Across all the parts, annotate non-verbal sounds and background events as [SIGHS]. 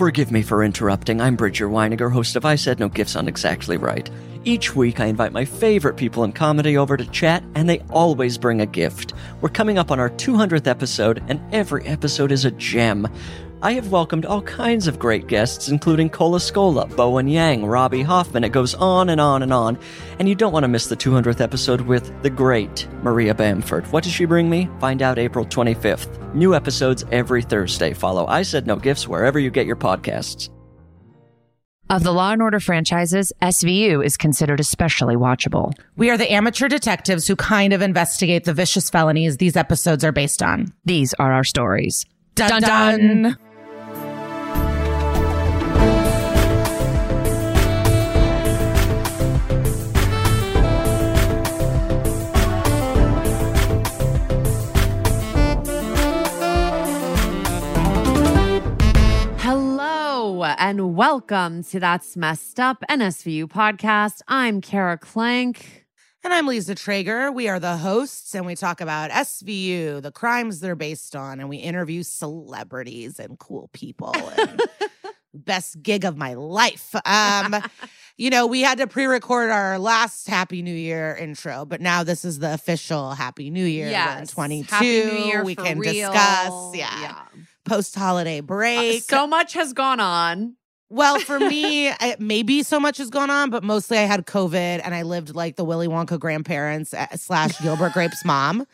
Forgive me for interrupting. I'm Bridger Winegar, host of I Said No Gifts on Exactly Right. Each week, I invite my favorite people in comedy over to chat, and they always bring a gift. We're coming up on our 200th episode, and every episode is a gem. I have welcomed all kinds of great guests, including Cola Scola, Bowen Yang, Robbie Hoffman. It goes on and on and on. And you don't want to miss the 200th episode with the great Maria Bamford. What does she bring me? Find out April 25th. New episodes every Thursday. Follow I Said No Gifts wherever you get your podcasts. Of the Law and Order franchises, SVU is considered especially watchable. We are the amateur detectives who kind of investigate the vicious felonies these episodes are based on. These are our stories. Dun dun. Hello and welcome to That's Messed Up, an SVU podcast. I'm Kara Klenk. And I'm Liza Treyger. We are the hosts and we talk about SVU, the crimes they're based on, and we interview celebrities and cool people. And [LAUGHS] best gig of my life. Um, you know, we had to pre-record our last Happy New Year intro, but now this is the official Happy New Year. In 22. Happy New Year we can real. discuss. Yeah. Post-holiday Uh, break. so much has gone on. Well, for me, [LAUGHS] I, maybe so much has gone on, but mostly I had COVID and I lived like the Willy Wonka grandparents uh, slash Gilbert Grape's mom.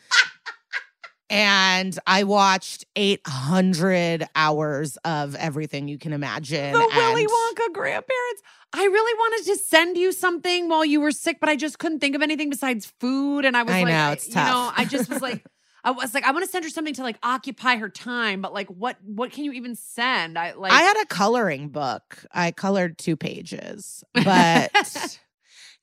And I watched 800 hours of everything you can imagine. The Willy Wonka grandparents. I really wanted to send you something while you were sick, but I just couldn't think of anything besides food. And I was I like, know, it's you know. I just was like, [LAUGHS] I was like, I want to send her something to like occupy her time, but like, what, what can you even send? I like, I had a coloring book. I colored two pages, but [LAUGHS]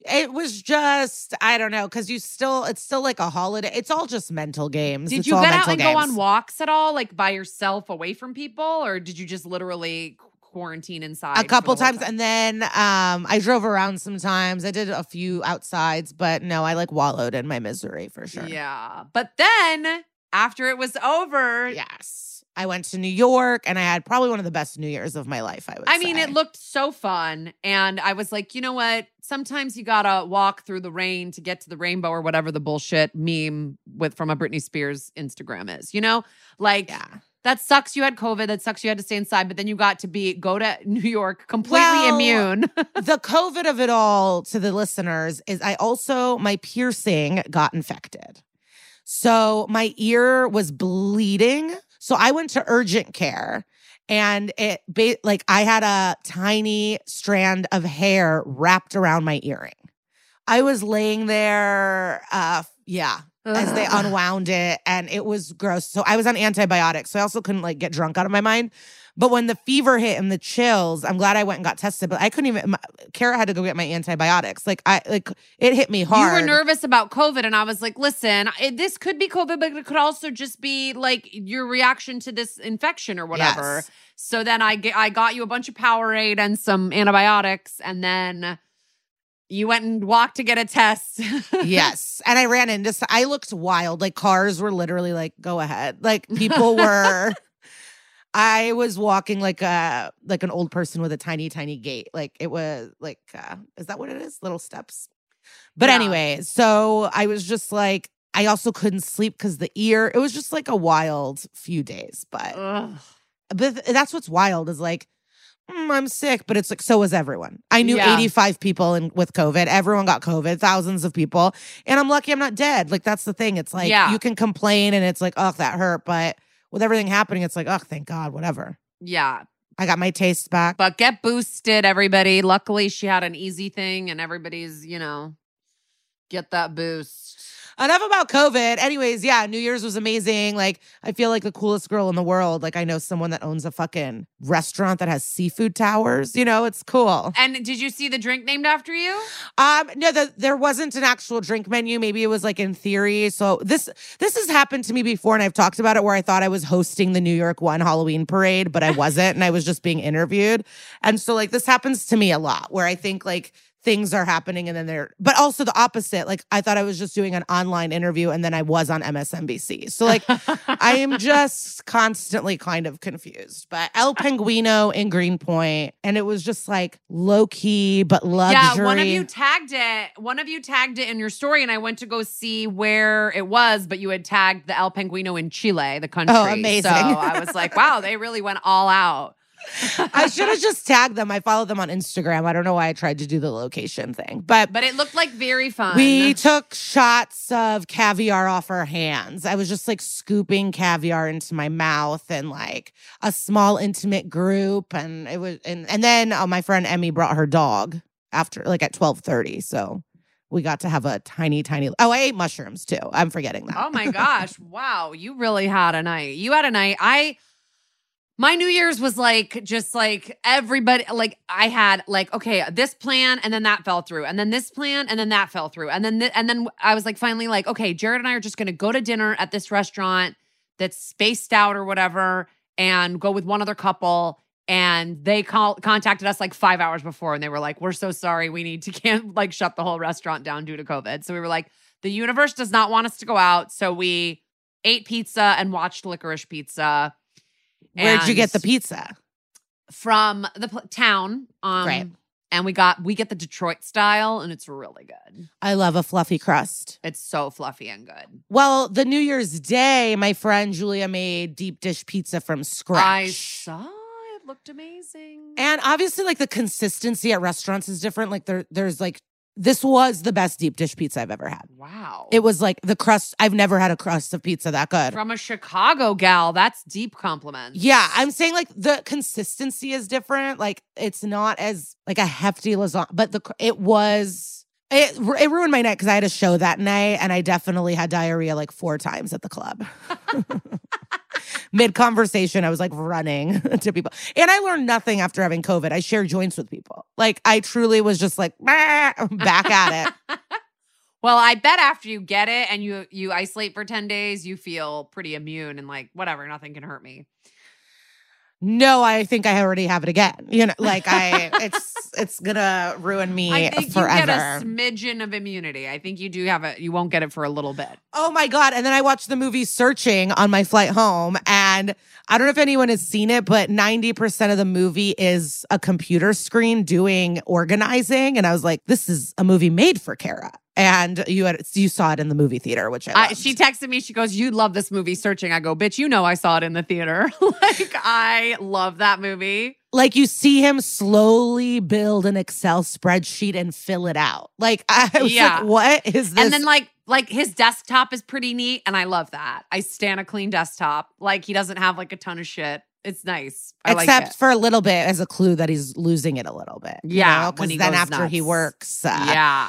it was just, I don't know, because you still, it's still like a holiday. It's all just mental games. Did It's you all get out and go on walks at all, like by yourself, away from people, or did you just literally quarantine inside? a couple times time? and then um i drove around sometimes i did a few outsides but no i like wallowed in my misery for sure Yeah, but then after it was over, yes i went to new york and i had probably one of the best new years of my life i would I mean, it looked so fun. And I was like, you know what? Sometimes you gotta walk through the rain to get to the rainbow or whatever the bullshit meme with from a Britney Spears Instagram is, you know? Like yeah that sucks you had COVID, that sucks you had to stay inside, but then you got to be go to [LAUGHS] New York completely Well, immune. [LAUGHS] the covid of it all to the listeners is i also my piercing got infected. So my ear was bleeding. So i went to urgent care and it like i had a tiny strand of hair wrapped around my earring. I was laying there uh yeah as they unwound it and it was gross so i was on antibiotics so i also couldn't like get drunk out of my mind But when the fever hit and the chills, I'm glad I went and got tested. But I couldn't even. My, Kara had to go get my antibiotics. Like I like it hit me hard. You were nervous about COVID, and I was like, "Listen, it, this could be COVID, but it could also just be like your reaction to this infection or whatever." Yes. So then I I got you a bunch of Powerade and some antibiotics, and then you went and walked to get a test. [LAUGHS] yes. And I ran into, I looked wild. Like cars were literally like, go ahead. Like people [LAUGHS] were, I was walking like a, like an old person with a tiny, tiny gait. Like it was like, uh, is that what it is? Little steps. But Yeah. anyway, so I was just like, I also couldn't sleep because the ear, it was just like a wild few days. But, Ugh. but th- that's what's wild is like, mm, I'm sick, but it's like so was everyone. I knew Yeah. 85 people in, with COVID. Everyone got COVID, thousands of people, and I'm lucky I'm not dead. Like that's the thing. It's like Yeah. you can complain and it's like, oh, that hurt, but with everything happening, it's like, oh, thank God, whatever. Yeah. I got my taste back. But get boosted, everybody. Luckily, she had an easy thing, and everybody's, you know, get that boost. Enough about COVID. Anyways, yeah, New Year's was amazing. Like, I feel like the coolest girl in the world. Like, I know someone that owns a fucking restaurant that has seafood towers. You know, it's cool. And did you see the drink named after you? Um, no, the, there wasn't an actual drink menu. Maybe it was like in theory. So this this has happened to me before, and I've talked about it where I thought I was hosting the New York One Halloween parade, but I wasn't, and I was just being interviewed. And so like this happens to me a lot, where I think like things are happening and then they're but also the opposite. Like I thought I was just doing an online interview and then I was on MSNBC. So like I am [LAUGHS] just constantly kind of confused. But El Penguino in Greenpoint, and it was just like low key but luxury. Yeah, one of you tagged it. One of you tagged it in your story, and I went to go see where it was, but you had tagged the El Penguino in Chile, the country. Oh, amazing. So I was like, wow, they really went all out. I should have just tagged them. I followed them on Instagram. I don't know why I tried to do the location thing, but. But it looked like very fun. we took shots of caviar off our hands. I was just like scooping caviar into my mouth and like a small intimate group. And it was, and, and then uh, my friend Emmy brought her dog after like at 1230. So we got to have a tiny, tiny, oh, I ate mushrooms too. I'm forgetting that. Oh my gosh. Wow. You really had a night. You had a night. I my New Year's was like just like everybody like I had like okay, this plan and then that fell through. And then this plan and then that fell through. And then th- and then I was like finally like okay, Jared and I are just going to go to dinner at this restaurant that's spaced out or whatever and go with one other couple and they call contacted us like 5 hours before and they were like we're so sorry we need to [LAUGHS] can't like shut the whole restaurant down due to covid. So we were like the universe does not want us to go out, so we ate pizza and watched licorice pizza Where'd you get the pizza? from the pl- town. Um, Great. And we got we get the Detroit style, and it's really good. I love a fluffy crust. It's so fluffy and good. Well, the New Year's Day, my friend Julia made deep dish pizza from scratch. I saw it looked amazing. And obviously, like the consistency at restaurants is different. Like there, there's like this was the best deep dish pizza I've ever had. wow, It was like the crust. I've never had a crust of pizza that good. from a Chicago gal. That's deep compliment. yeah, I'm saying like the consistency is different. Like it's not as like a hefty lasagna, but the it was. It, it ruined my night because I had a show that night and I definitely had diarrhea like four times at the club. [LAUGHS] [LAUGHS] Mid conversation, I was like running [LAUGHS] to people. And I learned nothing after having COVID. I share joints with people. Like I truly was just like [LAUGHS] back at it. [LAUGHS] Well, I bet after you get it and you you isolate for 10 days, you feel pretty immune and like whatever, nothing can hurt me. No, I think I already have it again. You know, like I [LAUGHS] it's it's gonna ruin me I think forever. you get a smidgen of immunity. I think you do have it. You won't get it for a little bit. Oh my God. And then I watched the movie Searching on my flight home. And I don't know if anyone has seen it, but 90% of the movie is a computer screen doing organizing. And I was like, this is a movie made for Kara. And you had you saw it in the movie theater, which I, I, she texted me. She goes, "You love this movie, Searching." I go, "Bitch, you know I saw it in the theater. [LAUGHS] like I love that movie." like you see him slowly build an Excel spreadsheet and fill it out. Like [LAUGHS] I was Yeah. like, what is this? And then like like his desktop is pretty neat, and I love that. I stand a clean desktop. Like he doesn't have like a ton of shit. It's nice. I Except like it. for a little bit as a clue that he's losing it a little bit. Yeah, because when 'Cause he then after he works, uh, yeah.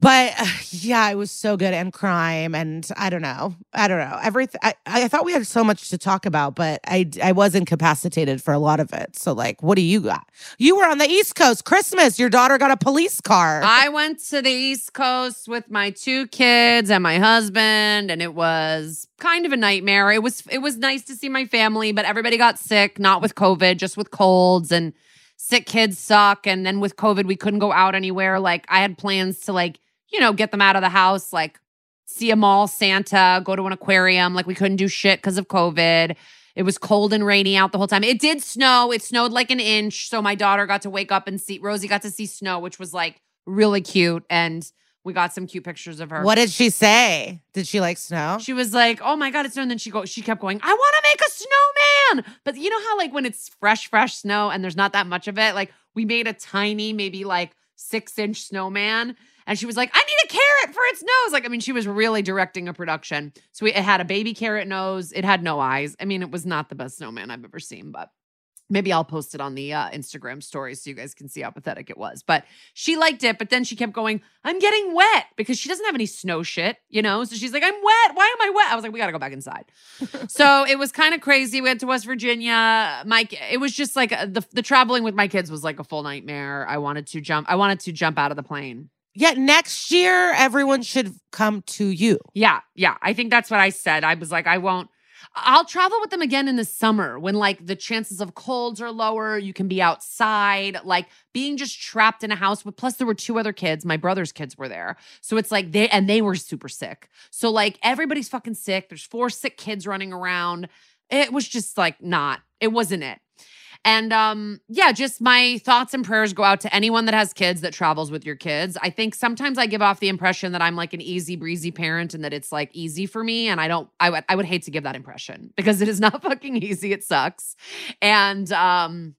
But uh, yeah, it was so good and crime and I don't know. I don't know. Everything I, I thought we had so much to talk about, but I I was incapacitated for a lot of it. So like, what do you got? You were on the East Coast Christmas. Your daughter got a police car. I went to the East Coast with my two kids and my husband, and it was kind of a nightmare. It was it was nice to see my family, but everybody got sick, not with COVID, just with colds and sick kids suck. And then with COVID, we couldn't go out anywhere. Like I had plans to like, you know, get them out of the house, like see a mall Santa, go to an aquarium. Like we couldn't do shit because of COVID. It was cold and rainy out the whole time. It did snow. It snowed like an inch. So my daughter got to wake up and see Rosie got to see snow, which was like really cute. And we got some cute pictures of her. what did she say? Did she like snow? She was like, "Oh my god, it's snow!" And then she go, she kept going, "I want to make a snowman." But you know how like when it's fresh, fresh snow and there's not that much of it, like we made a tiny, maybe like six inch snowman, and she was like, "I need a carrot for its nose." Like, I mean, she was really directing a production. So we, it had a baby carrot nose. It had no eyes. I mean, it was not the best snowman I've ever seen, but maybe I'll post it on the uh, Instagram story so you guys can see how pathetic it was. But she liked it, but then she kept going, I'm getting wet because she doesn't have any snow shit, you know? So she's like, I'm wet. Why am I wet? I was like, we got to go back inside. [LAUGHS] so it was kind of crazy. We went to West Virginia. Mike, it was just like uh, the, the traveling with my kids was like a full nightmare. I wanted to jump, I wanted to jump out of the plane. Yeah, next year everyone should come to you. Yeah, yeah. I think that's what I said. I was like, I won't. I'll travel with them again in the summer when like the chances of colds are lower. You can be outside, like being just trapped in a house with. Plus, there were two other kids. My brother's kids were there, so it's like they and they were super sick. So like everybody's fucking sick. There's four sick kids running around. It was just like not. It wasn't it. And um, yeah, just my thoughts and prayers go out to anyone that has kids that travels with your kids. I think sometimes I give off the impression that I'm like an easy breezy parent and that it's like easy for me. And I don't, I would, I would hate to give that impression [LAUGHS] because it is not fucking easy. It sucks. And um,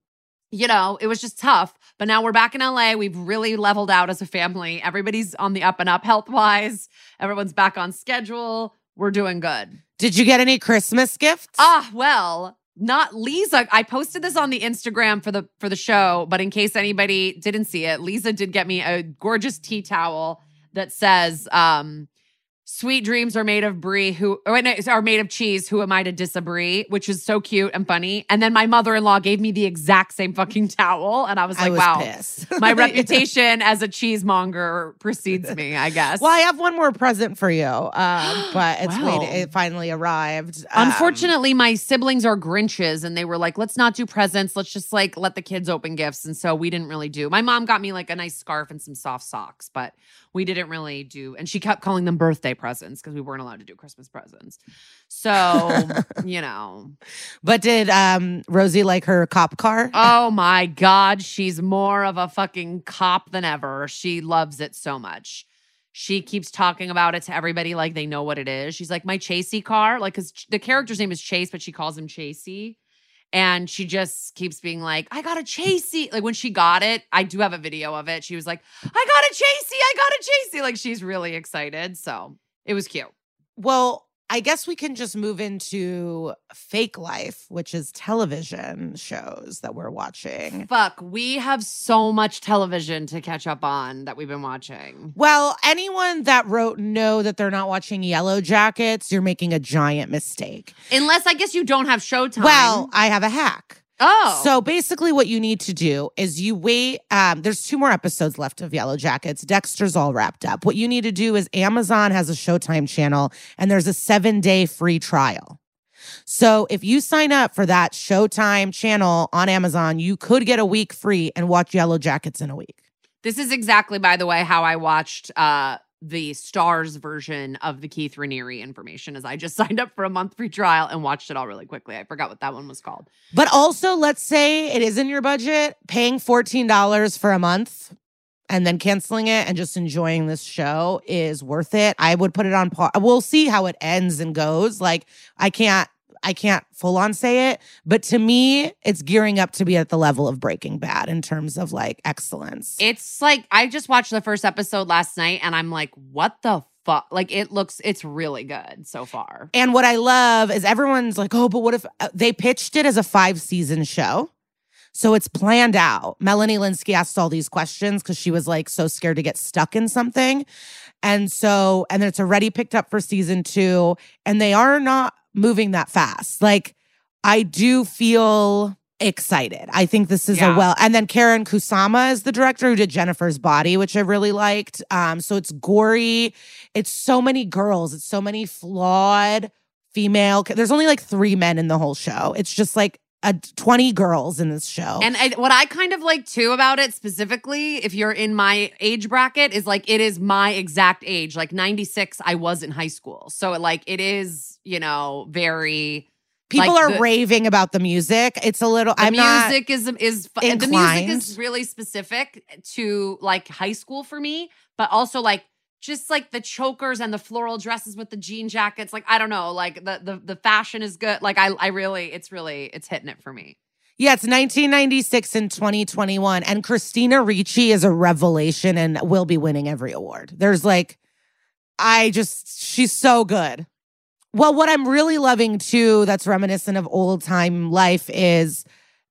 you know, it was just tough. But now we're back in LA. We've really leveled out as a family. Everybody's on the up and up health wise. Everyone's back on schedule. We're doing good. Did you get any Christmas gifts? Ah, well, not Liza. I posted this on the Instagram for the for the show, but in case anybody didn't see it, Liza did get me a gorgeous tea towel that says um Sweet dreams are made of brie. Who or no, are made of cheese. Who am I to disagree? Which is so cute and funny. And then my mother-in-law gave me the exact same fucking [LAUGHS] towel, and I was like, I was "Wow, pissed. [LAUGHS] my reputation as a cheesemonger precedes me." I guess. Well, I have one more present for you, um, [GASPS] but it's Wow. It finally arrived. Um, Unfortunately, my siblings are Grinches and they were like, let's not do presents. Let's just like let the kids open gifts. And so we didn't really do. My mom got me like a nice scarf and some soft socks, but we didn't really do. And she kept calling them birthday presents because we weren't allowed to do Christmas presents. So, [LAUGHS] you know. but did um, Rosie like her cop car? Oh my God. She's more of a fucking cop than ever. She loves it so much. She keeps talking about it to everybody like they know what it is. She's like, my Chasey car. Like, because the character's name is Chase, but she calls him Chasey. And she just keeps being like, I got a Chasey. Like, when she got it, I do have a video of it. She was like, I got a Chasey. I got a Chasey. Like, she's really excited. So it was cute. Well, I guess we can just move into fake life, which is television shows that we're watching. Fuck, we have so much television to catch up on that we've been watching. Well, anyone that wrote no that they're not watching Yellow Jackets, you're making a giant mistake. Unless I guess you don't have Showtime. Well, I have a hack. Oh, So basically, what you need to do is you wait. Um, there's two more episodes left of Yellow Jackets. Dexter's all wrapped up. What you need to do is Amazon has a Showtime channel and there's a seven day free trial. So if you sign up for that Showtime channel on Amazon, you could get a week free and watch Yellow Jackets in a week. this is exactly, by the way, how I watched uh the Starz version of the Keith Raniere information. As I just [LAUGHS] signed up for a month free trial and watched it all really quickly. I forgot what that one was called. But also, let's say it is in your budget, paying $14 for a month and then canceling it and just enjoying this show is worth it. I would put it on par. We'll see how it ends and goes. Like I can't I can't full on say it, but to me, it's gearing up to be at the level of Breaking Bad in terms of like excellence. It's like I just watched the first episode last night, and I'm like, what the fuck? Like it looks, it's really good so far. And what I love is everyone's like, oh, but what if uh, they pitched it as a five season show? So it's planned out. Melanie Lynskey asked all these questions because she was like so scared to get stuck in something. And so, and it's already picked up for season two, and they are not moving that fast. Like, I do feel excited. I think this is Yeah. a well, and then Karyn Kusama is the director who did Jennifer's Body, which I really liked. Um, so it's gory. It's so many girls. It's so many flawed female. There's only like three men in the whole show. It's just like a 20 girls in this show. And I, what I kind of like too about it specifically, if you're in my age bracket, is like it is my exact age. Like 96, I was in high school. So like it is, you know, very People like are the- raving about the music. It's a little. the I'm not. music is is fu- the music is really specific to like high school for me, but also like just like the chokers and the floral dresses with the jean jackets. Like I don't know, like the the the fashion is good. Like I I really it's really it's hitting it for me. Yeah, it's 1996 and 2021. And Christina Ricci is a revelation and will be winning every award. There's like, I just, she's so good. Well, what I'm really loving too, that's reminiscent of old time life, is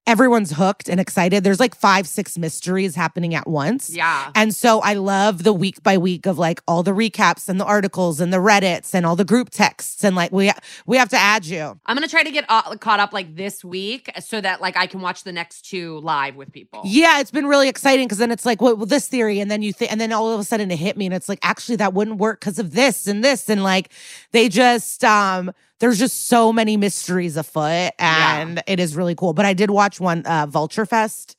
everyone's hooked and excited. There's like five, six mysteries happening at once. Yeah. And so I love the week by week of like all the recaps and the articles and the Reddits and all the group texts. And like, we, we have to add you. I'm gonna try to get caught up like this week so that like I can watch the next two live with people. Yeah, it's been really exciting because then it's like, well, well, this theory, and then you think, and then all of a sudden it hit me, and it's like, actually, that wouldn't work because of this and this, and like, they just, um, there's just so many mysteries afoot, Yeah. and it is really cool. But I did watch one uh, Vulture Fest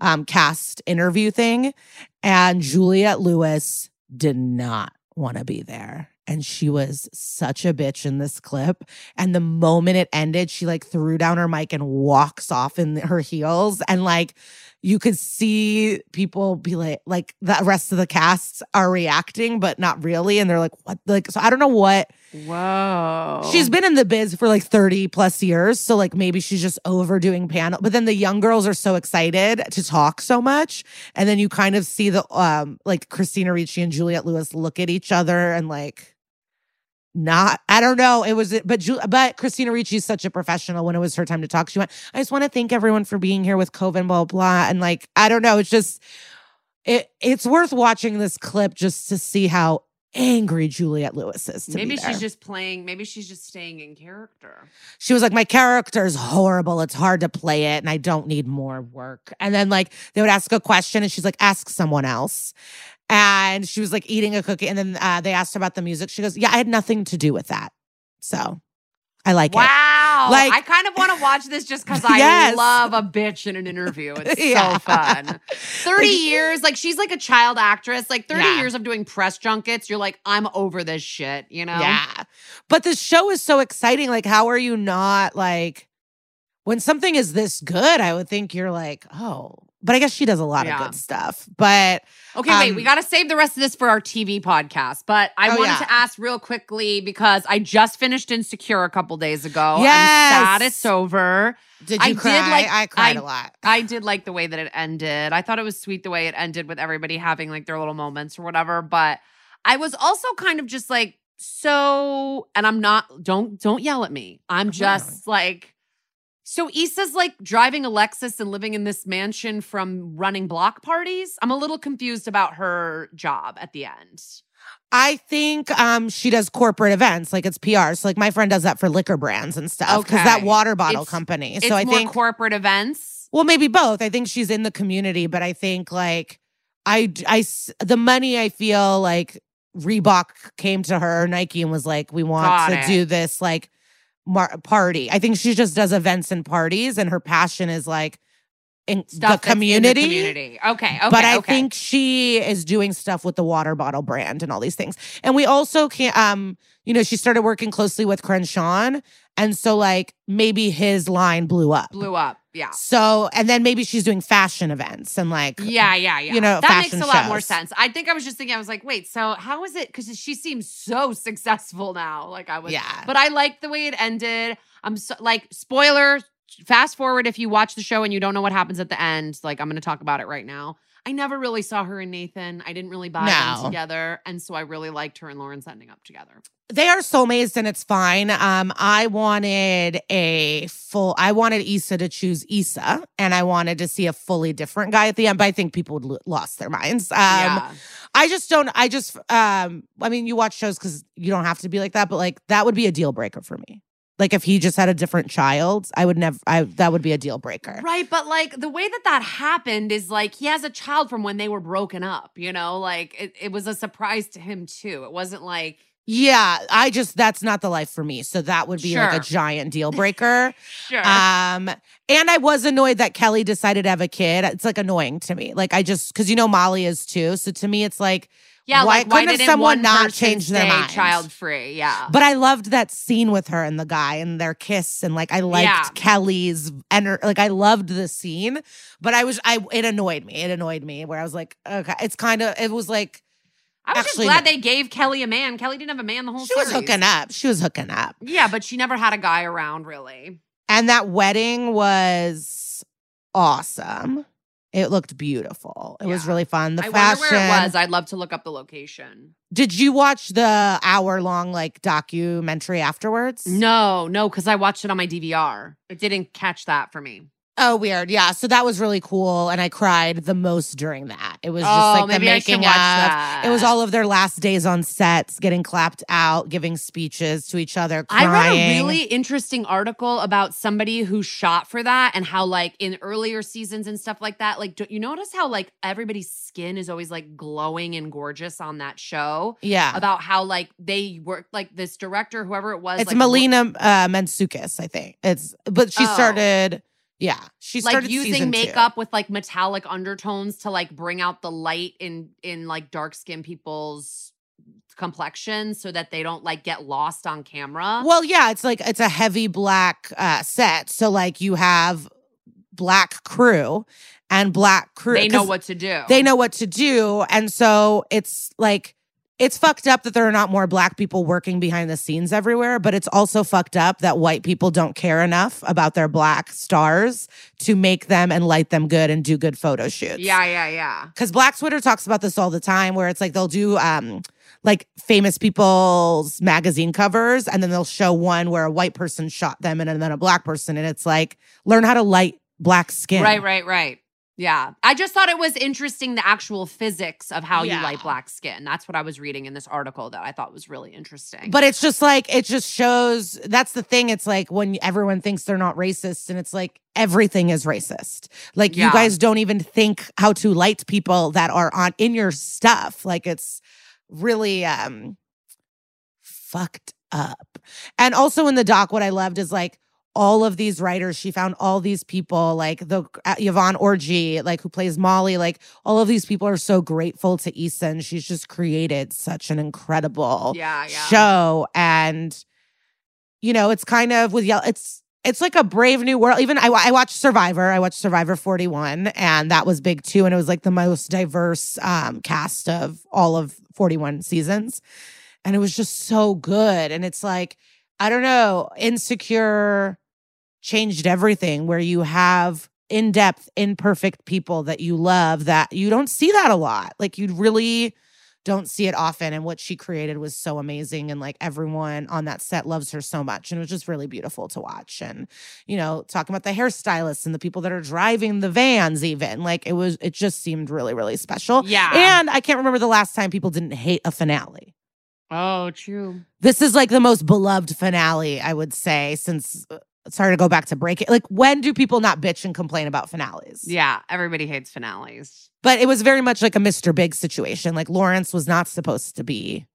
um, cast interview thing, and Juliette Lewis did not want to be there. And she was such a bitch in this clip. And the moment it ended, she like threw down her mic and walks off in her heels. And like you could see people be like, like the rest of the cast are reacting, but not really. And they're like, what? Like, so I don't know what. Whoa. She's been in the biz for like 30 plus years. So like maybe she's just overdoing panel. But then the young girls are so excited to talk so much. And then you kind of see the um like Christina Ricci and Juliette Lewis look at each other and like not I don't know. It was but but Christina Ricci is such a professional when it was her time to talk. She went, I just want to thank everyone for being here with COVID, blah, blah. And like, I don't know. It's just it it's worth watching this clip just to see how angry Juliette Lewis is. To maybe she's just playing. Maybe she's just staying in character. she was like, My character is horrible. It's hard to play it, and I don't need more work. And then, like, they would ask a question, and she's like, Ask someone else. And she was like eating a cookie. And then uh, they asked her about the music. She goes, Yeah, I had nothing to do with that. So I like it. Wow. Like- I kind of want to watch this just because I [LAUGHS] Yes. love a bitch in an interview. [LAUGHS] It's Yeah. so fun. [LAUGHS] 30 years, like she's like a child actress, like 30 Yeah. years of doing press junkets. You're like, I'm over this shit, you know? Yeah. But the show is so exciting. Like, how are you not like when something is this good? I would think you're like, oh, but I guess she does a lot Yeah. of good stuff. But Okay, wait, Um, we got to save the rest of this for our TV podcast. But I Oh, wanted yeah. to ask real quickly because I just finished Insecure a couple days ago. Yes. I'm sad it's over. did I you did cry? like- I cried I- a lot. I did like the way that it ended. I thought it was sweet the way it ended with everybody having like their little moments or whatever. But I was also kind of just like so, and I'm not. Don't don't yell at me. I'm just like. So Issa's like driving a Lexus and living in this mansion from running block parties. I'm a little confused about her job at the end. I think um she does corporate events, like it's PR. So like my friend does that for liquor brands and stuff. Because that water bottle It's- company. So I more think corporate events. well, maybe both. I think she's in the community, but I think like I, I the money I feel like Reebok came to her, Nike, and was like, we want Got to it. do this like mar- party. I think she just does events and parties, and her passion is like in Stuff the that's in community. community. Okay. Okay. but I okay. think she is doing stuff with the water bottle brand and all these things. And we also can um, you know, she started working closely with Crenshaw. And so like maybe his line blew up. blew up. Yeah. So and then maybe she's doing fashion events and like Yeah, yeah, yeah. you know, that makes a lot more sense. I think I was just thinking, I was like, wait, so how is it? Because she seems so [LAUGHS] successful now. Like I was, Yeah. But I like the way it ended. I'm so, like, spoiler. Fast forward if you watch the show and you don't know what happens at the end. Like I'm going to talk about it right now. I never really saw her and Nathan. I didn't really buy No. them together. And so I really liked her and Lawrence ending up together. They are soulmates and it's fine. Um, I wanted a full, I wanted Issa to choose Issa and I wanted to see a fully different guy at the end, but I think people would lo- lost their minds. Um, yeah. I just don't, I just, um, I mean, you watch shows because you don't have to be like that, but like that would be a deal breaker for me. Like if he just had a different child, I would never, I, that would be a deal breaker. Right, but like the way that that happened is like he has a child from when they were broken up, you know? Like it, it was a surprise to him too. It wasn't like Yeah, I just, that's not the life for me. So that would be like a giant deal [LAUGHS] breaker. sure. Um, and I was annoyed that Kelly decided to have a kid. It's like annoying to me. Like I just because you know Molly is too. So to me, it's like, yeah, why like why couldn't someone one not change their mind? child free? Yeah. but I loved that scene with her and the guy and their kiss and like I liked Yeah. Kelly's ener- like I loved the scene. But I was I it annoyed me. It annoyed me where I was like, okay, it's kind of it was like I was actually, just glad they gave Kelly a man. Kelly didn't have a man the whole time. she was hooking up. She was hooking up. Yeah, but she never had a guy around really. And that wedding was awesome. It looked beautiful. It was really fun. The I fashion. wonder where it was. I'd love to look up the location. Did you watch the hour long like documentary afterwards? No, no, because I watched it on my DVR. It didn't catch that for me. Oh, weird. Yeah. So that was really cool. And I cried the most during that. It was just oh, like the making watch of. that. It was all of their last days on sets, getting clapped out, giving speeches to each other, I read a really interesting article about somebody who shot for that and how, like, in earlier seasons and stuff like that, like, do you notice how, like, everybody's skin is always, like, glowing and gorgeous on that show? yeah. About how, like, they worked, like, this director, whoever it was. It's like, Melina uh, Matsoukas, I think. It's but she Oh. started. Yeah, she started like using season two. makeup with like metallic undertones to like bring out the light in in like dark skinned people's complexion so that they don't like get lost on camera. Well, yeah, it's like it's a heavy black uh, set. So like you have black crew and black crew. they know what to do. they know what to do, and so it's like it's fucked up that there are not more black people working behind the scenes everywhere. But it's also fucked up that white people don't care enough about their black stars to make them and light them good and do good photo shoots. Yeah, yeah, yeah. because Black Twitter talks about this all the time, where it's like they'll do um like famous people's magazine covers, and then they'll show one where a white person shot them, and then a black person, and it's like learn how to light black skin. Right, right, right. Yeah. I just thought it was interesting the actual physics of how Yeah. you light black skin. That's what I was reading in this article that I thought was really interesting. But it's just like it just shows. That's the thing. It's like when everyone thinks they're not racist, and it's like everything is racist. Like you guys don't even think how to light people that are on in your stuff. Like it's really um fucked up. And also in the doc, what I loved is like all of these writers, she found all these people, like the uh, Yvonne Orji, like who plays Molly, like all of these people are so grateful to Issa, and she's just created such an incredible yeah, yeah. show. And you know, it's kind of with yell. It's it's like a brave new world. Even I, I watched Survivor. I watched Survivor 41, and that was big too. And it was like the most diverse um, cast of all of 41 seasons, and it was just so good. And it's like I don't know, Insecure changed everything. Where you have in depth, imperfect people that you love that you don't see that a lot. Like you really don't see it often. And what she created was so amazing. And like everyone on that set loves her so much. And it was just really beautiful to watch. And, you know, talking about the hairstylists and the people that are driving the vans, even like it was, it just seemed really, really special. Yeah. And I can't remember the last time people didn't hate a finale. oh, true. This is like the most beloved finale, I would say, since. Uh, Sorry to go back to break it. Like, when do people not bitch and complain about finales? Yeah, everybody hates finales. But it was very much like a Mr. Big situation. Like Lawrence was not supposed to be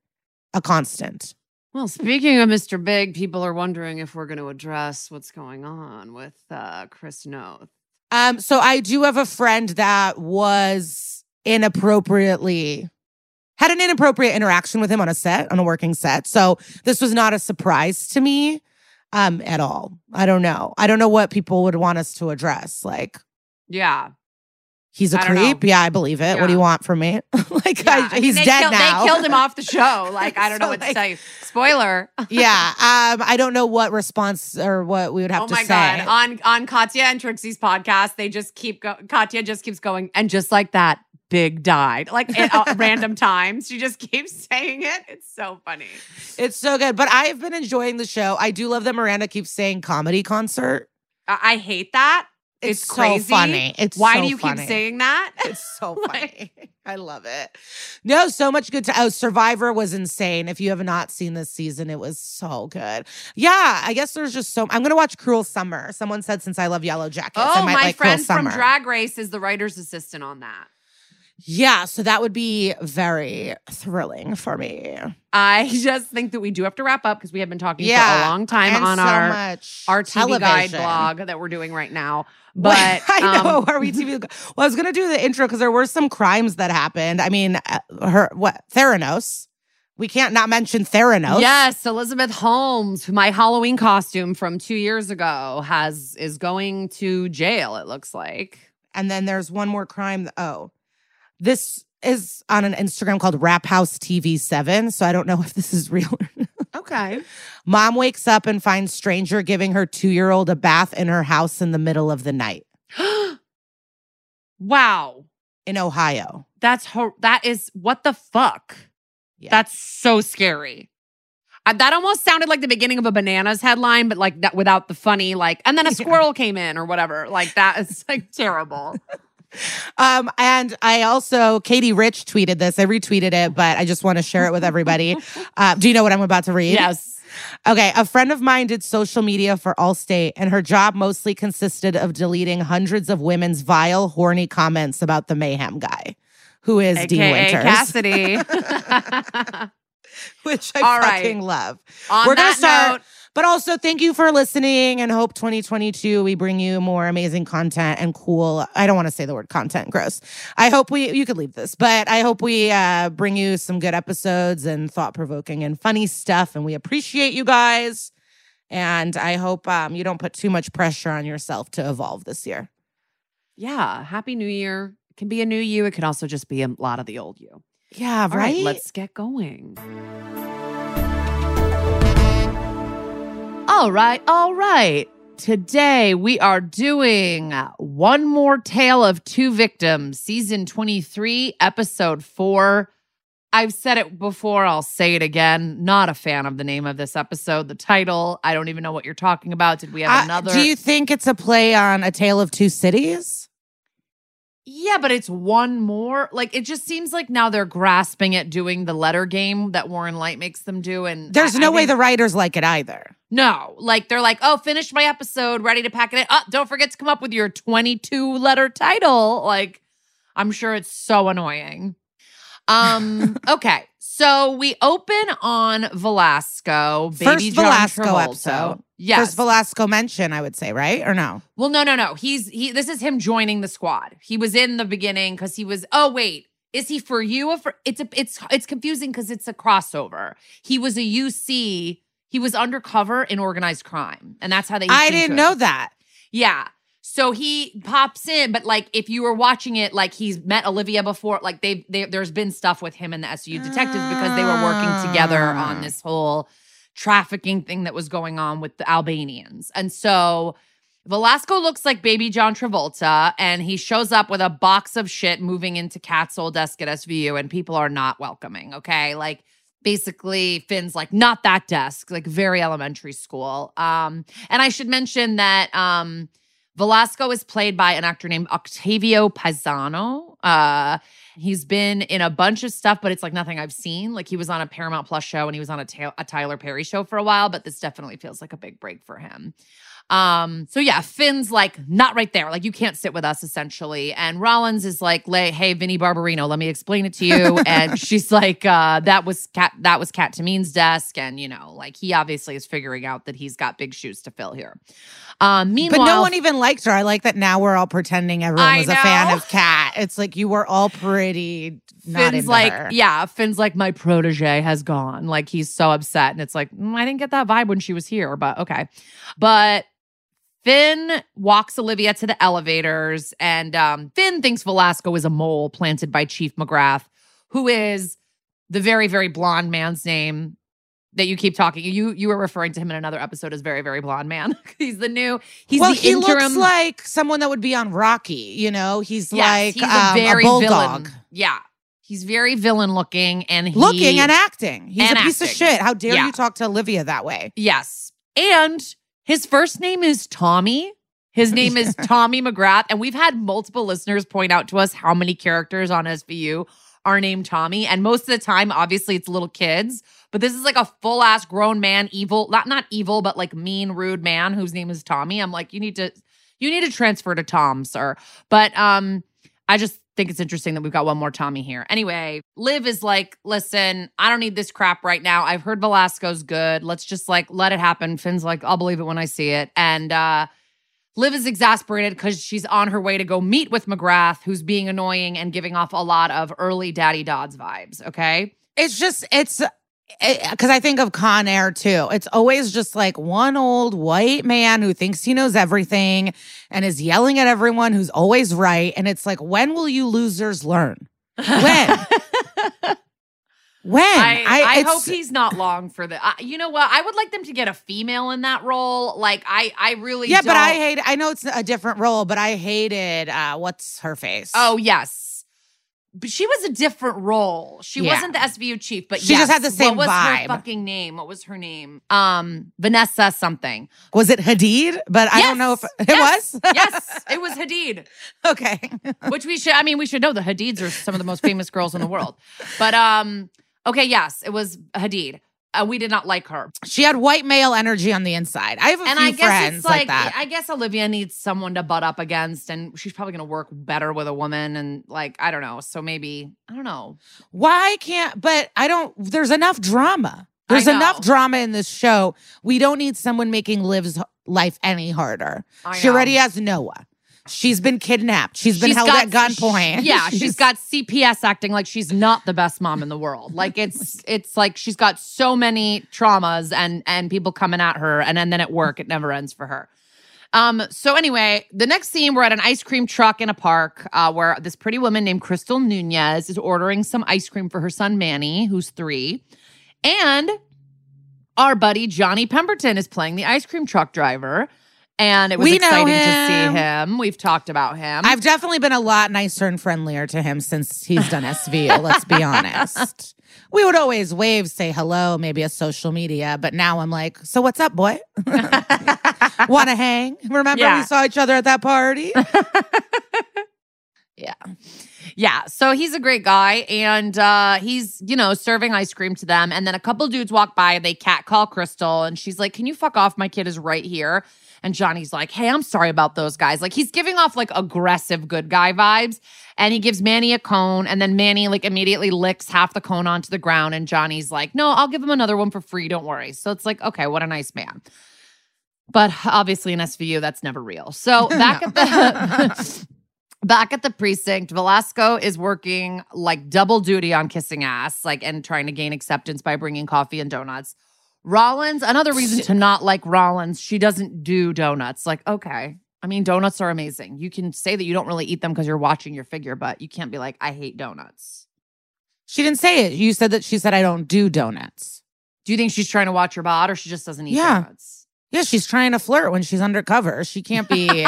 a constant. Well, speaking of Mr. Big, people are wondering if we're going to address what's going on with uh, Chris Noth. Um, so I do have a friend that was inappropriately had an inappropriate interaction with him on a set, on a working set. So this was not a surprise to me um at all. I don't know. I don't know what people would want us to address. Like Yeah. he's a don't know. creep. Yeah, I believe it. What do you want from me? [LAUGHS] like yeah. I, I he's dead killed- now. They killed him off the show. [LAUGHS] Like, I don't know So, what to tell you. Spoiler. [LAUGHS] yeah. Um, I don't know what response or what we would have oh to my say. God. On on Katya and Trixie's podcast, they just keep go- Katya just keeps going. And just like that, Big died. Like at uh, [LAUGHS] random times. She just keeps [LAUGHS] saying it. It's so funny. It's so good. But I've been enjoying the show. I do love that Miranda keeps saying comedy concert. I, I hate that. It's, It's so funny. It's Why so do you funny. keep saying that? It's so [LAUGHS] funny. I love it. No, so much good. To, oh, Survivor was insane. If you have not seen this season, it was so good. Yeah, I guess there's just so. I'm gonna watch Cruel Summer. Someone said since I love Yellow Jackets, I Oh, might my like friend from. Drag Race is the writer's assistant on that. Yeah, so that would be very thrilling for me. I [LAUGHS] just think that we do have to wrap up because we have been talking Yeah, for a long time on so our our TV guide blog that we're doing right now. [LAUGHS] But But I know um, are we TV? Well, I was gonna do the intro because there were some crimes that happened. I mean, uh, her what Theranos. We can't not mention Theranos. Yes, Elizabeth Holmes, my Halloween costume from two years ago, has is going to jail. It looks like. And then there's one more crime. that- Oh, this is on an Instagram called Rap House TV Seven. So I don't know [LAUGHS] if this is real. Okay. Mom wakes up and finds stranger giving her two year old a bath in her house in the middle of the night [GASPS] wow, in Ohio. that's hor- that is what the fuck. Yeah. That's so scary. Uh, that almost sounded like the beginning of a bananas headline, but like that without the funny, like, and then a [LAUGHS] Yeah. squirrel came in or whatever. Like that is like [LAUGHS] terrible. Um, and I also Katie Rich tweeted this. I retweeted it, but I just want to share it with everybody. [LAUGHS] Uh, do you know what I'm about to read? yes. Okay, a friend of mine did social media for Allstate, and her job mostly consisted of deleting hundreds of women's vile, horny comments about the mayhem guy, who is Dean AKA Winters, Cassidy. [LAUGHS] [LAUGHS] which I All right. fucking love. On We're gonna start- note, But also, thank you for listening, and hope 2022 we bring you more amazing content and cool. I don't want to say the word content, gross. I hope we you could leave this, but I hope we uh, bring you some good episodes and thought provoking and funny stuff. And we appreciate you guys. And I hope um, you don't put too much pressure on yourself to evolve this year. yeah, happy new year. It can be a new you. It can also just be a lot of the old you. Yeah, right. let's get going. All right, all right. Today we are doing One More Tale of Two Victims, season 23, episode 4. I've said it before, I'll say it again. Not a fan of the name of this episode, the title. I don't even know what you're talking about. Did we have Uh, another? do you think it's a play on A Tale of Two Cities? Yeah, but it's one more. Like it just seems like now they're grasping at doing the letter game that Warren Leight makes them do. And There's I- no I way think- the writers like it either. no, like they're like, oh, finished my episode, ready to pack it in. Oh, don't forget to come up with your 22 letter title. Like, I'm sure it's so annoying. Um, [LAUGHS] okay. So we open on Velasco, baby First John Velasco Travolta. episode. Yes. First Velasco mention, I would say, right? Or no? Well, no, no, no. He's he. This is him joining the squad. He was in the beginning because he was. Oh wait, is he for you or for? It's a. It's it's confusing because it's a crossover. He was a UC. He was undercover in organized crime, and that's how they. I didn't know that. Yeah. So he pops in, but like if you were watching it, like he's met Olivia before, like they, they there's been stuff with him and the SU detectives because they were working together on Ah. this whole trafficking thing that was going on with the Albanians. And so Velasco looks like baby John Travolta, and he shows up with a box of shit moving into Kat's old desk at SVU, and people are not welcoming. Okay. Like basically Finn's like, not that desk, like very elementary school. Um, and I should mention that um Velasco is played by an actor named Octavio Pisano. Uh, he's been in a bunch of stuff, but it's like nothing I've seen. Like he was on a Paramount Plus show and he was on a, Ta- a Tyler Perry show for a while, but this definitely feels like a big break for him. Um, so yeah, Finn's like not right there. Like you can't sit with us essentially. And Rollins is like, hey, Vinny Barbarino, let me explain it to you." [LAUGHS] and she's like, uh, that was Kat that was Kat Tamin's desk. And you know, like he obviously is figuring out that he's got big shoes to fill here. Um, meanwhile, But no one even liked her. I like that now we're all pretending everyone I was a fan of Kat. It's like you were all pretty Finn's like, her. yeah, Finn's like, my protege has gone. Like he's so upset. And it's like, mm, I didn't get that vibe when she was here, but okay. But Finn walks Olivia to the elevators, and um, Finn thinks Velasco is a mole planted by Chief McGrath, who is the very, very blonde man's name that you keep talking. You you were referring to him in another episode as very very blonde man. [LAUGHS] he's the new. He's well, the he interim. looks like someone that would be on Rocky. You know, he's Yes, like he's um, a very bulldog. villain. Yeah, he's very villain looking, and he, Looking and acting. He's and a piece of shit. How dare Yeah. you talk to Olivia that way? Yes. And his first name is Tommy. His name is [LAUGHS] Tommy McGrath. And we've had multiple listeners point out to us how many characters on SVU are named Tommy. And most of the time, obviously, it's little kids. But this is like a full ass grown man, evil, not not evil, but like mean, rude man whose name is Tommy. I'm like, you need to you need to transfer to Tom, sir. But um, I just think it's interesting that we've got one more Tommy here. Anyway, Liv is like, listen, I don't need this crap right now. I've heard Velasco's good. Let's just like let it happen. Finn's like, I'll believe it when I see it. And uh Liv is exasperated because she's on her way to go meet with McGrath, who's being annoying and giving off a lot of early Daddy Dodds vibes. Okay. It's just it's because I think of Con Air too. It's always just like one old white man who thinks he knows everything and is yelling at everyone who's always right. And it's like, when will you losers learn? When? [LAUGHS] When? I, I, it's- hope he's not long for the. You know what? I would like them to get a female in that role. Like I, I really. Yeah, but I don't- hate. I know it's a different role, but I hated. uh What's her face? Oh yes, but she was a different role. She Yeah. wasn't the SVU chief, but She just had the same What was vibe. her fucking name? What was her name? Um, Vanessa something. was it Hadid? But I don't know if [LAUGHS] it Yes. was. yes, it was Hadid. [LAUGHS] okay. [LAUGHS] Which we should. I mean, we should know the Hadids are some of the most famous girls in the world. But um, okay, yes, it was Hadid. Uh, we did not like her. She had white male energy on the inside. I have a and few I guess friends it's like, like, that. I guess Olivia needs someone to butt up against, and she's probably going to work better with a woman. And like, I don't know. So maybe I don't know. Why can't? But I don't. There's enough drama. There's enough drama in this show. We don't need someone making Liv's life any harder. She already has Noah. She's been kidnapped. She's been She's held got- at gunpoint. Yeah, [LAUGHS] she's got CPS acting like she's not the best mom in the world. Like [LAUGHS] it's it's like she's got so many traumas and and people coming at her, and, and then at work it never ends for her. Um. So anyway, the next scene we're at an ice cream truck in a park, uh, where this pretty woman named Crystal Nunez is ordering some ice cream for her son Manny, who's three, and our buddy Johnny Pemberton is playing the ice cream truck driver. And it was We exciting to see him. We've talked about him. I've definitely been a lot nicer and friendlier to him since he's done SVU. let's be honest. [LAUGHS] We would always wave, say hello, maybe a social media, but now I'm like, so what's up, boy? [LAUGHS] Want to hang? Remember Yeah. we saw each other at that party? [LAUGHS] Yeah. Yeah. So he's a great guy and uh he's, you know, serving ice cream to them. And then a couple dudes walk by, they cat call Crystal, and she's like, Can you fuck off? My kid is right here. And Johnny's like, Hey, I'm sorry about those guys. Like he's giving off like aggressive good guy vibes. And he gives Manny a cone, and then Manny like immediately licks half the cone onto the ground. And Johnny's like, No, I'll give him another one for free. Don't worry. So it's like, okay, what a nice man. But obviously in SVU, that's never real. So [LAUGHS] back at the [LAUGHS] Back at the precinct, Velasco is working like double duty on kissing ass, like and trying to gain acceptance by bringing coffee and donuts. Rollins, another reason to not like Rollins, she doesn't do donuts. Like, okay. I mean, donuts are amazing. You can say that you don't really eat them because you're watching your figure, but you can't be like, I hate donuts. She didn't say it. You said that she said, I don't do donuts. Do you think she's trying to watch her bod or she just doesn't eat Yeah. donuts? Yeah, she's trying to flirt when she's undercover. She can't be. [LAUGHS]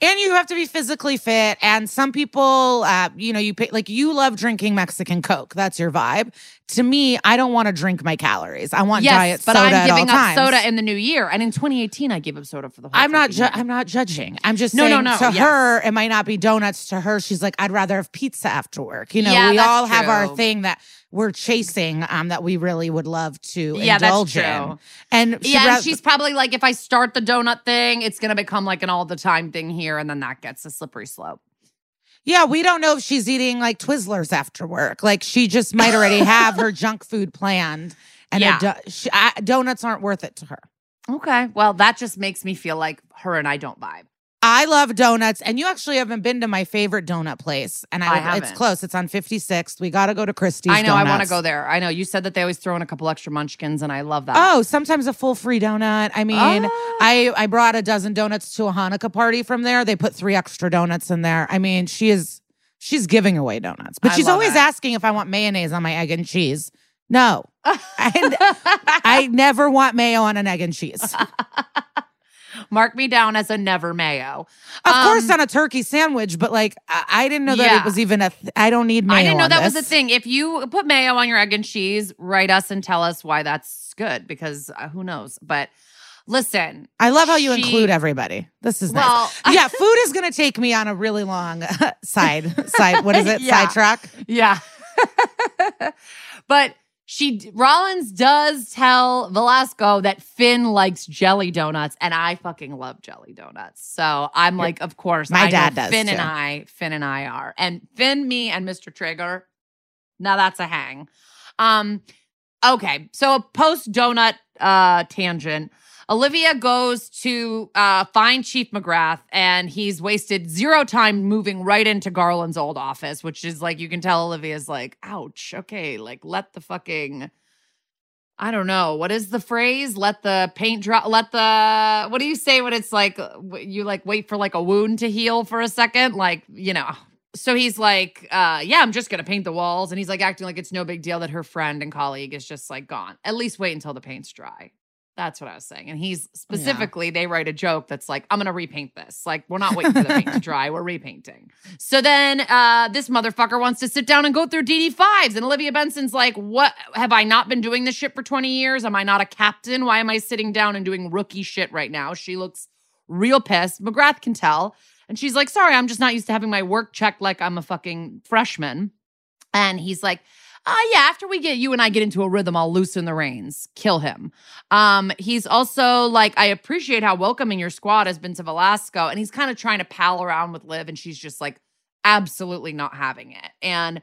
and you have to be physically fit. And some people, uh, you know, you pay, like you love drinking Mexican Coke. That's your vibe. To me, I don't want to drink my calories. I want yes, diet but soda I'm at giving all up times. soda in the new year. And in 2018, I gave up soda for the whole I'm not. Ju- year. I'm not judging. I'm just No, no, saying. no, To yes. her, it might not be donuts. To her, she's like, I'd rather have pizza after work. You know, Yeah, we all have our thing that we're chasing. Um, that we really would love to Yeah, that's indulge true. in. And yeah, and she's probably like, if I start the donut thing, it's gonna become like an all the time thing here, and then that gets a slippery slope. Yeah, we don't know if she's eating like Twizzlers after work. Like she just might already have her [LAUGHS] junk food planned, and Yeah. do- she, I, donuts aren't worth it to her. Okay, well, that just makes me feel like her and I don't vibe. I love donuts, and you actually haven't been to my favorite donut place, and I, I it's haven't. close. It's on 56th. We got to go to Christie's. I know I want to go there. I know you said that they always throw in a couple extra munchkins, and I love that. Oh, sometimes a full free donut. I mean, Oh. I I brought a dozen donuts to a Hanukkah party from there. They put three extra donuts in there. I mean, she is she's giving away donuts, but I she's always it. asking if I want mayonnaise on my egg and cheese. No. [LAUGHS] I, I never want mayo on an egg and cheese. [LAUGHS] Mark me down as a never mayo. Of course, Um, on a turkey sandwich, but like I, I didn't know that Yeah. it was even a. Th- I don't need mayo. I didn't know that was a thing. If you put mayo on your egg and cheese, write us and tell us why that's good because uh, who knows. But listen, I love how you She- include everybody. This is well, nice. [LAUGHS] Yeah, [LAUGHS] food is going to take me on a really long side side. What is it? [LAUGHS] Yeah. Sidetrack. Yeah. but she Rollins does tell Velasco that Finn likes jelly donuts, and I fucking love jelly donuts. So I'm like, of course, My I dad does, Finn and. I, Finn and I are, and Finn, me, and Mr. Trigger. Now that's a hang. Um, okay, so a post donut uh tangent. Olivia goes to uh, find Chief McGrath, and he's wasted zero time moving right into Garland's old office, which is like you can tell Olivia's like, ouch, okay, like let the fucking. I don't know. What is the phrase? Let the paint drop. Let the. What do you say when it's like uh, you like wait for like a wound to heal for a second? Like, you know. So he's like, uh, yeah, I'm just going to paint the walls. And he's like acting like it's no big deal that her friend and colleague is just like gone. At least wait until the paint's dry. That's what I was saying. And he's specifically, they write a joke that's like, I'm going to repaint this. Like, we're not waiting for the paint to dry. We're repainting. [LAUGHS] So then uh, this motherfucker wants to sit down and go through DD5s. And Olivia Benson's like, What? Have I not been doing this shit for 20 years? Am I not a captain? Why am I sitting down and doing rookie shit right now? She looks real pissed. McGrath can tell. And she's like, Sorry, I'm just not used to having my work checked like I'm a fucking freshman. And he's like, uh, yeah, after we get you and I get into a rhythm, I'll loosen the reins, kill him. Um, he's also like, I appreciate how welcoming your squad has been to Velasco. And he's kind of trying to pal around with Liv, and she's just like, absolutely not having it. And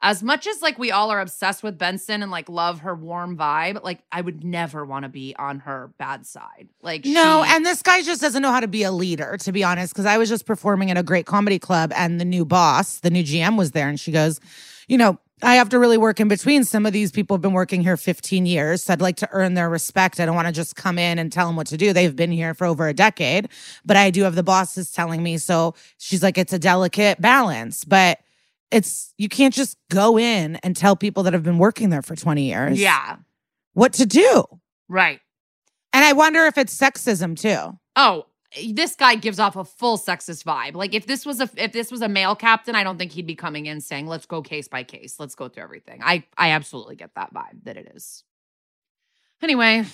as much as like we all are obsessed with Benson and like love her warm vibe, like I would never want to be on her bad side. Like No, she- and this guy just doesn't know how to be a leader, to be honest. Because I was just performing at a great comedy club, and the new boss, the new GM, was there, and she goes, "You know, I have to really work in between. Some of these people have been working here 15 years, so I'd like to earn their respect. I don't want to just come in and tell them what to do. They've been here for over a decade, but I do have the bosses telling me. So she's like, it's a delicate balance, but." It's you can't just go in and tell people that have been working there for 20 years yeah, what to do. right. And I wonder if it's sexism too. Oh, this guy gives off a full sexist vibe. Like if this was a if this was a male captain, I don't think he'd be coming in saying, "Let's go case by case. Let's go through everything." I I absolutely get that vibe that it is. Anyway,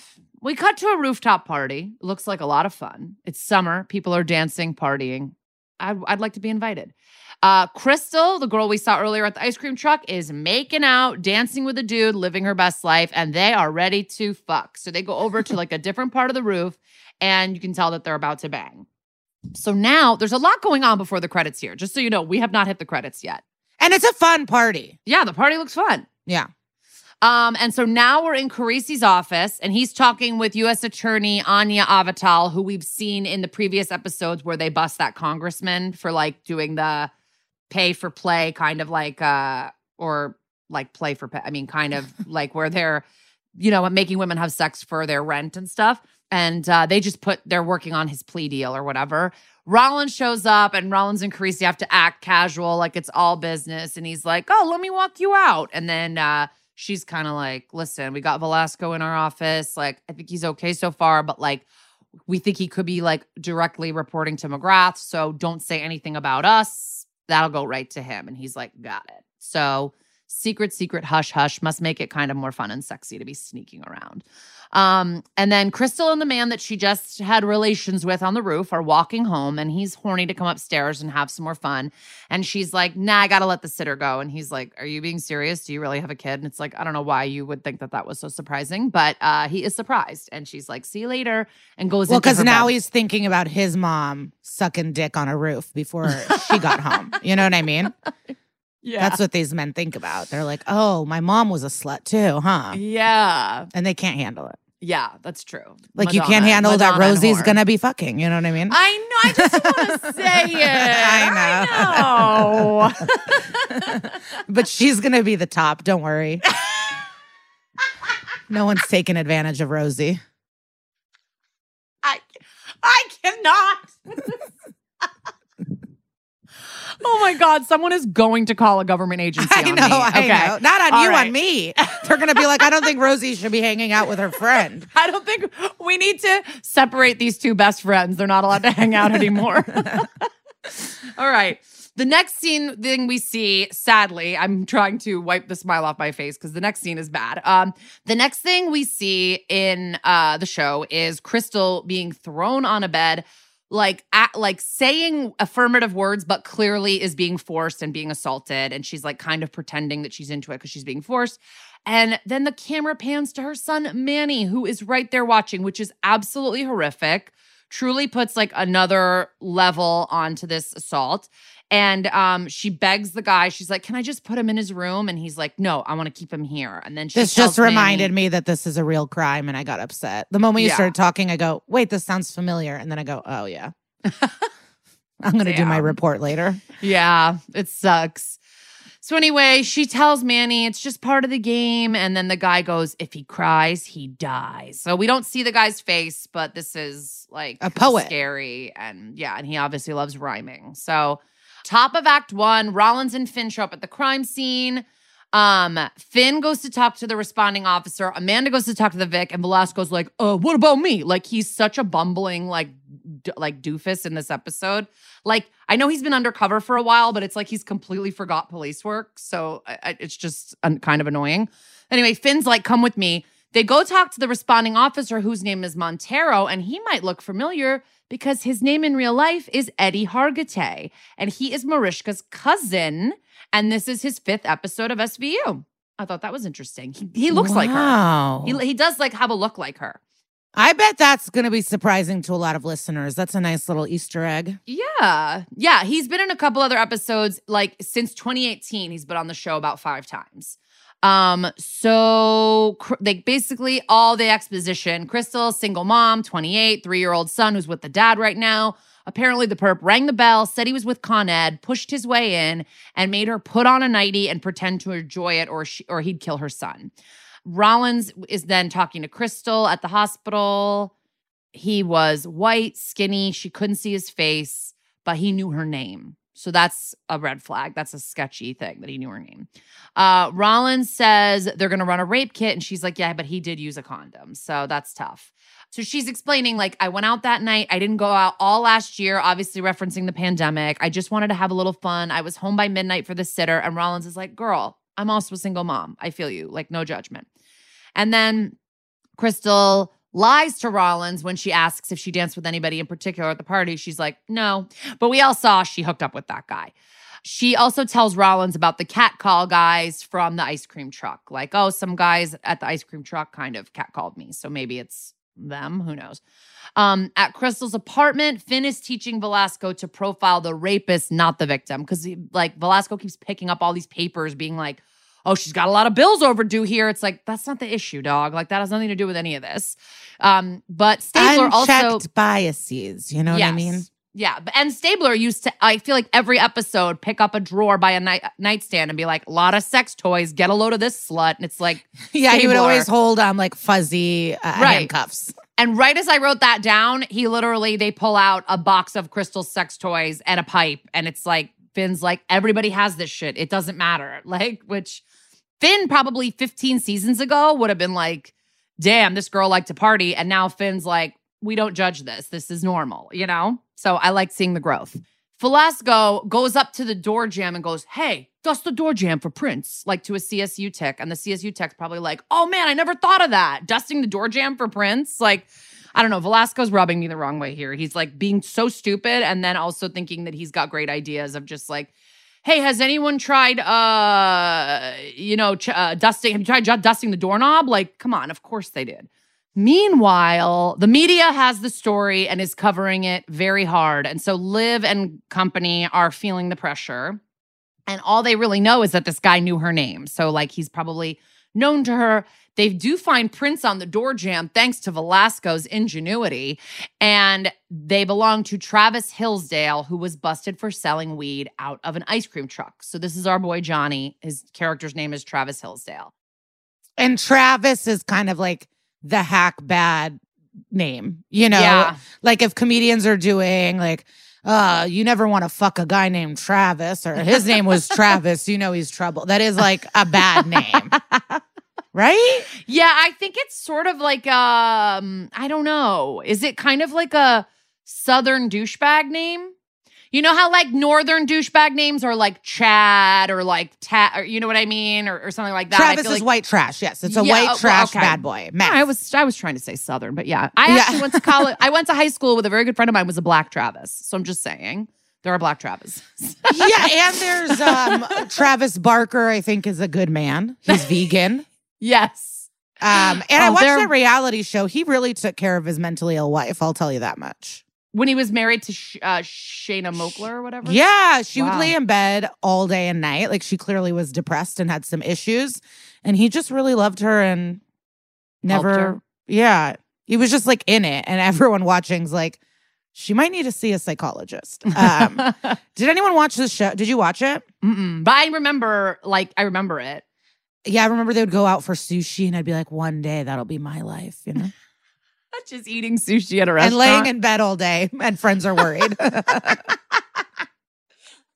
we cut to a rooftop party. Looks like a lot of fun. It's summer. People are dancing, partying. I'd, I'd like to be invited. Uh, Crystal, the girl we saw earlier at the ice cream truck, is making out, dancing with a dude, living her best life, and they are ready to fuck. So they go over to like a different part of the roof, and you can tell that they're about to bang. So now there's a lot going on before the credits here. Just so you know, we have not hit the credits yet. And it's a fun party. Yeah, the party looks fun. Yeah. Um, and so now we're in Carisi's office, and he's talking with U.S. Attorney Anya Avatal, who we've seen in the previous episodes where they bust that congressman for like doing the pay for play, kind of like, uh, or like play for pay. I mean, kind of [LAUGHS] like where they're, you know, making women have sex for their rent and stuff. And uh, they just put, they're working on his plea deal or whatever. Rollins shows up, and Rollins and Carisi have to act casual, like it's all business. And he's like, "Oh, let me walk you out." And then uh, she's kind of like, "Listen, we got Velasco in our office. Like, I think he's okay so far, but like, we think he could be like directly reporting to McGrath. So don't say anything about us. That'll go right to him." And he's like, "Got it." So secret, secret, hush, hush must make it kind of more fun and sexy to be sneaking around. Um, and then Crystal and the man that she just had relations with on the roof are walking home, and he's horny to come upstairs and have some more fun. And she's like, "Nah, I gotta let the sitter go." And he's like, "Are you being serious? Do you really have a kid?" And it's like, I don't know why you would think that that was so surprising, but uh, he is surprised. And she's like, "See you later," and goes Well, because now bed. he's thinking about his mom sucking dick on a roof before she got home. [LAUGHS] You know what I mean? yeah, That's what these men think about. They're like, oh, my mom was a slut too, huh? yeah, And they can't handle it. Yeah. That's true. Like you can't handle that Madonna and Rosie's gonna be fucking. You know what I mean? I know. I just want to [LAUGHS] say it. I know. [LAUGHS] but she's gonna be the top. Don't worry. no one's taking advantage of Rosie. I, I cannot. [LAUGHS] oh my God! Someone is going to call a government agency. I on know, me. I Okay. know. Not on All you, right. on me. [LAUGHS] They're gonna be like, I don't think Rosie should be hanging out with her friend. [LAUGHS] I don't think we need to separate these two best friends. They're not allowed to hang out anymore. [LAUGHS] All right. The next scene thing we see, sadly, I'm trying to wipe the smile off my face because the next scene is bad. Um, the next thing we see in uh the show is Crystal being thrown on a bed, like at, like saying affirmative words, but clearly is being forced and being assaulted, and she's like kind of pretending that she's into it because she's being forced. And then the camera pans to her son Manny, who is right there watching, which is absolutely horrific. Truly puts like another level onto this assault. And um, she begs the guy, she's like, Can I just put him in his room? And he's like, No, I want to keep him here. And then she This just reminded Manny- me that this is a real crime, and I got upset. The moment you Yeah. started talking, I go, "Wait, this sounds familiar," and then I go, "Oh yeah." [LAUGHS] I'm gonna do my report later. Yeah, it sucks. So anyway, she tells Manny it's just part of the game. And then the guy goes, if he cries, he dies. So we don't see the guy's face, but this is like A poet. Scary. And yeah, and he obviously loves rhyming. So top of act one, Rollins and Finn show up at the crime scene. Um, Finn goes to talk to the responding officer. Amanda goes to talk to the Vic, and Velasco's like, "Uh, what about me?" Like he's such a bumbling, like, d- like doofus in this episode. Like I know he's been undercover for a while, but it's like he's completely forgot police work. So I, I, it's just un- kind of annoying. Anyway, Finn's like, "Come with me." They go talk to the responding officer, whose name is Montero, and he might look familiar because his name in real life is Eddie Hargitay, and he is Mariska's cousin. And this is his fifth episode of SVU. I thought that was interesting. He, he looks like her. Wow. He, he does like have a look like her. I bet that's gonna be surprising to a lot of listeners. That's a nice little Easter egg. Yeah. Yeah. He's been in a couple other episodes. Like since 2018, he's been on the show about five times. Um, so like basically all the exposition. Crystal, single mom, 28, three-year-old son who's with the dad right now. Apparently, the perp rang the bell, said he was with Con Ed, pushed his way in, and made her put on a nightie and pretend to enjoy it, or she, or he'd kill her son. Rollins is then talking to Crystal at the hospital. He was white, skinny. She couldn't see his face, but he knew her name. So that's a red flag. That's a sketchy thing that he knew her name. Uh, Rollins says they're going to run a rape kit. And she's like, yeah, but he did use a condom. So that's tough. So she's explaining, like, I went out that night. I didn't go out all last year, obviously referencing the pandemic. I just wanted to have a little fun. I was home by midnight for the sitter. And Rollins is like, girl, I'm also a single mom. I feel you. Like, no judgment. And then Crystal lies to Rollins when she asks if she danced with anybody in particular at the party. She's like, no. But we all saw she hooked up with that guy. She also tells Rollins about the cat call guys from the ice cream truck. Like, oh, some guys at the ice cream truck kind of cat called me. So maybe it's them. Who knows? Um, at Crystal's apartment, Finn is teaching Velasco to profile the rapist, not the victim. Because like Velasco keeps picking up all these papers, being like, oh, she's got a lot of bills overdue here. It's like, that's not the issue, dog. Like, that has nothing to do with any of this. Um, but Stabler Unchecked also biases. You know what I mean? yeah, and Stabler used to. I feel like every episode pick up a drawer by a night, nightstand and be like, "A lot of sex toys. Get a load of this slut." And it's like, [LAUGHS] Yeah, he would always hold um like fuzzy uh, Right. handcuffs. and right as I wrote that down, he literally they pull out a box of crystal sex toys and a pipe, and it's like Finn's like, everybody has this shit. It doesn't matter. [LAUGHS] Like, which Finn probably 15 seasons ago would have been like, damn, this girl liked to party. And now Finn's like, we don't judge this. This is normal, you know? So I like seeing the growth. Velasco goes up to the door jamb and goes, Hey, dust the door jamb for prints, like to a CSU tech. And the CSU tech's probably like, Oh man, I never thought of that. Dusting the door jam for prints. Like, I don't know. Velasco's rubbing me the wrong way here. He's like being so stupid and then also thinking that he's got great ideas of just like, Hey, has anyone tried, uh, you know, ch- uh, dusting? Have you tried ju- dusting the doorknob? Like, come on, of course they did. Meanwhile, the media has the story and is covering it very hard. And so Liv and company are feeling the pressure. And all they really know is that this guy knew her name. So, like, he's probably known to her. They do find prints on the door jamb thanks to Velasco's ingenuity. And they belong to Travis Hillsdale, who was busted for selling weed out of an ice cream truck. So, this is our boy Johnny. His character's name is Travis Hillsdale. And Travis is kind of like the hack bad name, you know? Yeah. Like if comedians are doing like, uh, you never want to fuck a guy named Travis, or his name was [LAUGHS] Travis, you know he's trouble. That is like a bad name. [LAUGHS] right? Yeah, I think it's sort of like um, I don't know. Is it kind of like a southern douchebag name? You know how like northern douchebag names are like Chad or like Ta, or you know what I mean, or, or something like that. I Travis is like- white trash. Yes, it's a Yeah, white well, trash okay. bad boy. Mess. I was I was trying to say southern, but yeah, I Yeah. actually went to [LAUGHS] college. I went to high school with a very good friend of mine was a black Travis. So I'm just saying there are black Travis. [LAUGHS] yeah, and there's um Travis Barker. I think is a good man. He's vegan. [LAUGHS] yes. Um, and I Oh, watched they're- that reality show. He really took care of his mentally ill wife. I'll tell you that much. When he was married to Sh- uh, Shanna Moakler or whatever. Yeah, she would lay in bed all day and night. Like she clearly was depressed and had some issues. And he just really loved her and never, her. yeah. He was just like in it. And [LAUGHS] everyone watching's like, she might need to see a psychologist. Um, [LAUGHS] did anyone watch this show? Did you watch it? Mm-mm. But I remember, like, I remember it. Yeah, I remember they would go out for sushi and I'd be like, one day that'll be my life, you know? Just eating sushi at a restaurant. and laying in bed all day and friends are worried. [LAUGHS]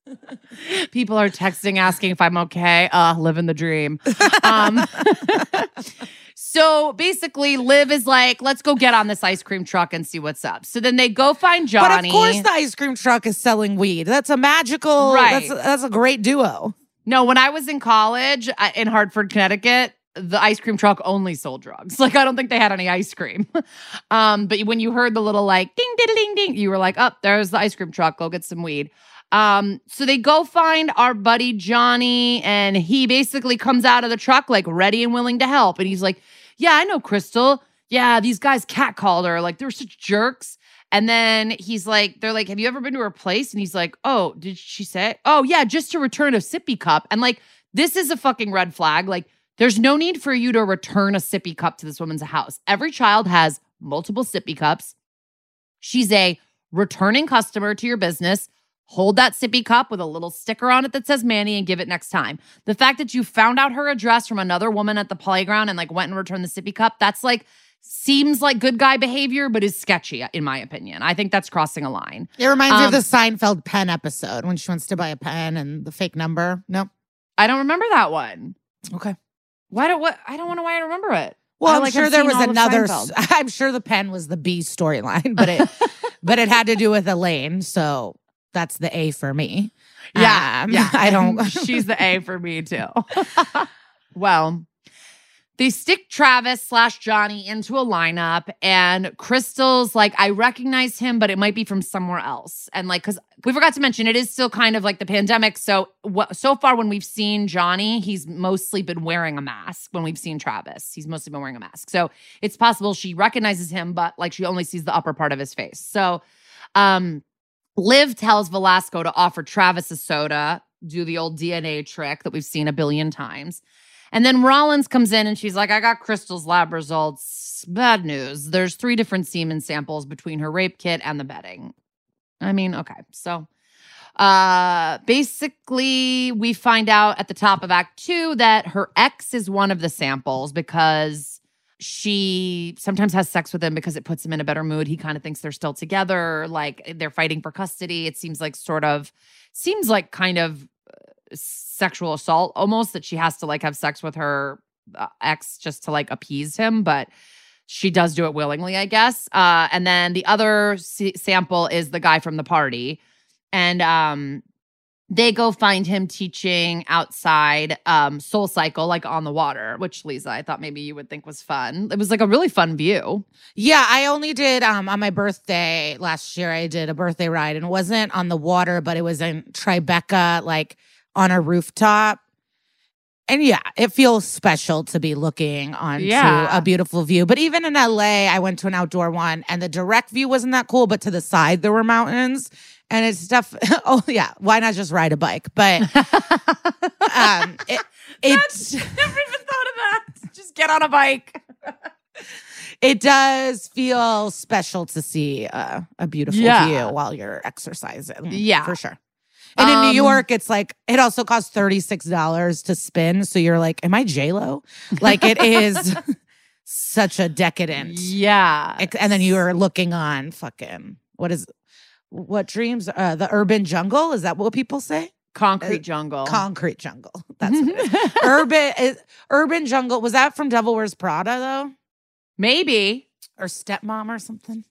[LAUGHS] People are texting asking if I'm okay. Uh, living the dream. Um, [LAUGHS] so basically, Liv is like, let's go get on this ice cream truck and see what's up. So then they go find Johnny. but of course the ice cream truck is selling weed. That's a magical, Right. that's, that's a great duo. no, when I was in college uh, in Hartford, Connecticut, the ice cream truck only sold drugs. [LAUGHS] Like I don't think they had any ice cream. [LAUGHS] um, but when you heard the little like ding ding ding ding, you were like, "Up oh, there's the ice cream truck. Go get some weed." Um, so they go find our buddy Johnny, and he basically comes out of the truck like ready and willing to help. And he's like, Yeah, I know Crystal. Yeah, these guys catcalled her. Like they're such jerks. And then he's like, they're like, Have you ever been to her place? And he's like, Oh, did she say? Oh, yeah, just to return a sippy cup. And like, this is a fucking red flag. Like, there's no need for you to return a sippy cup to this woman's house. Every child has multiple sippy cups. She's a returning customer to your business. Hold that sippy cup with a little sticker on it that says Manny and give it next time. The fact that you found out her address from another woman at the playground and like went and returned the sippy cup, that's like seems like good guy behavior, but is sketchy, in my opinion. I think that's crossing a line. It reminds me of Um, the Seinfeld pen episode when she wants to buy a pen and the fake number. No? I don't remember that one. Okay. Why don't what I don't know why I remember it. Well, I, I'm like, sure there was another. Seinfeld. [LAUGHS] I'm sure the pen was the B storyline, but it, [LAUGHS] but it had to do with Elaine. So that's the A for me. Yeah, Um, yeah. [LAUGHS] I don't. She's the A for me too. well, they stick Travis slash Johnny into a lineup, and Crystal's like, I recognize him, but it might be from somewhere else. And like, because we forgot to mention, it is still kind of like the pandemic. So what? So far, when we've seen Johnny, he's mostly been wearing a mask. When we've seen Travis, he's mostly been wearing a mask. So it's possible she recognizes him, but like she only sees the upper part of his face. So, um. Liv tells Velasco to offer Travis a soda, do the old DNA trick that we've seen a billion times. And then Rollins comes in and she's like, I got Crystal's lab results. Bad news. There's three different semen samples between her rape kit and the bedding. I mean, okay. So uh basically we find out at the top of act 2 that her ex is one of the samples because she sometimes has sex with him because it puts him in a better mood. He kind of thinks they're still together, like they're fighting for custody. It seems like sort of seems like kind of sexual assault almost that she has to like have sex with her uh, ex just to like appease him, but she does do it willingly, I guess. Uh, and then the other s- sample is the guy from the party, and um, they go find him teaching outside um, Soul Cycle, like on the water. Which Lisa, I thought maybe you would think was fun. It was like a really fun view. Yeah, I only did um on my birthday last year. I did a birthday ride, and it wasn't on the water, but it was in Tribeca, like on a rooftop. And yeah, it feels special to be looking onto Yeah. a beautiful view. But even in LA, I went to an outdoor one, and the direct view wasn't that cool. But to the side, there were mountains, and it's stuff. [LAUGHS] Oh yeah, why not just ride a bike? But [LAUGHS] um, it, it's [LAUGHS] Never even thought of that. Just get on a bike. it does feel special to see uh, a beautiful Yeah. view while you're exercising. Yeah. for sure. And in Um, New York, it's like it also costs thirty six dollars to spin. So you're like, "Am I J Lo?" Like it is [LAUGHS] such a decadent. Yeah. And then you are looking on fucking what is what dreams? Uh, the urban jungle is that what people say? Concrete jungle. Concrete jungle. [LAUGHS] That's what it is. urban [LAUGHS] is, urban jungle. Was that from Devil Wears Prada though, Maybe. or Stepmom or something?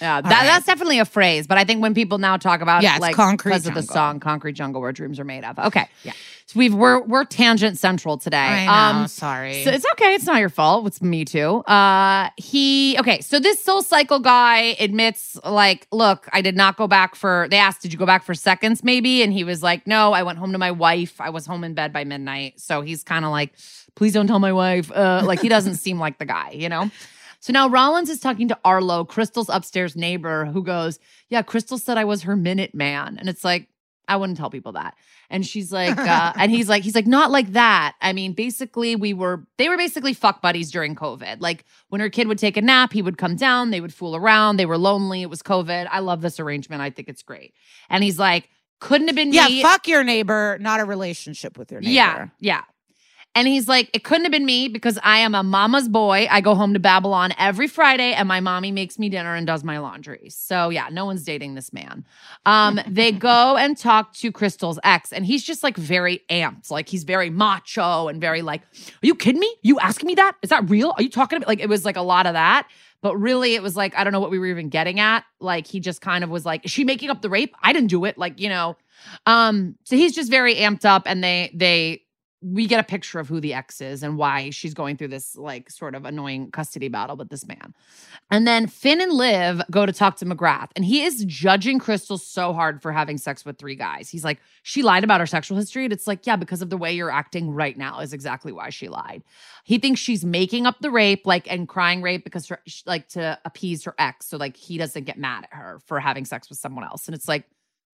Yeah, that, right. that's definitely a phrase, but I think when people now talk about Yeah, it's like concrete because of the jungle. song "Concrete Jungle," where dreams are made of. Okay, Yeah. so we've we're we're tangent central today. I know. Um, sorry. So it's okay. It's not your fault. It's me too. Uh, he okay. So this Soul Cycle guy admits, like, look, I did not go back for. They asked, did you go back for seconds, maybe? And he was like, no, I went home to my wife. I was home in bed by midnight. So he's kind of like, please don't tell my wife. Uh, like he doesn't [LAUGHS] seem like the guy, you know. So now Rollins is talking to Arlo, Crystal's upstairs neighbor, who goes, yeah, Crystal said I was her minute man, and it's like. I wouldn't tell people that. And she's like, uh, [LAUGHS] and he's like, he's like, not like that. I mean, basically, we were, they were basically fuck buddies during COVID. Like when her kid would take a nap, he would come down, they would fool around, they were lonely, it was COVID. I love this arrangement. I think it's great. And he's like, couldn't have been yeah, me. fuck your neighbor, not a relationship with your neighbor. Yeah, yeah. And he's like, it couldn't have been me because I am a mama's boy. I go home to Babylon every Friday and my mommy makes me dinner and does my laundry. So yeah, no one's dating this man. Um, they [LAUGHS] go and talk to Crystal's ex, and he's just like very amped. Like he's very macho and very like, Are you kidding me? You asking me that? Is that real? Are you talking about like it was like a lot of that? But really, it was like, I don't know what we were even getting at. Like, he just kind of was like, Is she making up the rape? I didn't do it. Like, you know. Um, so he's just very amped up, and they they we get a picture of who the ex is and why she's going through this like sort of annoying custody battle with this man. And then Finn and Liv go to talk to McGrath, and he is judging Crystal so hard for having sex with three guys. He's like, she lied about her sexual history. And it's like, yeah, because of the way you're acting right now is exactly why she lied. He thinks she's making up the rape, like, and crying rape because, her, like, to appease her ex. So, like, he doesn't get mad at her for having sex with someone else. And it's like,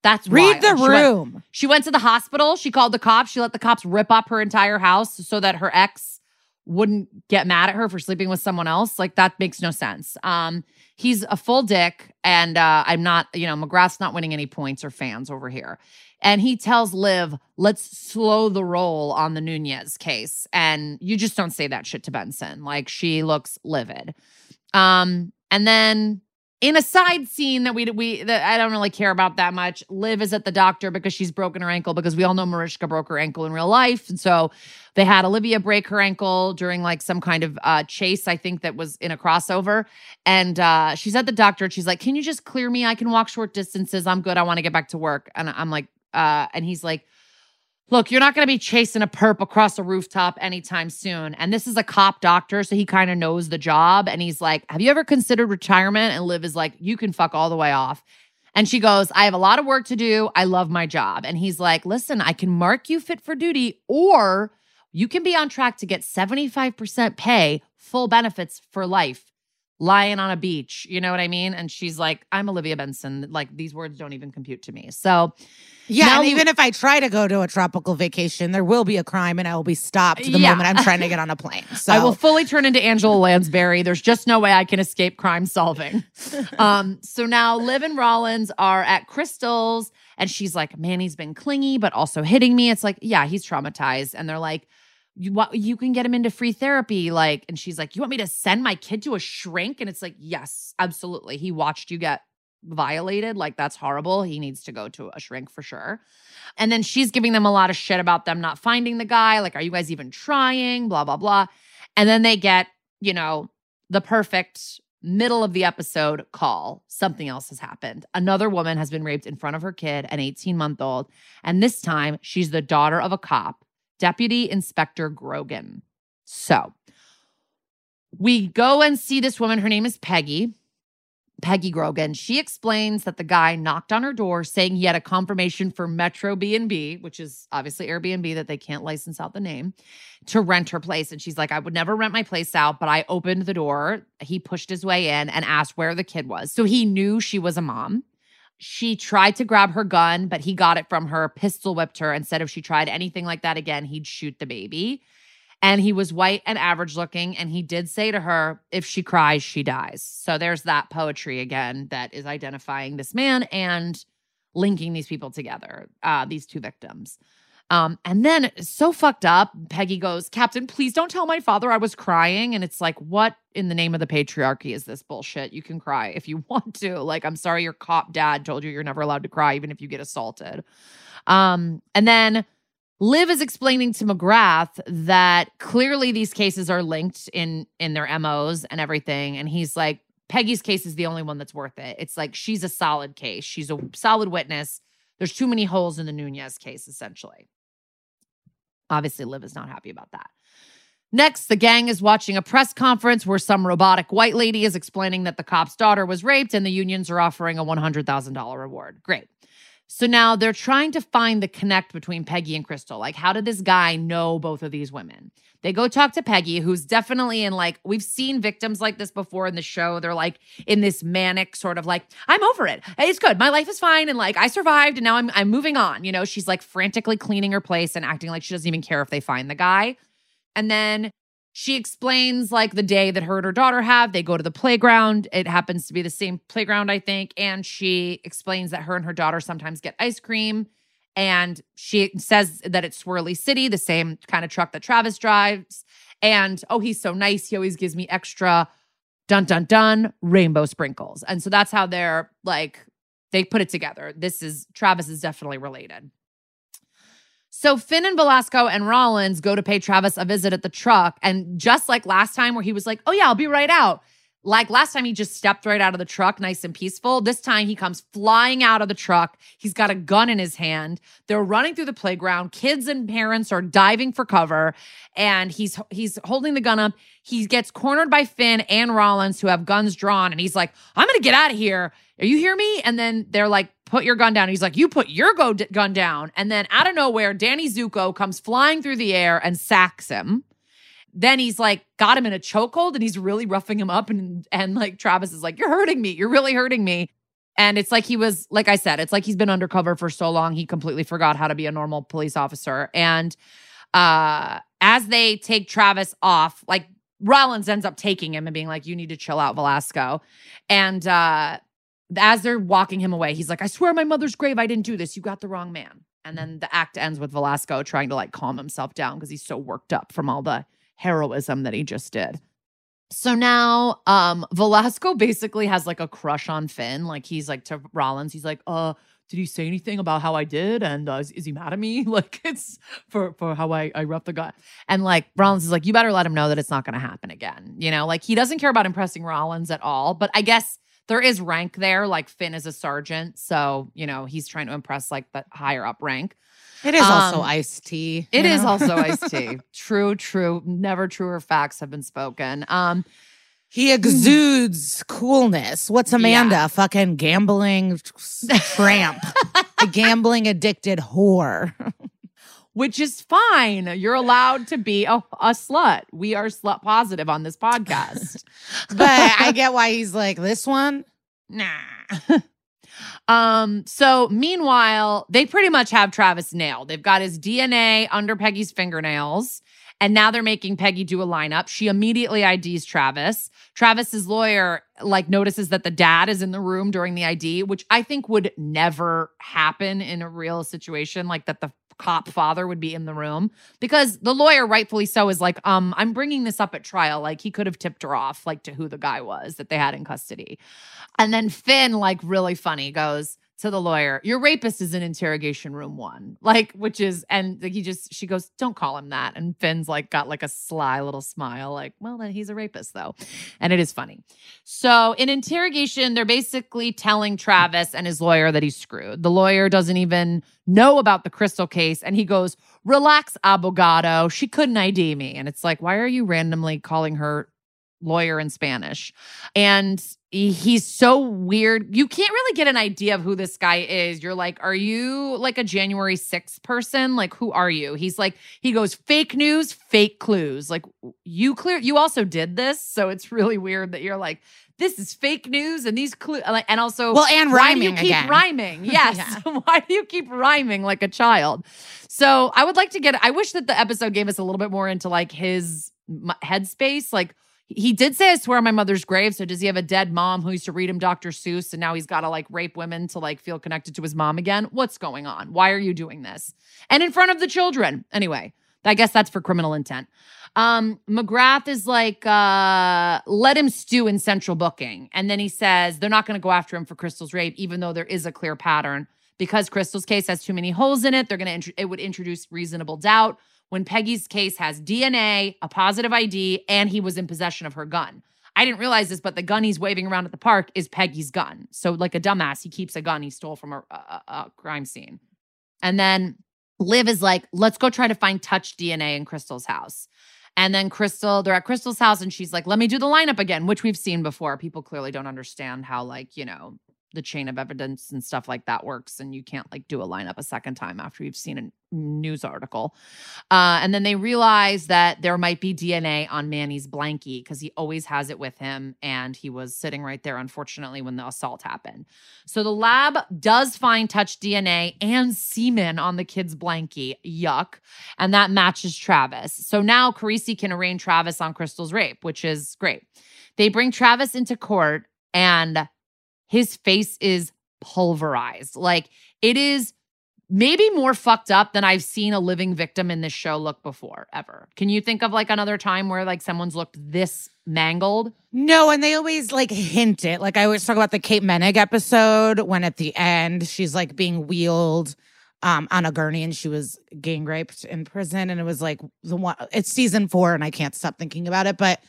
that's Read the wild. She went- room. she went to the hospital. She called the cops. She let the cops rip up her entire house so that her ex wouldn't get mad at her for sleeping with someone else. Like that makes no sense. Um, he's a full dick, and uh, I'm not. You know, McGrath's not winning any points or fans over here. And he tells Liv, "Let's slow the roll on the Nunez case." And you just don't say that shit to Benson. Like she looks livid. Um, and then in a side scene that we we that I don't really care about that much. Liv is at the doctor because she's broken her ankle because we all know Mariska broke her ankle in real life, and so they had Olivia break her ankle during like some kind of uh, chase. I think that was in a crossover, and uh, she's at the doctor. and She's like, "Can you just clear me? I can walk short distances. I'm good. I want to get back to work." And I'm like, uh, and he's like. Look, you're not going to be chasing a perp across a rooftop anytime soon. And this is a cop doctor, so he kind of knows the job. And he's like, Have you ever considered retirement? And Liv is like, You can fuck all the way off. And she goes, I have a lot of work to do. I love my job. And he's like, Listen, I can mark you fit for duty, or you can be on track to get 75% pay, full benefits for life, lying on a beach. You know what I mean? And she's like, I'm Olivia Benson. Like, these words don't even compute to me. So, Yeah, Now- and even if I try to go to a tropical vacation, there will be a crime and I will be stopped the Yeah. moment I'm trying to get on a plane. So [LAUGHS] I will fully turn into Angela Lansbury. There's just no way I can escape crime solving. [LAUGHS] um, so now Liv and Rollins are at Crystal's, and she's like, Manny's been clingy, but also hitting me. It's like, yeah, he's traumatized. And they're like, you, what, you can get him into free therapy. Like, and she's like, You want me to send my kid to a shrink? And it's like, Yes, absolutely. He watched you get violated. Like, that's horrible. He needs to go to a shrink for sure. And then she's giving them a lot of shit about them not finding the guy. Like, are you guys even trying? Blah, blah, blah. And then they get, you know, the perfect middle of the episode call. Something else has happened. Another woman has been raped in front of her kid, an 18 month old. And this time she's the daughter of a cop, Deputy Inspector Grogan. So we go and see this woman. Her name is Peggy. Peggy Grogan. She explains that the guy knocked on her door saying he had a confirmation for Metro B&B, which is obviously Airbnb that they can't license out the name, to rent her place. And she's like, I would never rent my place out, but I opened the door. He pushed his way in and asked where the kid was. So he knew she was a mom. She tried to grab her gun, but he got it from her, pistol whipped her, and said if she tried anything like that again, he'd shoot the baby. And he was white and average looking. And he did say to her, if she cries, she dies. So there's that poetry again that is identifying this man and linking these people together, uh, these two victims. Um, and then so fucked up, Peggy goes, Captain, please don't tell my father I was crying. And it's like, what in the name of the patriarchy is this bullshit? You can cry if you [LAUGHS] want to. Like, I'm sorry your cop dad told you you're never allowed to cry, even if you get assaulted. Um, and then Liv is explaining to McGrath that clearly these cases are linked in in their MOs and everything. And he's like, Peggy's case is the only one that's worth it. It's like she's a solid case. She's a solid witness. There's too many holes in the Nunez case, essentially. Obviously, Liv is not happy about that. Next, the gang is watching a press conference where some robotic white lady is explaining that the cop's daughter was raped and the unions are offering a $100,000 reward. Great. So now they're trying to find the connect between Peggy and Crystal. Like, how did this guy know both of these women? They go talk to Peggy, who's definitely in like, we've seen victims like this before in the show. They're like in this manic sort of like, I'm over it. It's good. My life is fine. And like, I survived and now I'm, I'm moving on. You know, she's like frantically cleaning her place and acting like she doesn't even care if they find the guy. And then she explains like the day that her and her daughter have. They go to the playground. It happens to be the same playground, I think. And she explains that her and her daughter sometimes get ice cream. And she says that it's Swirly City, the same kind of truck that Travis drives. And oh, he's so nice. He always gives me extra dun dun dun rainbow sprinkles. And so that's how they're like, they put it together. This is Travis is definitely related. So Finn and Velasco and Rollins go to pay Travis a visit at the truck. And just like last time, where he was like, oh, yeah, I'll be right out. Like last time, he just stepped right out of the truck, nice and peaceful. This time, he comes flying out of the truck. He's got a gun in his hand. They're running through the playground. Kids and parents are diving for cover, and he's he's holding the gun up. He gets cornered by Finn and Rollins, who have guns drawn, and he's like, "I'm gonna get out of here. Are you hear me?" And then they're like, "Put your gun down." He's like, "You put your go- gun down." And then out of nowhere, Danny Zuko comes flying through the air and sacks him. Then he's like got him in a chokehold and he's really roughing him up. And and like Travis is like you're hurting me. You're really hurting me. And it's like he was like I said it's like he's been undercover for so long he completely forgot how to be a normal police officer. And uh as they take Travis off like Rollins ends up taking him and being like you need to chill out Velasco. And uh as they're walking him away he's like I swear my mother's grave I didn't do this you got the wrong man and then the act ends with Velasco trying to like calm himself down because he's so worked up from all the heroism that he just did. So now um Velasco basically has like a crush on Finn. Like he's like to Rollins, he's like, uh, did he say anything about how I did? And uh, is, is, he mad at me? [LAUGHS] Like it's for for how I I roughed the guy. And like Rollins is like, you better let him know that it's not gonna happen again. You know, like he doesn't care about impressing Rollins at all. But I guess there is rank there. Like Finn is a sergeant, so you know he's trying to impress like the higher up rank. It is um, also Ice-T. It know? is also Ice-T. True, true. Never truer facts have been spoken. Um, he exudes coolness. What's Amanda? Yeah. Fucking gambling [LAUGHS] tramp, a gambling addicted whore. [LAUGHS] Which is fine. You're allowed to be a, a slut. We are slut positive on this podcast. [LAUGHS] but I [LAUGHS] get why he's like, this one? Nah. Um, so meanwhile, they pretty much have Travis nailed. They've got his DNA under Peggy's fingernails. And now they're making Peggy do a lineup. She immediately IDs Travis. Travis's lawyer like notices that the dad is in the room during the ID, which I think would never happen in a real situation like that the cop father would be in the room. Because the lawyer rightfully so is like um i'm bringing this up at trial. Like he could have tipped her off like to who the guy was that they had in custody. And then finn like really funny goes to the lawyer, your rapist is in interrogation room one. Like, which is, and he just, she goes, don't call him that. And Finn's like, got like a sly little smile, like, well, then he's a rapist though. And it is funny. So in interrogation, they're basically telling Travis and his lawyer that he's screwed. The lawyer doesn't even know about the crystal case. And he goes, relax, abogado. She couldn't ID me. And it's like, why are you randomly calling her lawyer in Spanish? And he's so weird. You can't really get an idea of who this guy is. You're like, are you like a January 6th person? Like, who are you? He's like, he goes, fake news, fake clues. Like, you clear, you also did this. So it's really weird that you're like, this is fake news and these clues. And also, well, and rhyming. Why do you keep again. rhyming? [LAUGHS] Yes. yeah. [LAUGHS] why do you keep rhyming like a child? So I would like to get, I wish that the episode gave us a little bit more into like his headspace. Like, He did say, I swear on my mother's grave. So does he have a dead mom who used to read him Dr. Seuss and now he's got to like rape women to like feel connected to his mom again? What's going on? Why are you doing this? And in front of the children. Anyway, I guess that's for criminal intent. Um, McGrath is like, uh, let him stew in central booking. And then he says they're not going to go after him for Crystal's rape, even though there is a clear pattern. Because Crystal's case has too many holes in it, they're going to, it would introduce reasonable doubt when Peggy's case has DNA, a positive ID, and he was in possession of her gun. I didn't realize this, but the gun he's waving around at the park is Peggy's gun. So, like a dumbass, he keeps a gun he stole from a, a, a crime scene. And then Liv is like, let's go try to find touch DNA in Crystal's house. And then Crystal, they're at Crystal's house and she's like, let me do the lineup again, which we've seen before. People clearly don't understand how, like, you know, the chain of evidence and stuff like that works. And you can't like do a lineup a second time after you've seen a news article. Uh, and then they realize that there might be DNA on Manny's blankie because he always has it with him. And he was sitting right there, unfortunately, when the assault happened. So the lab does find touch DNA and semen on the kid's blankie. Yuck. And that matches Travis. So now Carisi can arraign Travis on Crystal's rape, which is great. They bring Travis into court and his face is pulverized. Like it is maybe more fucked up than I've seen a living victim in this show look before ever. Can you think of like another time where like someone's looked this mangled? No, and they always like hint it. Like I always talk about the Kate Menig episode when at the end she's like being wheeled um, on a gurney and she was gang raped in prison. And it was like the one, it's season four and I can't stop thinking about it, but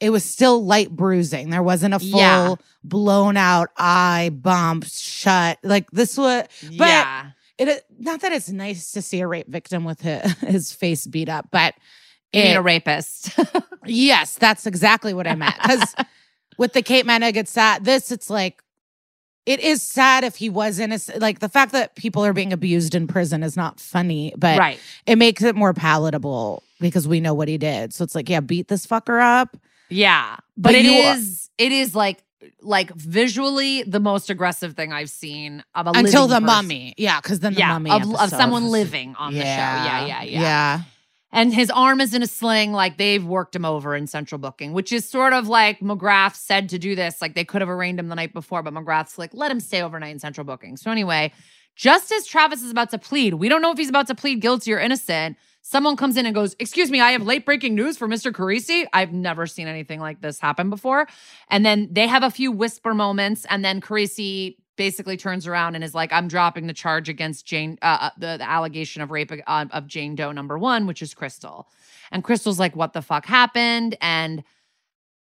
it was still light bruising. There wasn't a full Yeah. blown out eye bump shut. Like this was, but yeah. it, uh, not that it's nice to see a rape victim with his, [LAUGHS] his face beat up, but mean a rapist. [LAUGHS] Yes, that's exactly what I meant. Because [LAUGHS] with the Kate Menig, it's sad. This, it's like, it is sad if he was innocent. Like the fact that people are being abused in prison is not funny, but right. it makes it more palatable because we know what he did. So it's like, yeah, beat this fucker up. Yeah. But But, it is it is like like visually the most aggressive thing I've seen of a Until the person. mummy. Yeah, because then the yeah, mummy of, of someone living on the show. Yeah, yeah, yeah. Yeah. And his arm is in a sling, like they've worked him over in central booking, which is sort of like McGrath said to do this. Like they could have arraigned him the night before, but McGrath's like, let him stay overnight in central booking. So anyway, just as Travis is about to plead, we don't know if he's about to plead guilty or innocent. Someone comes in and goes, Excuse me, I have late breaking news for Mr. Carisi. I've never seen anything like this happen before. And then they have a few whisper moments, and then Carisi basically turns around and is like, I'm dropping the charge against Jane, uh, the, the allegation of rape uh, of Jane Doe number one, which is Crystal. And Crystal's like, What the fuck happened? And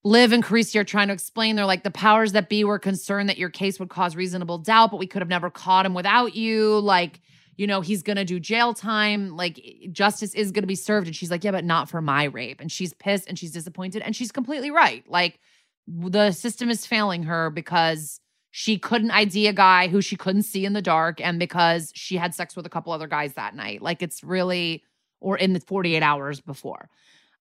Liv and Carisi are trying to explain. They're like, the powers that be were concerned that your case would cause reasonable doubt, but we could have never caught him without you. Like, you know, he's gonna do jail time. Like, justice is gonna be served. And she's like, yeah, but not for my rape. And she's pissed and she's disappointed. And she's completely right. Like, the system is failing her because she couldn't ID a guy who she couldn't see in the dark and because she had sex with a couple other guys that night. Like, it's really, or in the 48 hours before.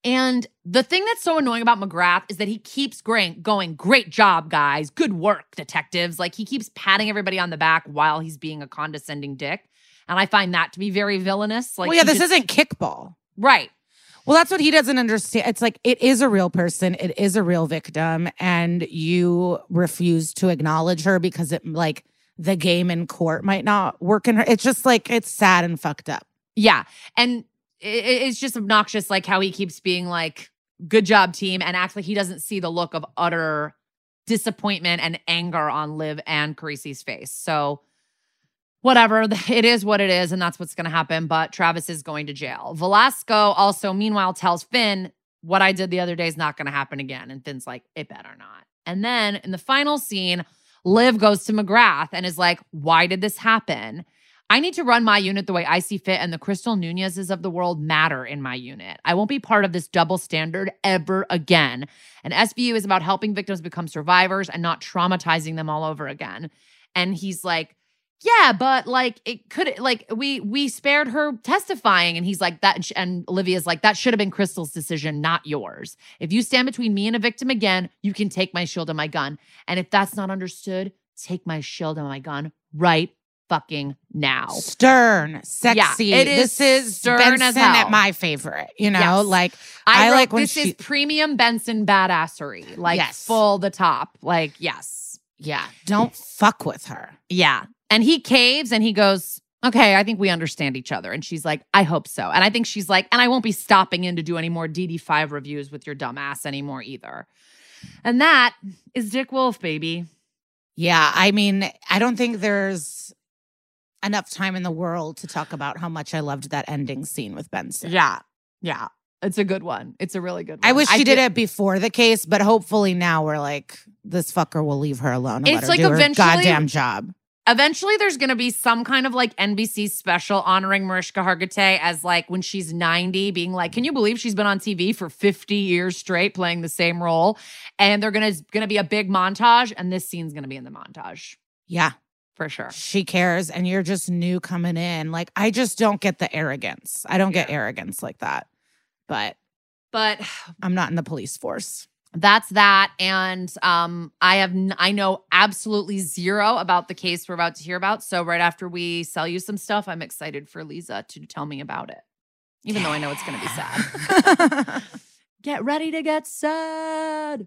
And the thing that's so annoying about McGrath is that he keeps going, going, great job, guys. Good work, detectives. Like he keeps patting everybody on the back while he's being a condescending dick. And I find that to be very villainous. Like, well, yeah, this just- isn't kickball. right. Well, that's what he doesn't understand. It's like it is a real person, it is a real victim, and you refuse to acknowledge her because it like the game in court might not work in her. It's just like it's sad and fucked up. Yeah. And it, it's just obnoxious, like how he keeps being like, good job, team, and acts like he doesn't see the look of utter disappointment and anger on Liv and Carisi's face. So, whatever, [LAUGHS] it is what it is, and that's what's going to happen. But Travis is going to jail. Velasco also, meanwhile, tells Fin, what I did the other day is not going to happen again. And Fin's like, it better not. And then in the final scene, Liv goes to McGrath and is like, why did this happen? I need to run my unit the way I see fit, and the Crystal Nunez's of the world matter in my unit. I won't be part of this double standard ever again. And SVU is about helping victims become survivors and not traumatizing them all over again. And he's like, yeah, but like it could like we we spared her testifying, and he's like that, and Olivia's like that should have been Crystal's decision, not yours. If you stand between me and a victim again, you can take my shield and my gun, and if that's not understood, take my shield and my gun right fucking now. Stern, sexy. it is this is stern Benson as hell. at my favorite. You know, Yes. like I, I wrote, like when this she- is premium Benson badassery, like Yes. full the top. Like, yes. yeah, don't fuck with her. Yeah. And he caves and he goes, Okay, I think we understand each other. And she's like, I hope so. And I think she's like, And I won't be stopping in to do any more DD5 reviews with your dumb ass anymore either. And that is Dick Wolf, baby. Yeah, I mean, I don't think there's enough time in the world to talk about how much I loved that ending scene with Benson. Yeah. Yeah. It's a good one. It's a really good one. I wish she did feel- it before the case, but hopefully now we're like, this fucker will leave her alone. It's like eventually- goddamn job. Eventually, there's going to be some kind of like NBC special honoring Mariska Hargitay as like when she's 90, being like, "Can you believe she's been on TV for 50 years straight playing the same role?" And they're gonna gonna be a big montage, and this scene's gonna be in the montage Yeah, for sure. she cares, and you're just new coming in. Like, I just don't get the arrogance. I don't get arrogance like that. But But I'm not in the police force. That's that, and um, I have n- I know absolutely zero about the case we're about to hear about. So right after we sell you some stuff, I'm excited for Liza to tell me about it, even though I know it's gonna be sad. [LAUGHS] Get ready to get sad.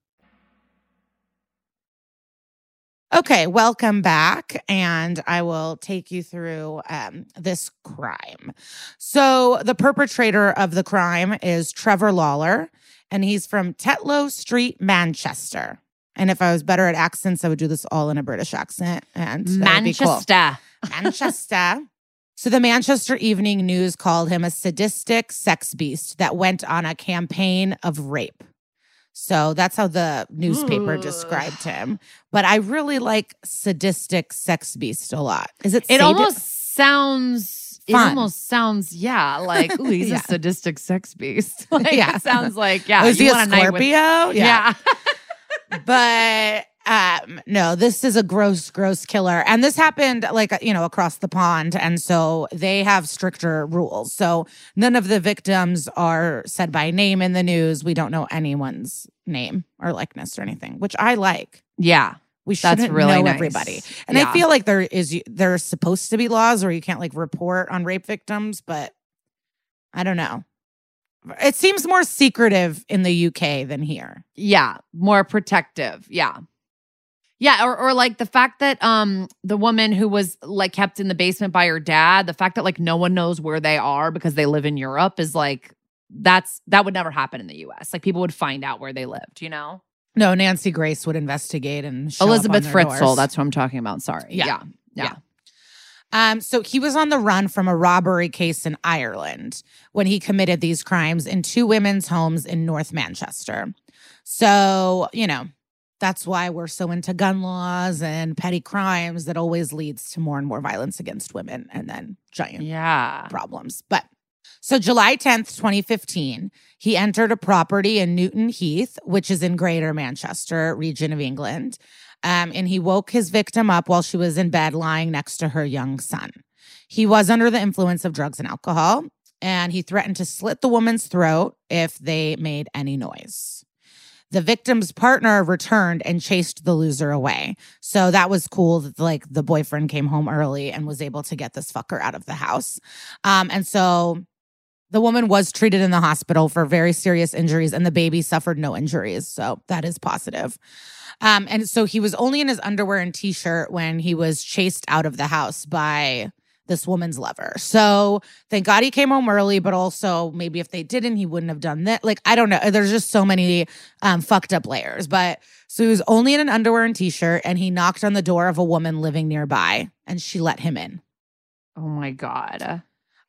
Okay, welcome back. And I will take you through um, this crime. So, the perpetrator of the crime is Trevor Lawler, and he's from Tetlow Street, Manchester. And if I was better at accents, I would do this all in a British accent. And be cool. Manchester. [LAUGHS] Manchester. So the Manchester Evening News called him a sadistic sex beast that went on a campaign of rape. So that's how the newspaper Ugh. described him. But I really like sadistic sex beast a lot. Is it? It sadi- almost sounds. It almost sounds, yeah, like [LAUGHS] ooh, he's Yeah. a sadistic sex beast. [LAUGHS] [LAUGHS] Like, Yeah. it sounds like, yeah. Oh, is he a Scorpio? with- yeah. but um no this is a gross gross killer and this happened like you know across the pond and so they have stricter rules so none of the victims are said by name in the news we don't know anyone's name or likeness or anything which i like yeah. we shouldn't really know nice. everybody and Yeah. i feel like there is there's supposed to be laws where you can't like report on rape victims but i don't know it seems more secretive in the uk than here Yeah, more protective. Yeah. Yeah, or or like the fact that um the woman who was like kept in the basement by her dad, the fact that like no one knows where they are because they live in Europe is like that's that would never happen in the US. Like people would find out where they lived, you know? no nancy grace would investigate and show up on Elizabeth Fritzl, doors. that's what I'm talking about. Sorry. Yeah. Yeah. Yeah. Yeah. Um, so he was on the run from a robbery case in Ireland when he committed these crimes in two women's homes in North Manchester. So, you know, that's why we're so into gun laws and petty crimes that always leads to more and more violence against women and then giant Yeah. problems. But so July 10th, 2015, he entered a property in Newton Heath, which is in Greater Manchester region of England. Um, and he woke his victim up while she was in bed lying next to her young son. He was under the influence of drugs and alcohol, and he threatened to slit the woman's throat if they made any noise. The victim's partner returned and chased the loser away. So that was cool that like the boyfriend came home early and was able to get this fucker out of the house. Um, and so the woman was treated in the hospital for very serious injuries, and the baby suffered no injuries. So that is positive. Um, and so he was only in his underwear and t shirt when he was chased out of the house by this woman's lover. So thank God he came home early, but also maybe if they didn't, he wouldn't have done that. Like, I don't know. There's just so many um, fucked up layers. But so he was only in an underwear and t shirt, and he knocked on the door of a woman living nearby, and she let him in Oh my God.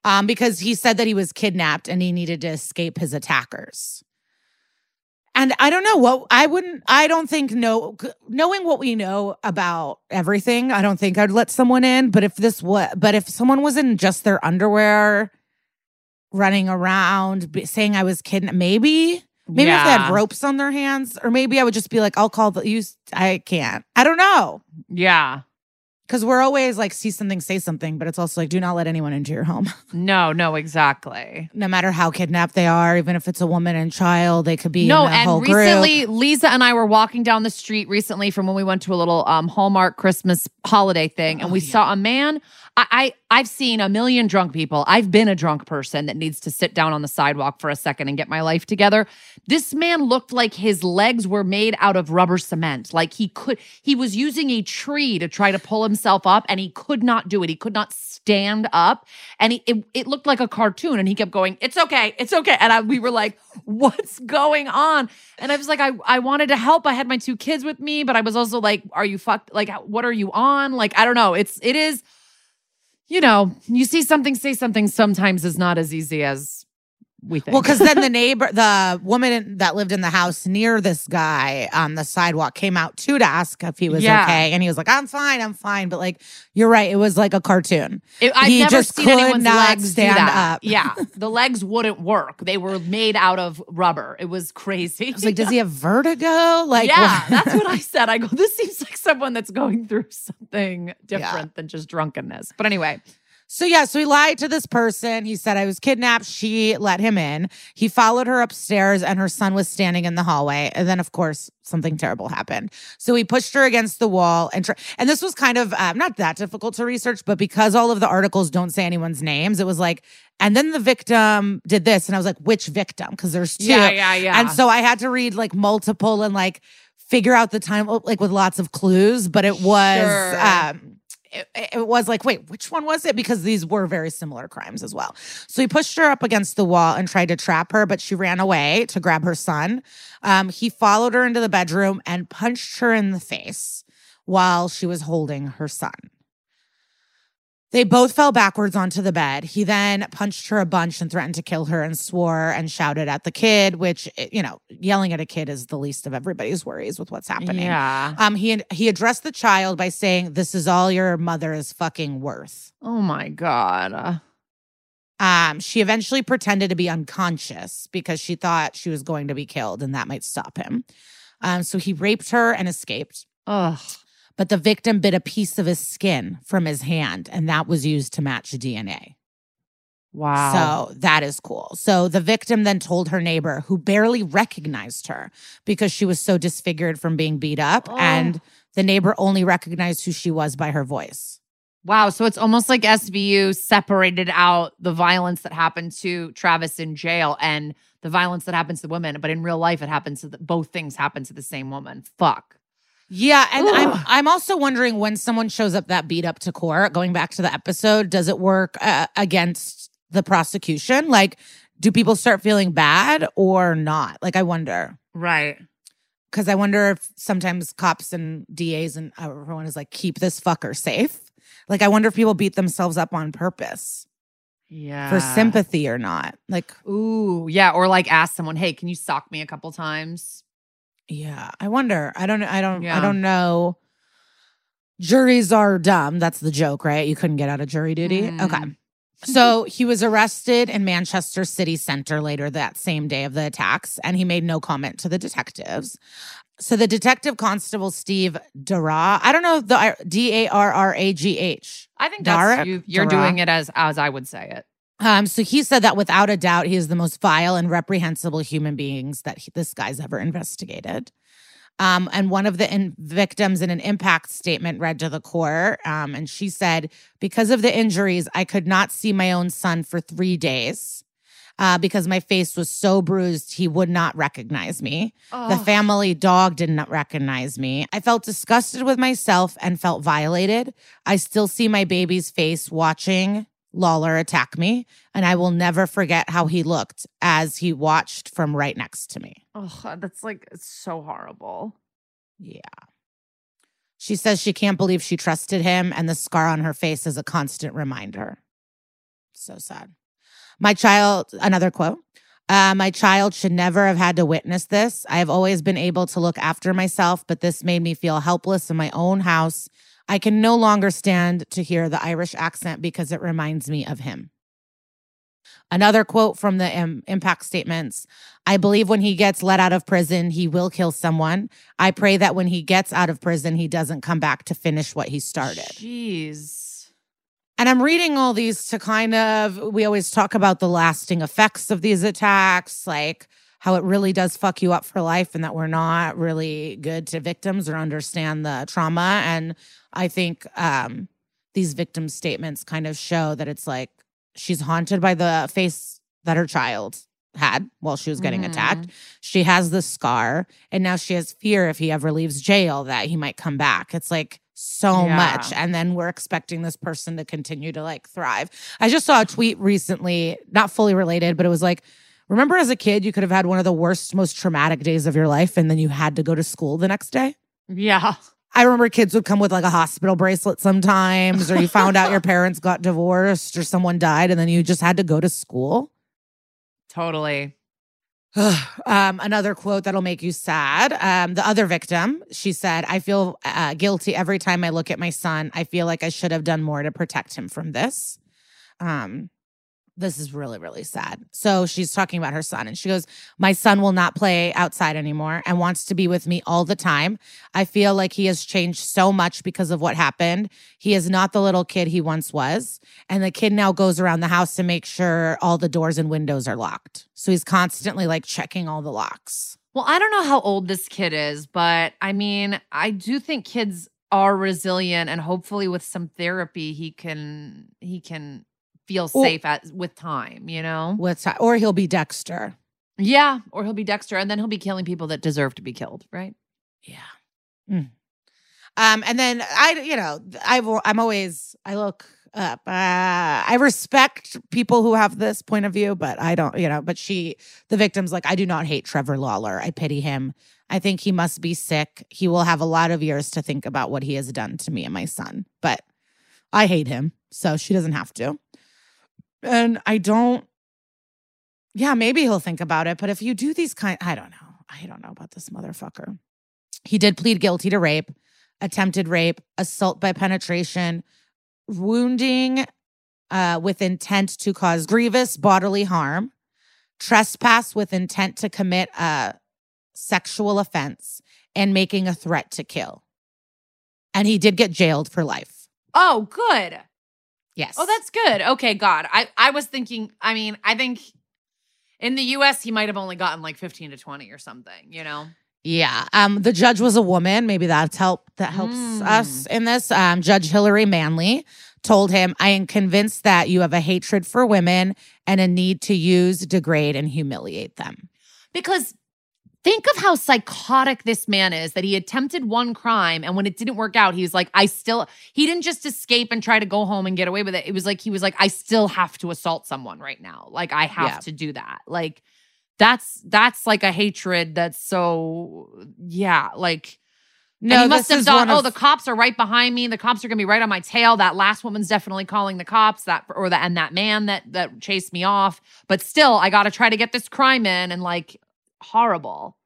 um, because he said that he was kidnapped and he needed to escape his attackers. And I don't know what I wouldn't. I don't think know knowing what we know about everything. I don't think I'd let someone in. But if this what, but if someone was in just their underwear, running around saying I was kidding, maybe. Maybe if they had ropes on their hands, or maybe I would just be like, "I'll call the you." I can't. I don't know Yeah. Because we're always like, see something, say something, but it's also like, do not let anyone into your home. [LAUGHS] No, no, exactly. no matter how kidnapped they are, even if it's a woman and child, they could be No, in a whole and group. recently Liza and I were walking down the street recently from when we went to a little um, Hallmark Christmas holiday thing, and Oh, we yeah. saw a man. I, I I've seen a million drunk people. I've been a drunk person that needs to sit down on the sidewalk for a second and get my life together. This man looked like his legs were made out of rubber cement. Like he could he was using a tree to try to pull himself up and he could not do it. He could not stand up and he, it, it looked like a cartoon and he kept going, "It's okay. It's okay." And I, we were like, "What's going on?" And I was like, I I wanted to help. I had my two kids with me, but I was also like, "Are you fucked? Like what are you on?" Like I don't know. It's it is you know, you see something, say something sometimes is not as easy as we think. well, because then the neighbor, the woman that lived in the house near this guy on the sidewalk came out too to ask if he was Yeah. okay. And he was like, I'm fine, I'm fine. But like, you're right. It was like a cartoon. It- I've he never just seen could anyone's not legs stand up. Yeah, [LAUGHS] the legs wouldn't work. They were made out of rubber. It was crazy. I was like, does he have vertigo? Like, yeah, that's what I [LAUGHS] said. I go, this seems like someone that's going through something different than just drunkenness. But anyway, So yeah, so he lied to this person. He said I was kidnapped. She let him in. He followed her upstairs and her son was standing in the hallway. And then of course, something terrible happened. So he pushed her against the wall and tr- and this was kind of um, not that difficult to research, but because all of the articles don't say anyone's names, it was like and then the victim did this and I was like which victim because there's two. yeah, yeah, yeah. And so I had to read like multiple and like figure out the time like with lots of clues, but it was Sure. um it, it was like, wait, which one was it? Because these were very similar crimes as well. So he pushed her up against the wall and tried to trap her, but she ran away to grab her son. Um, he followed her into the bedroom and punched her in the face while she was holding her son. They both fell backwards onto the bed. He then punched her a bunch and threatened to kill her and swore and shouted at the kid, which, eh, you know, yelling at a kid is the least of everybody's worries with what's happening. yeah. Um, he he addressed the child by saying, "This is all your mother is fucking worth." Oh my god. Um, she eventually pretended to be unconscious because she thought she was going to be killed, and that might stop him. Um, so he raped her and escaped. Ugh. But the victim bit a piece of his skin from his hand, and that was used to match DNA. Wow. So that is cool. So the victim then told her neighbor, who barely recognized her because she was so disfigured from being beat up, Oh. and the neighbor only recognized who she was by her voice. Wow. So it's almost like SVU separated out the violence that happened to Travis in jail and the violence that happens to the women. But in real life, it happens to the, both things happen to the same woman. Fuck. Yeah, and I'm I'm also wondering when someone shows up that beat up to court. Going back to the episode, does it work uh, against the prosecution? Like, do people start feeling bad or not? Like, I wonder Right. because I wonder if sometimes cops and DAs and everyone is like, keep this fucker safe. Like, I wonder if people beat themselves up on purpose Yeah. for sympathy or not. Like, Ooh. Yeah. Or like ask someone, hey, can you sock me a couple times? Yeah, I wonder. I don't. I don't. I don't know. Juries are dumb. That's the joke, right? You couldn't get out of jury duty. Mm. Okay. So he was arrested in Manchester City Center later that same day of the attacks, and he made no comment to the detectives. So the detective constable Steve Darragh, I don't know the D A R R A G H. I think that's Darek? you, you're Dara? doing it as as I would say it. Um, so he said that without a doubt, he is the most vile and reprehensible human beings that he, this guy's ever investigated. Um, and one of the in- victims in an impact statement read to the court, um, and she said, "Because of the injuries, I could not see my own son for three days." Uh, because my face was so bruised, he would not recognize me. The Oh. family dog did not recognize me. I felt disgusted with myself and felt violated. I still see my baby's face watching Lawler attack me, and I will never forget how he looked as he watched from right next to me. Oh, that's like it's so horrible. Yeah. She says she can't believe she trusted him, and the scar on her face is a constant reminder. So sad. My child, another quote. Uh, my child should never have had to witness this. I have always been able to look after myself, but this made me feel helpless in my own house. I can no longer stand to hear the Irish accent because it reminds me of him. Another quote from the um, impact statements I believe when he gets let out of prison, he will kill someone. I pray that when he gets out of prison, he doesn't come back to finish what he started. Jeez. And I'm reading all these to kind of, we always talk about the lasting effects of these attacks, like how it really does fuck you up for life and that we're not really good to victims or understand the trauma. And I think um, these victim statements kind of show that it's like she's haunted by the face that her child had while she was getting Mhm. attacked. She has the scar, and now she has fear if he ever leaves jail that he might come back. It's like so Yeah. much. And then we're expecting this person to continue to like thrive. I just saw a tweet recently, not fully related, but it was like, remember as a kid, you could have had one of the worst, most traumatic days of your life, and then you had to go to school the next day? Yeah. I remember kids would come with like a hospital bracelet sometimes, or you found out your [LAUGHS] parents got divorced or someone died, and then you just had to go to school. Totally. [SIGHS] um, another quote that'll make you sad. Um, the other victim, she said, I feel uh, guilty every time I look at my son. I feel like I should have done more to protect him from this. Um, this is really, really sad. So she's talking about her son, and she goes, My son will not play outside anymore and wants to be with me all the time. I feel like he has changed so much because of what happened. He is not the little kid he once was. And the kid now goes around the house to make sure all the doors and windows are locked. So he's constantly like checking all the locks. Well, I don't know how old this kid is, but I mean, I do think kids are resilient and hopefully with some therapy he can he can feel safe at with time, you know? With time. or he'll be Dexter. Yeah, or he'll be Dexter and then he'll be killing people that deserve to be killed, right? Yeah. Mm. Um, and then I, you know, I've I'm always I look up. Uh, I respect people who have this point of view, but I don't, you know. But she, the victim's like, I do not hate Trevor Lawler. I pity him. I think he must be sick. He will have a lot of years to think about what he has done to me and my son. But I hate him, so she doesn't have to. And I don't. Yeah, maybe he'll think about it. But if you do these kind, I don't know. I don't know about this motherfucker. He did plead guilty to rape, attempted rape, assault by penetration, wounding uh, with intent to cause grievous bodily harm, trespass with intent to commit a sexual offense, and making a threat to kill. And he did get jailed for life. Oh, good. Yes. Oh, that's good. Okay, God. I I was thinking, I mean, I think in the US he might have only gotten like 15 to 20 or something, you know? Yeah. Um, the judge was a woman. Maybe that's help that helps Mm. us in this. Um, Judge Hillary Manley told him, I am convinced that you have a hatred for women and a need to use, degrade, and humiliate them. Because think of how psychotic this man is that he attempted one crime and when it didn't work out, he was like, I still, he didn't just escape and try to go home and get away with it. It was like, he was like, I still have to assault someone right now. Like, I have Yeah. to do that. Like, that's, that's like a hatred that's so, yeah, like, and he must have thought, oh, of- the cops are right behind me. The cops are gonna be right on my tail. That last woman's definitely calling the cops. That or that and that man that that chased me off. But still, I gotta try to get this crime in and like horrible.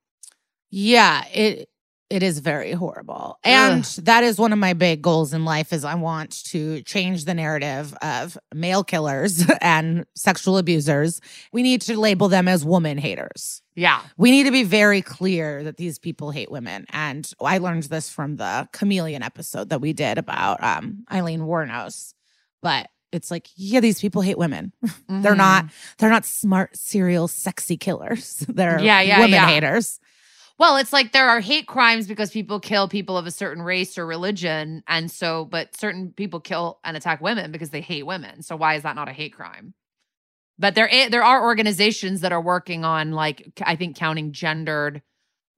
Yeah, it It is very horrible. And that is one of my big goals in life is I want to change the narrative of male killers [LAUGHS] and sexual abusers. We need to label them as woman haters. Yeah. We need to be very clear that these people hate women. And I learned this from the chameleon episode that we did about um, Aileen Wuornos. But it's like, yeah, these people hate women. [LAUGHS] they're Mhm. not they're not smart, serial, sexy killers. [LAUGHS] They're Yeah, yeah, women yeah. haters. Well, it's like there are hate crimes because people kill people of a certain race or religion. And so, but certain people kill and attack women because they hate women. So why is that not a hate crime? But there, there are organizations that are working on like, I think counting gendered,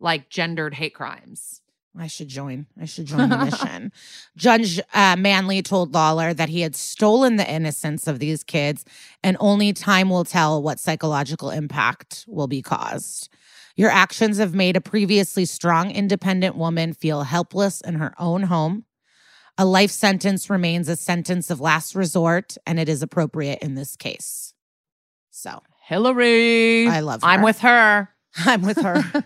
like gendered hate crimes. I should join. I should join the mission. [LAUGHS] Judge uh, Manley told Lawler that he had stolen the innocence of these kids, and only time will tell what psychological impact will be caused. Your actions have made a previously strong, independent woman feel helpless in her own home. A life sentence remains a sentence of last resort, and it is appropriate in this case. So Hillary. I love I'm with her. [LAUGHS] I'm with her.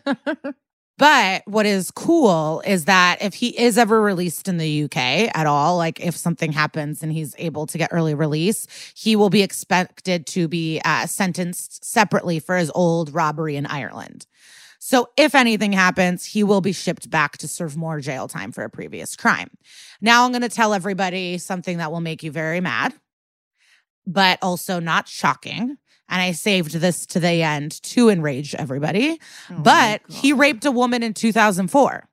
[LAUGHS] But what is cool is that if he is ever released in the UK at all, like if something happens and he's able to get early release, he will be expected to be uh, sentenced separately for his old robbery in Ireland. So if anything happens, he will be shipped back to serve more jail time for a previous crime. Now I'm going to tell everybody something that will make you very mad, but also not shocking. And I saved this to the end to enrage everybody Oh but he raped a woman in 2004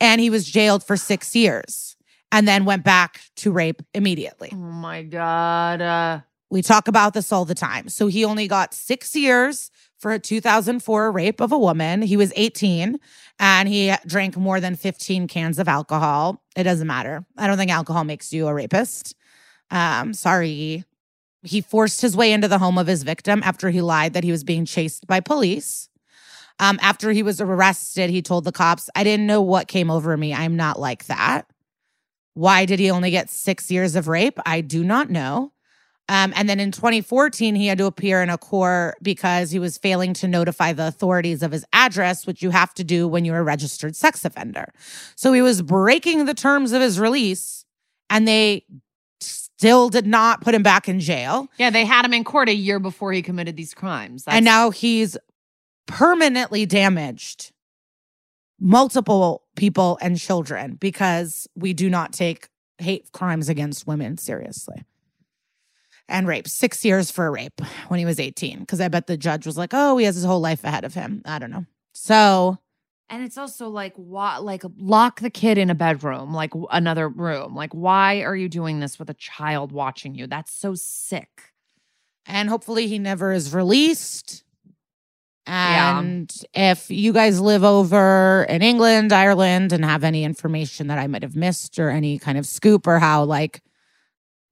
and he was jailed for six years and then went back to rape immediately. Oh my God. Uh, We talk about this all the time. So he only got six years for a 2004 rape of a woman. He was 18 and he drank more than 15 cans of alcohol. It doesn't matter. I don't think alcohol makes you a rapist. Um, sorry. He forced his way into the home of his victim after he lied that he was being chased by police. Um, after he was arrested, he told the cops, I didn't know what came over me. I'm not like that. Why did he only get six years of rape? I do not know. Um, and then in 2014, he had to appear in a court because he was failing to notify the authorities of his address, which you have to do when you're a registered sex offender. So he was breaking the terms of his release, and they still did not put him back in jail. yeah, they had him in court a year before he committed these crimes. and now he's permanently damaged multiple people and children because we do not take hate crimes against women seriously. And rape, six years for a rape when he was 18. Because I bet the judge was like, oh, he has his whole life ahead of him. I don't know. So And it's also like why like lock the kid in a bedroom, like another room. Like why are you doing this with a child watching you? That's so sick. and hopefully he never is released. Yeah. And if you guys live over in England, Ireland, and have any information that I might have missed or any kind of scoop or how like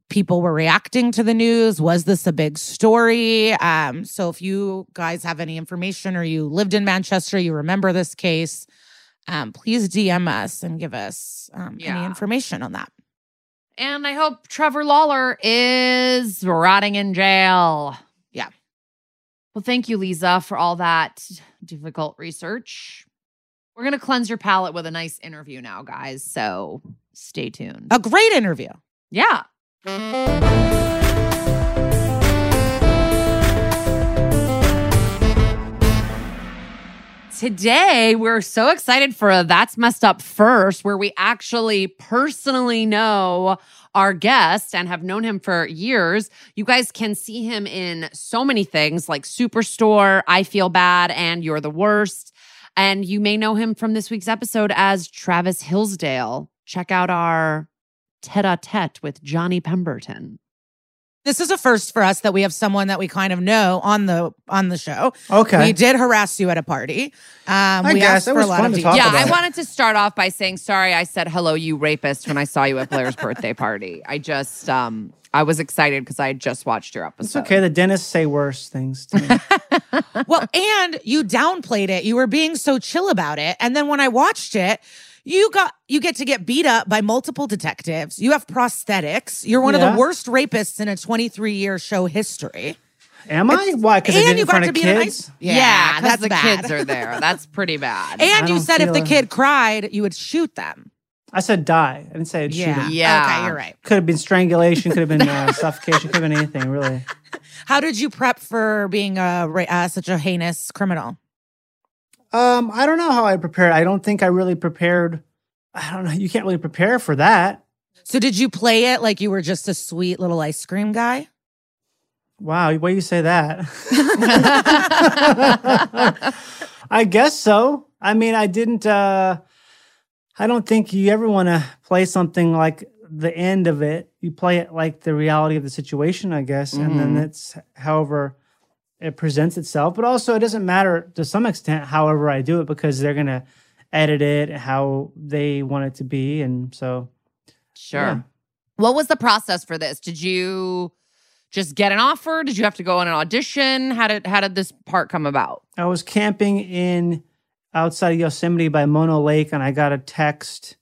people were reacting to the news, was this a big story? Um, so if you guys have any information or you lived in Manchester, you remember this case, um, please DM us and give us um, any information on that. And I hope Trevor Lawler is rotting in jail. Yeah. Well, thank you, Liza, for all that difficult research. We're going to cleanse your palate with a nice interview now, guys. So stay tuned. A great interview. Yeah. Today, we're so excited for a That's Messed Up First, where we actually personally know our guest and have known him for years. You guys can see him in so many things like Superstore, I Feel Bad, and You're the Worst. And you may know him from this week's episode as Travis Hillsdale. Check out our tete a tete with Johnny Pemberton. This is a first for us that we have someone that we kind of know on the on the show. Okay. We did harass you at a party. Um, I we guess. asked It for was a lot fun of to talk details. yeah, I it. wanted to start off by saying sorry. I said hello, you rapist, when I saw you at Blair's [LAUGHS] birthday party. I just, um, I was excited because I had just watched your It's episode. okay. The dentists say worse things to me. [LAUGHS] well, and you downplayed it. You were being so chill about it, and then when I watched it. You got you get to get beat up by multiple detectives. You have prosthetics. You're one of the worst rapists in a 23 year show history. Am I? Why? Because I And did you in got front to of be in a kids. nice- Yeah, Yeah, because that's the bad. kids are there. [LAUGHS] That's pretty bad. And you said if feel the it. kid cried, you would shoot them. I said die. I didn't say I'd shoot Yeah. him. Yeah. Okay, you're right. Could have been strangulation. Could have been uh, [LAUGHS] suffocation. Could have been anything really. How did you prep for being a uh, such a heinous criminal? Um, I don't know how I prepared. I don't think I really prepared. I don't know. You can't really prepare for that. So did you play it like you were just a sweet little ice cream guy? Wow, why you say that? [LAUGHS] I guess so. I mean, I didn't. uh I don't think you ever want to play something like the end of it. You play it like the reality of the situation, I guess, and then Mhm. it's however it presents itself. But also, it doesn't matter to some extent. However, I do it because they're gonna edit it how they want it to be, and so Sure. Yeah. What was the process for this? Did you just get an offer? Did you have to go on an audition? How did how did this part come about? I was camping in outside of Yosemite by Mono Lake, and I got a text.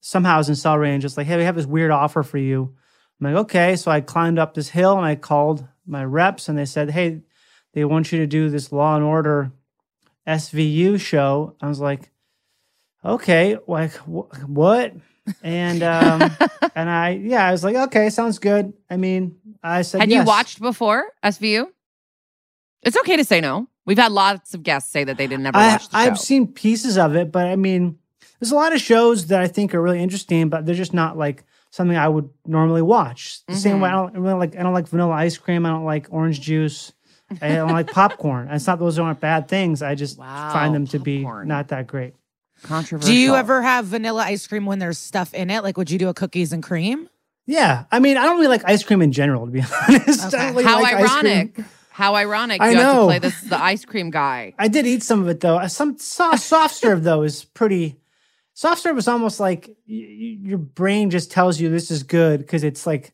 Somehow I was in Cell Range, just like, hey, we have this weird offer for you. I'm like, okay. So I climbed up this hill and I called my reps, and they said, hey, they want you to do this Law and Order SVU show. I was like, okay, like wh- what? And um, [LAUGHS] and I yeah, I was like, okay, sounds good. I mean, I said, Had you watched before SVU? It's okay to say no. We've had lots of guests say that they didn't ever I, watch the show. I've seen pieces of it, but I mean, there's a lot of shows that I think are really interesting, but they're just not like something I would normally watch. The same way I Mm-hmm. don't really like I don't like vanilla ice cream. I don't like orange juice. I don't like popcorn. It's not those aren't bad things. I just Wow, find them to be not that great. Controversial. Do you ever have vanilla ice cream when there's stuff in it? Like, would you do a cookies and cream? Yeah, I mean, I don't really like ice cream in general, to be [LAUGHS] honest. Okay. Really How like ironic. How ironic. I you have to know. play this the ice cream guy. [LAUGHS] I did eat some of it though. Uh, Some soft, soft serve though is pretty. Soft serve is almost like y- y- your brain just tells you this is good because it's like,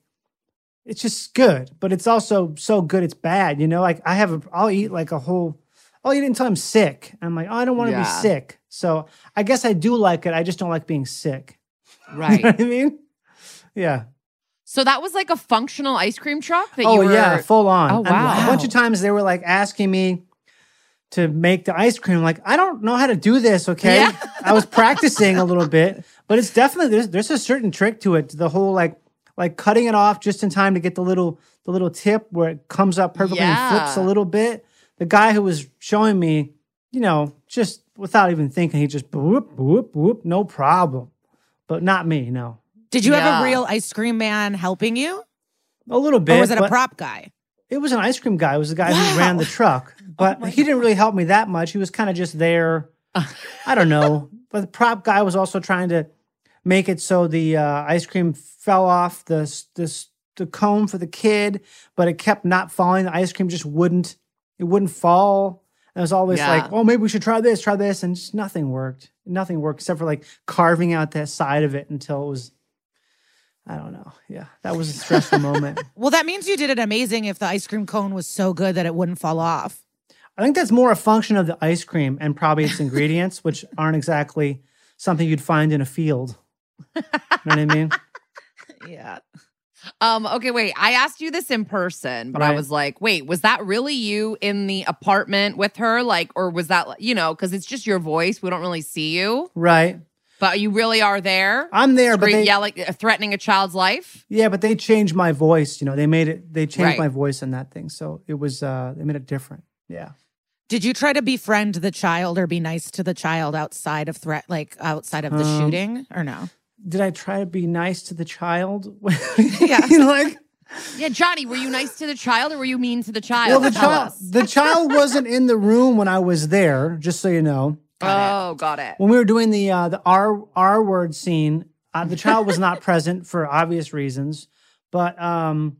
it's just good, but it's also so good it's bad. You know, like I have, a, I'll eat like a whole, I'll eat it until I'm sick. I'm like, oh, I don't want to Yeah. be sick. So I guess I do like it. I just don't like being sick. [LAUGHS] You know Right. what I mean? Yeah. so that was like a functional ice cream truck that oh you were yeah, full on. Oh, And wow. A bunch of times they were like asking me to make the ice cream. I'm like I don't know how to do this. Okay, Yeah. I was practicing a little bit, but it's definitely there's there's a certain trick to it. The whole like like cutting it off just in time to get the little the little tip where it comes up perfectly and flips a little bit. The guy who was showing me, you know, just without even thinking, he just whoop whoop whoop, no problem. But not me, no. Did you have a real ice cream man helping you? A little bit. Or was it a prop guy? It was an ice cream guy. It was the guy who ran the truck, [LAUGHS] oh but he didn't really help me that much. He was kind of just there. [LAUGHS] I don't know. But the prop guy was also trying to make it so the uh, ice cream fell off the the the cone for the kid, but it kept not falling. The ice cream just wouldn't it wouldn't fall. And it was always Yeah. like, oh, maybe we should try this, try this, and just nothing worked. Nothing worked except for like carving out that side of it until it was. I don't know. Yeah, that was a stressful [LAUGHS] moment. Well, that means you did it amazing if the ice cream cone was so good that it wouldn't fall off. I think that's more a function of the ice cream and probably its ingredients, which aren't exactly something you'd find in a field. You know what I mean? [LAUGHS] Yeah. Um, okay, wait. I asked you this in person, but I was like, wait, was that really you in the apartment with her? Like, or was that, you know, because it's just your voice. We don't really see you, Right. but you really are there. I'm there, but Scream- they, yelling, uh, threatening a child's life. yeah, but they changed my voice. You know, they made it. They changed Right. my voice in that thing, so it was. uh They made it different. Yeah. Did you try to befriend the child or be nice to the child outside of threat, like outside of the Um, shooting, or no? Did I try to be nice to the child? [LAUGHS] Yeah. [LAUGHS] Like Yeah, Johnny, were you nice to the child or were you mean to the child? well, the Tell child. us. The child wasn't in the room when I was there. Just so you know. oh, got it. when we were doing the uh, the R R word scene, uh, the child was not [LAUGHS] present for obvious reasons. But um,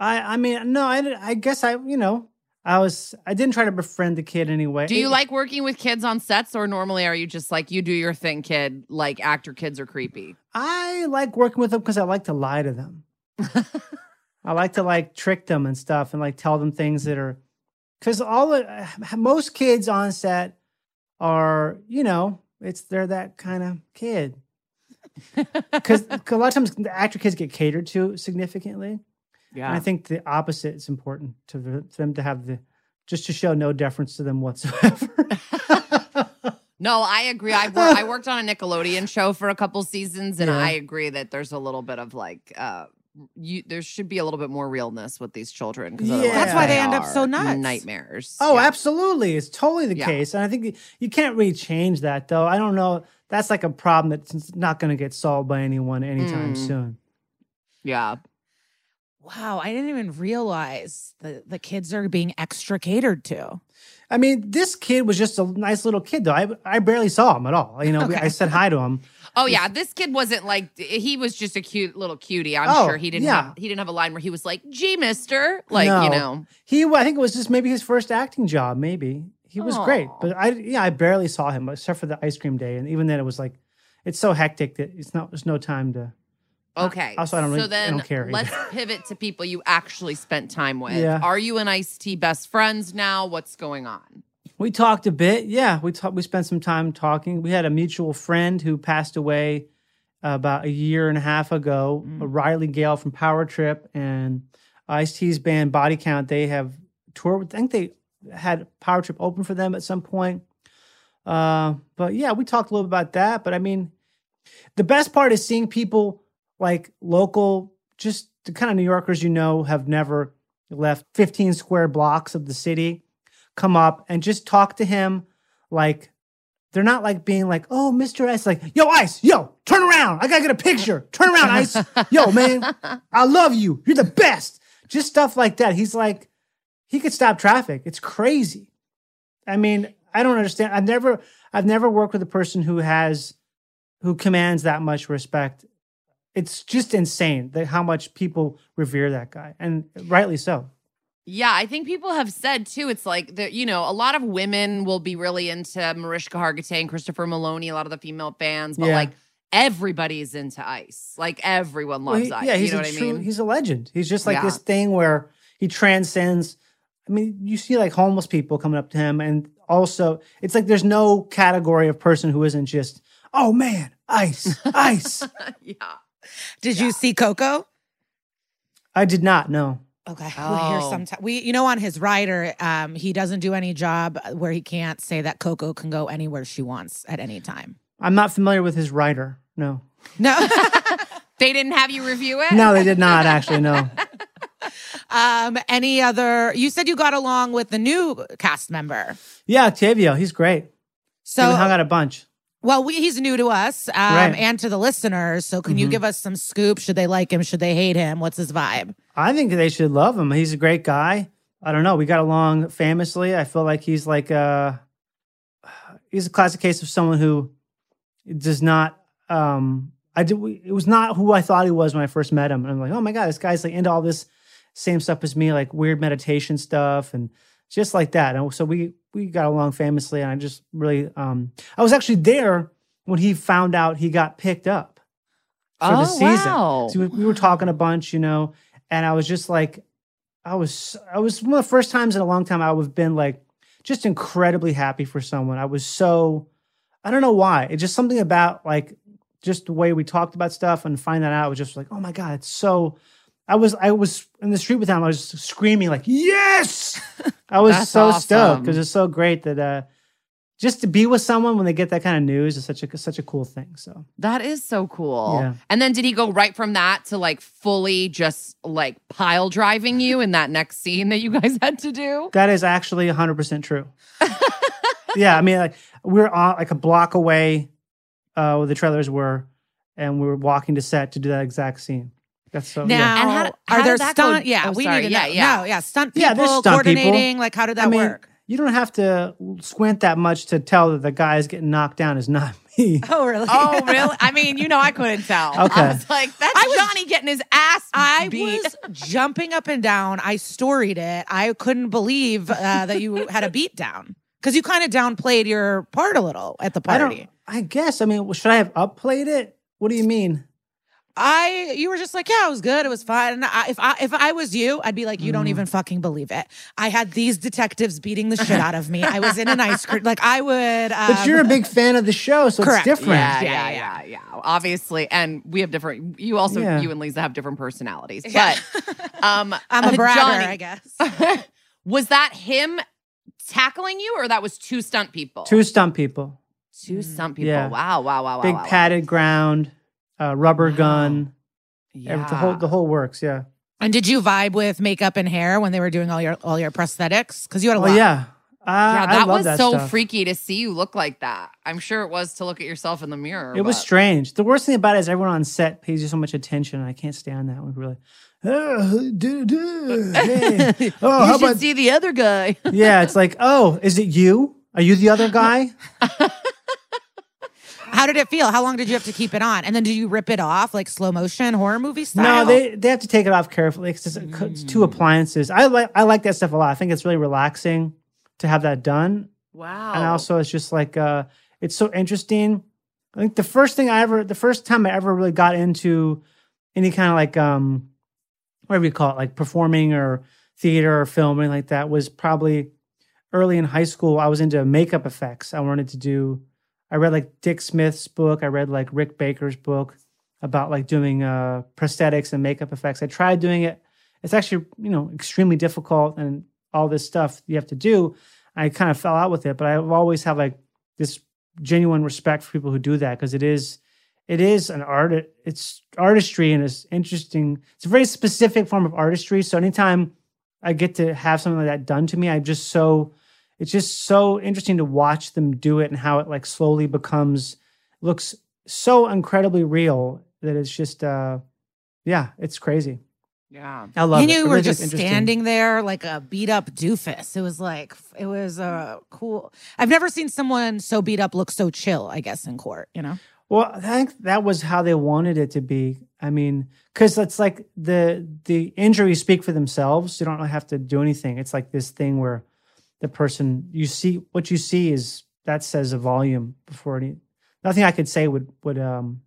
I I mean no, I I guess I you know I was I didn't try to befriend the kid anyway. Do you It- like working with kids on sets or normally are you just like, you do your thing, kid? Like actor kids are creepy. I like working with them because I like to lie to them. [LAUGHS] I like to like trick them and stuff and like tell them things that are because all the [SIGHS] most kids on set are you know it's they're that kind of kid [LAUGHS] because a lot of times the actor kids get catered to significantly Yeah. And I think the opposite is important to the- for them to have the just to show no deference to them whatsoever. [LAUGHS] [LAUGHS] No, I agree. I wor- I worked on a Nickelodeon show for a couple seasons, and Yeah. I agree that there's a little bit of like, uh, you there should be a little bit more realness with these children because Yeah. That's why they end up so are nuts. Nightmares. Oh, Yeah. absolutely. It's totally the Yeah. case. And I think you can't really change that, though. I don't know. That's like a problem that's not going to get solved by anyone anytime Mm. soon. Yeah. Wow, I didn't even realize the the kids are being extra catered to. I mean, this kid was just a nice little kid, though. I, I barely saw him at all. You know, we, I said hi to him. [LAUGHS] Oh yeah, this kid wasn't like he was just a cute little cutie. I'm Oh, sure he didn't yeah. have he didn't have a line where he was like, "Gee, Mister," like No. you know. He, I think it was just maybe his first acting job. Maybe he was great, but I, yeah, I barely saw him except for the ice cream day, and even then, it was like, it's so hectic that it's not. There's no time to. Uh, okay. also, I don't really- so I then don't care let's pivot to people you actually spent time with. Yeah. Are you and Ice T best friends now? What's going on? We talked a bit. Yeah, we talked. We spent some time talking. We had a mutual friend who passed away about a year and a half ago. Mm. Uh, Riley Gale from Power Trip and Ice T's band Body Count. They have toured. I think they had Power Trip open for them at some point. Uh, but yeah, we talked a little bit about that. But I mean, the best part is seeing people like local, just the kind of New Yorkers you know have never left 15 square blocks of the city come up and just talk to him like they're not like being like, oh, Mr. Ice, like, yo, Ice, yo, turn around. I gotta get a picture. Turn around, Ice. Yo, man, I love you. You're the best. Just stuff like that. He's like, he could stop traffic. It's crazy. I mean, I don't understand. I've never, I've never worked with a person who has, who commands that much respect. It's just insane that how much people revere that guy, and rightly so. Yeah, I think people have said too. It's like that, you know, a lot of women will be really into Mariska Hargitay and Christopher Meloni. A lot of the female fans, but Yeah. like everybody's into Ice. Like everyone Well, loves he- Ice. Yeah, he's you know a what true, I mean? he's a legend. He's just like Yeah. this thing where he transcends. I mean, you see like homeless people coming up to him, and also it's like there's no category of person who isn't just, oh man, ice, ice. [LAUGHS] yeah. Did you see Coco? I did not know. Okay. We Oh. hear sometimes we you know on his rider, um, he doesn't do any job where he can't say that Coco can go anywhere she wants at any time. I'm not familiar with his writer. No, No. [LAUGHS] [LAUGHS] They didn't have you review it? no, they did not actually. No, [LAUGHS] um, any other you said you got along with the new cast member. yeah, Octavio, he's great. So we hung out a bunch. Well, we, he's new to us um, Right. and to the listeners. So can you Mhm. give us some scoop? Should they like him? Should they hate him? What's his vibe? I think they should love him. He's a great guy. I don't know. We got along famously. I feel like he's like a he's a classic case of someone who does not um I did it was not who I thought he was when I first met him. And I'm like, "Oh my god, this guy's like into all this same stuff as me, like weird meditation stuff and just like that." And so we we got along famously and I just really um I was actually there when he found out he got picked up for the Oh, season. wow. So we, we were talking a bunch, you know, and I was just like, I was, I was one of the first times in a long time I would have been like, just incredibly happy for someone. I was so, I don't know why. It's just something about like, just the way we talked about stuff and find that out was just like, oh my god, it's so. I was, I was in the street with him. I was screaming like, yes! [LAUGHS] I was so stoked because it's so great that uh, just to be with someone when they get that kind of news is such a such a cool thing. So That is so cool. Yeah. And then did he go right from that to like fully just like pile driving you in that next scene that you guys [LAUGHS] had to do? That is actually 100% true. [LAUGHS] yeah, I mean, like we're on like a block away uh, where the trailers were, and we were walking to set to do that exact scene. That's so. Now, yeah. And how how are there that go- stunt? Yeah, Oh, we sorry. need to Yeah, know. yeah. No, yeah, stunt people Yeah, there's stunt people. coordinating. Like, how did that I mean, work? you don't have to squint that much to tell that the guy is getting knocked down is not [LAUGHS] me. Oh, really? Oh, really? I mean, you know, I couldn't tell. [LAUGHS] Okay. I was like, that's I was- Johnny getting his ass I beat. was jumping up and down. I storied it. I couldn't believe uh, that you had a beat down because you kind of downplayed your part a little at the I party. don't. I guess. I mean, should I have upplayed it? What do you mean? I you were just like, yeah, it was good. It was fun. And I, if I if I was you, I'd be like, you Mm. don't even fucking believe it. I had these detectives beating the shit out of me. I was in an ice cream. Like I would. Um, [LAUGHS] But you're a big fan of the show, so correct. it's different. Yeah, Yeah, yeah, yeah, yeah, Obviously, and we have different. You also, Yeah. you and Liza have different personalities. But um, [LAUGHS] I'm a uh, bragger, Johnny, I guess. [LAUGHS] was that him tackling you, or that was two stunt people? Two stunt people, two stunt people. Yeah. Wow, wow, wow, wow. big wow, wow. padded ground, uh, rubber Wow. gun, Yeah. the whole the whole works. Yeah. And did you vibe with makeup and hair when they were doing all your all your prosthetics? Because you had a Oh lot. yeah. Uh, yeah, I that love was that so stuff. freaky to see you look like that. I'm sure it was to look at yourself in the mirror. It was strange. The worst thing about it is everyone on set pays you so much attention. I can't stand that one really. [LAUGHS] Oh, do, do, hey. oh you how should about see the other guy. yeah? It's like, oh, is it you? Are you the other guy? [LAUGHS] How did it feel? How long did you have to keep it on? And then did you rip it off like slow motion horror movie style? No, they they have to take it off carefully because it's, it's two appliances. I like I like that stuff a lot. I think it's really relaxing to have that done, Wow. and also it's just like uh, it's so interesting. I think the first thing I ever, the first time I ever really got into any kind of like um, whatever you call it, like performing or theater or filming like that was probably early in high school. I was into makeup effects. I wanted to do. I read like Dick Smith's book. I read like Rick Baker's book about like doing uh, prosthetics and makeup effects. I tried doing it. It's actually you know extremely difficult and all this stuff you have to do. I kind of fell out with it, but I've always had like this genuine respect for people who do that because it is it is an art it's artistry and it's interesting it's a very specific form of artistry so anytime i get to have something like that done to me i'm just so it's just so interesting to watch them do it and how it like slowly becomes looks so incredibly real that it's just uh yeah it's crazy yeah. i love and it you were just standing there like a beat up doofus. It was like it was uh, cool. I've never seen someone so beat up look so chill. I guess in court, you know. Well, I think that was how they wanted it to be. I mean, because it's like the the injuries speak for themselves. You don't have to do anything. It's like this thing where the person you see what you see is that says a volume before any. Nothing I could say would would um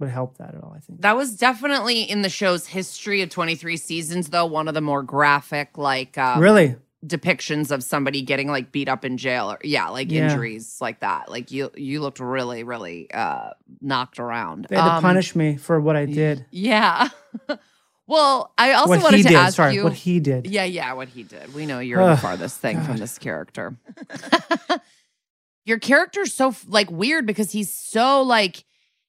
would help that at all. I think. That was definitely in the show's history of 23 seasons, though, one of the more graphic, like, um, really, depictions of somebody getting like beat up in jail or, yeah, like Yeah. injuries like that. Like, you, you looked really, really, uh, knocked around. they had to Um, punish me for what I did. Yeah. [LAUGHS] well, I also what wanted he to did. ask Sorry, you. what he did. Yeah, yeah, what he did. We know you're the farthest thing from this character. [LAUGHS] Your character's so like weird because he's so like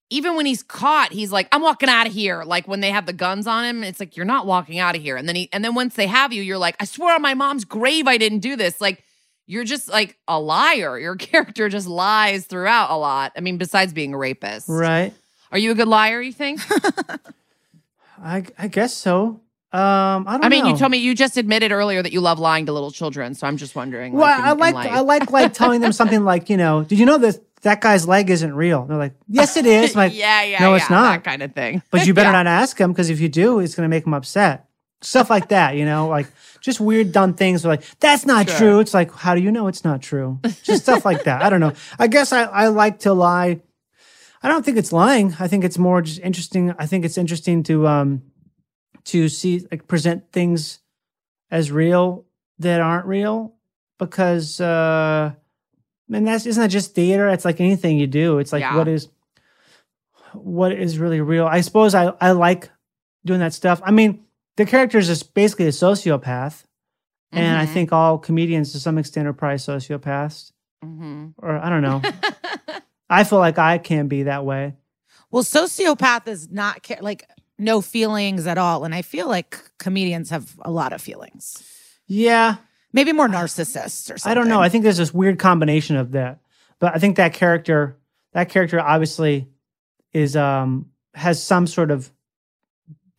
even when he's caught, he's like, I'm walking out of here. Like when they have the guns on him, it's like you're not walking out of here. And then he and then once they have you, you're like, I swear on my mom's grave I didn't do this. Like you're just like a liar. [LAUGHS] Your character just lies throughout a lot. I mean, besides being a rapist. Right. Are you a good liar, you think? [LAUGHS] I I guess so. Um, I don't. Know. I mean, know. you told me you just admitted earlier that you love lying to little children, so I'm just wondering. Well, in- I like. I like like [LAUGHS] telling them something like you know, did you know that that guy's leg isn't real? They're like, yes, it is. I'm [LAUGHS] like, yeah, yeah, no, yeah, it's not. that kind of thing. but you better [LAUGHS] Yeah. not ask him because if you do, it's going to make him upset. Stuff like that, you know, like just weird, dumb things. Like, that's not Sure. true. It's like, how do you know it's not true? Just stuff like that. I don't know. I guess I, I like to lie. I don't think it's lying. I think it's more just interesting. I think it's interesting to um to see like present things as real that aren't real because uh and that's isn't that just theater? It's like anything you do. It's like Yeah. what is what is really real. I suppose I, I like doing that stuff. I mean, the character is just basically a sociopath. And I Mhm. think all comedians to some extent are probably sociopaths. Mhm. Or I don't know. [LAUGHS] I feel like I can be that way. Well, sociopath is not ca- like no feelings at all, and I feel like comedians have a lot of feelings. Yeah. Maybe more narcissists or something. I don't know. I think there's this weird combination of that. But I think that character that character obviously is um has some sort of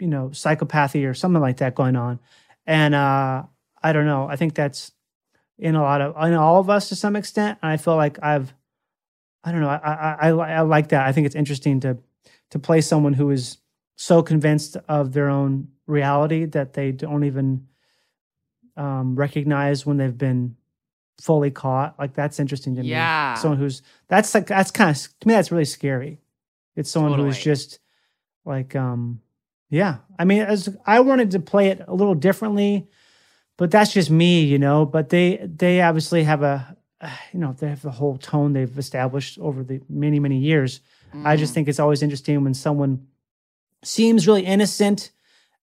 you know psychopathy or something like that going on. And uh I don't know. I think that's in a lot of in all of us to some extent. And I feel like I've I don't know. I I I, I like that. I think it's interesting to to play someone who is so convinced of their own reality that they don't even um, recognize when they've been fully caught. Like that's interesting to me. Yeah. Someone who's that's like that's kind of to me that's really scary. It's someone who's just Like, um, yeah. I mean, as I wanted to play it a little differently, but that's just me, you know. But they they obviously have a, [SIGHS] you know, they have the whole tone they've established over the many many years. I just Mm. think it's always interesting when someone seems really innocent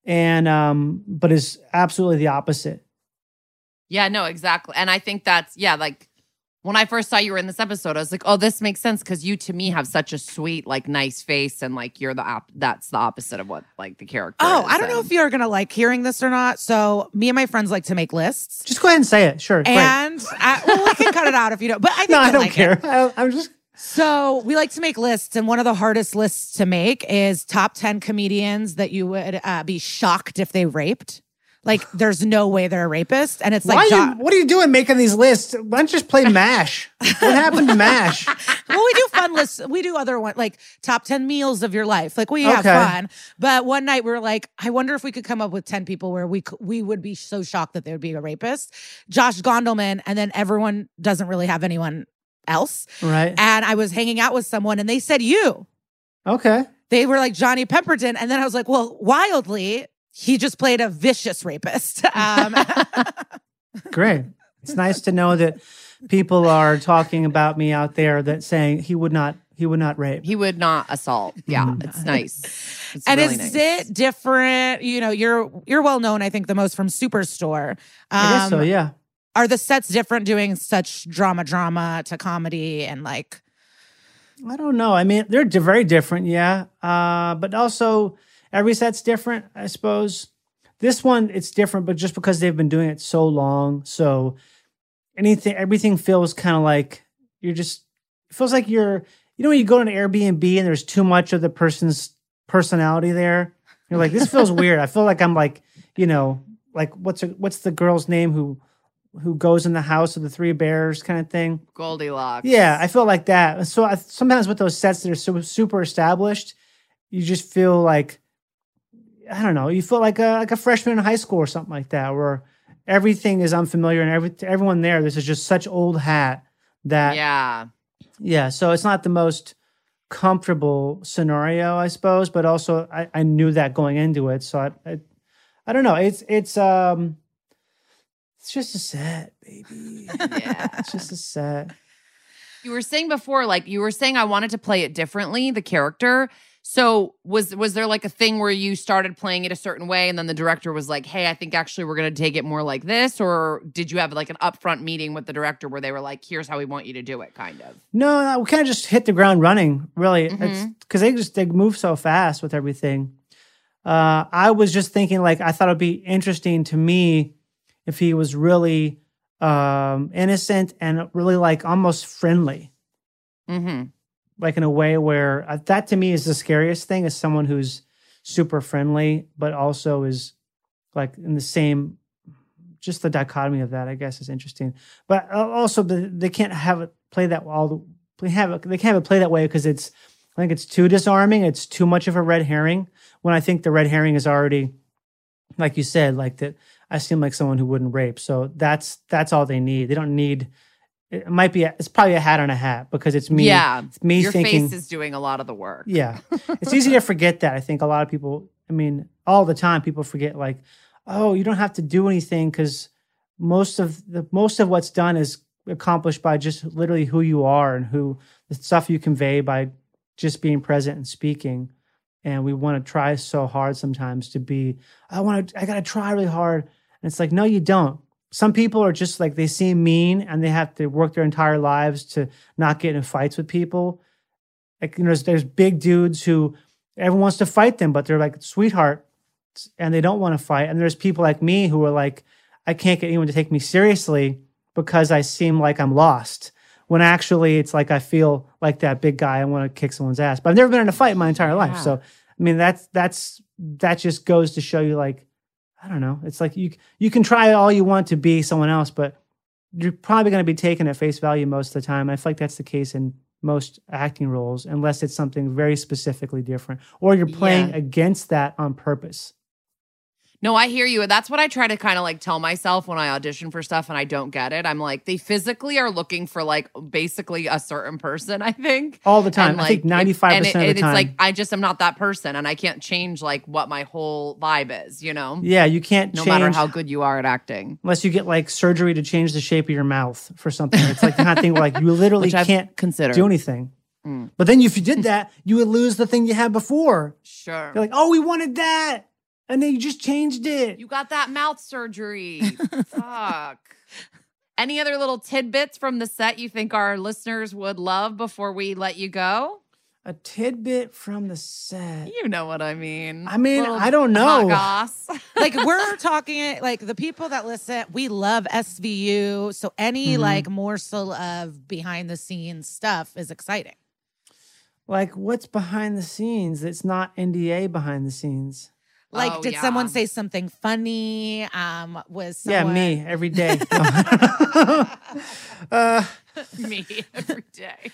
and um but is absolutely the opposite. Yeah, no, exactly. And I think that's yeah, like when I first saw you were in this episode, I was like, oh, this makes sense because you to me have such a sweet, like nice face, and like you're the op- that's the opposite of what like the character. Oh, is. I don't know if you're gonna like hearing this or not. So me and my friends like to make lists. Just go ahead and say it. Sure. great. And I, well, we can cut it out if you don't. But I [LAUGHS] think no, I don't like it. care. I, I'm just So we like to make lists, and one of the hardest lists to make is top ten comedians that you would uh, be shocked if they raped. Like, there's no way they're a rapist, and it's like, are you, what are you doing making these lists? Why don't you just play MASH? what happened to MASH? [LAUGHS] well, we do fun lists. We do other one like top ten meals of your life. Like we have fun. But one night we were like, I wonder if we could come up with ten people where we we would be so shocked that they would be a rapist. Josh Gondelman, and then everyone doesn't really have anyone else. Right. And I was hanging out with someone, and they said you. Okay. they were like Johnny Pemberton. And then I was like, well, wildly, he just played a vicious rapist. [LAUGHS] Um, [LAUGHS] Great. It's nice to know that people are talking about me out there that saying he would not he would not rape. He would not assault. Yeah, Mhm. it's nice. It's and really is nice. it different? You know, you're you're well known, I think, the most from Superstore. Um, I guess so, yeah. Are the sets different doing such drama, drama to comedy and like? I don't know. I mean, they're very different, yeah. Uh, but also every set's different, I suppose. This one, it's different, but just because they've been doing it so long, so anything, everything feels kind of like you're just. It feels like you're. You know, when you go to an Airbnb and there's too much of the person's personality there, you're like, this feels weird. I feel like I'm like, you know, like what's her, what's the girl's name who who goes in the house of the three bears kind of thing. Goldilocks? Yeah, I feel like that. So I, sometimes with those sets that are so super established, you just feel like I don't know. You feel like a like a freshman in high school or something like that, where everything is unfamiliar and every everyone there. This is just such old hat that yeah. yeah. So it's not the most comfortable scenario, I suppose, but also I, I knew that going into it. So I, I I don't know. It's it's um it's just a set, baby. [LAUGHS] Yeah. it's just a set. You were saying before, like you were saying, I wanted to play it differently, the character. So was was there like a thing where you started playing it a certain way, and then the director was like, "Hey, I think actually we're going to take it more like this," or did you have like an upfront meeting with the director where they were like, "Here's how we want you to do it," kind of? No, no, we kind of just hit the ground running, really. It's Mhm. because they just they move so fast with everything. Uh, I was just thinking, like, I thought it'd be interesting to me if he was really um, innocent and really like almost friendly, Mm-hmm. Like in a way where uh, that to me is the scariest thing is someone who's super friendly, but also is like in the same. Just the dichotomy of that, I guess, is interesting. But uh, also, the, they can't have it play that all the they have it, they can't have it play that way because it's I think it's too disarming. It's too much of a red herring. When I think the red herring is already, like you said, like that. I seem like someone who wouldn't rape. So that's that's all they need. They don't need. It might be. A, it's probably a hat on a hat because it's me. yeah, it's me your thinking. face is doing a lot of the work. Yeah. It's easy to forget that. I think a lot of people, I mean, all the time people forget like, oh, you don't have to do anything because most of the most of what's done is accomplished by just literally who you are and who the stuff you convey by just being present and speaking. And we want to try so hard sometimes to be, I want to, I got to try really hard. And it's like, no, you don't. Some people are just like, they seem mean and they have to work their entire lives to not get in fights with people like you know, there's, there's big dudes who everyone wants to fight them, but they're like sweetheart, and they don't want to fight. And there's people like me who are like, I can't get anyone to take me seriously because I seem like I'm lost. When actually, it's like I feel like that big guy. I want to kick someone's ass, but I've never been in a fight in my entire life. So I mean, that's that's that just goes to show you, like, I don't know. It's like you you can try all you want to be someone else, but you're probably going to be taken at face value most of the time. I feel like that's the case in most acting roles, unless it's something very specifically different, or you're playing Yeah. against that on purpose. No, I hear you. That's what I try to kind of like tell myself when I audition for stuff and I don't get it. I'm like, they physically are looking for like basically a certain person, I think. All the time. And, I think like, five and percent it- of the it's time. It's like I just am not that person and I can't change like what my whole vibe is, you know? yeah, you can't No change matter how good you are at acting. unless you get like surgery to change the shape of your mouth for something. It's like the kind of thing where like you [LAUGHS] literally can't considered. do anything. Mm. But then if you did that, you would lose the thing you had before. Sure. You're like, oh, we wanted that. And then you just changed it. You got that mouth surgery. [LAUGHS] Fuck. Any other little tidbits from the set you think our listeners would love before we let you go? A tidbit from the set. You know what I mean. I mean, Little I don't know. [LAUGHS] like we're [LAUGHS] talking like the people that listen we love svu so any Mhm. like morsel of behind the scenes stuff is exciting Like, what's behind the scenes? It's not NDA behind the scenes. Like Oh, did yeah. someone say something funny um was someone Yeah, me every day. [LAUGHS] [LAUGHS] uh, [LAUGHS] Me every day.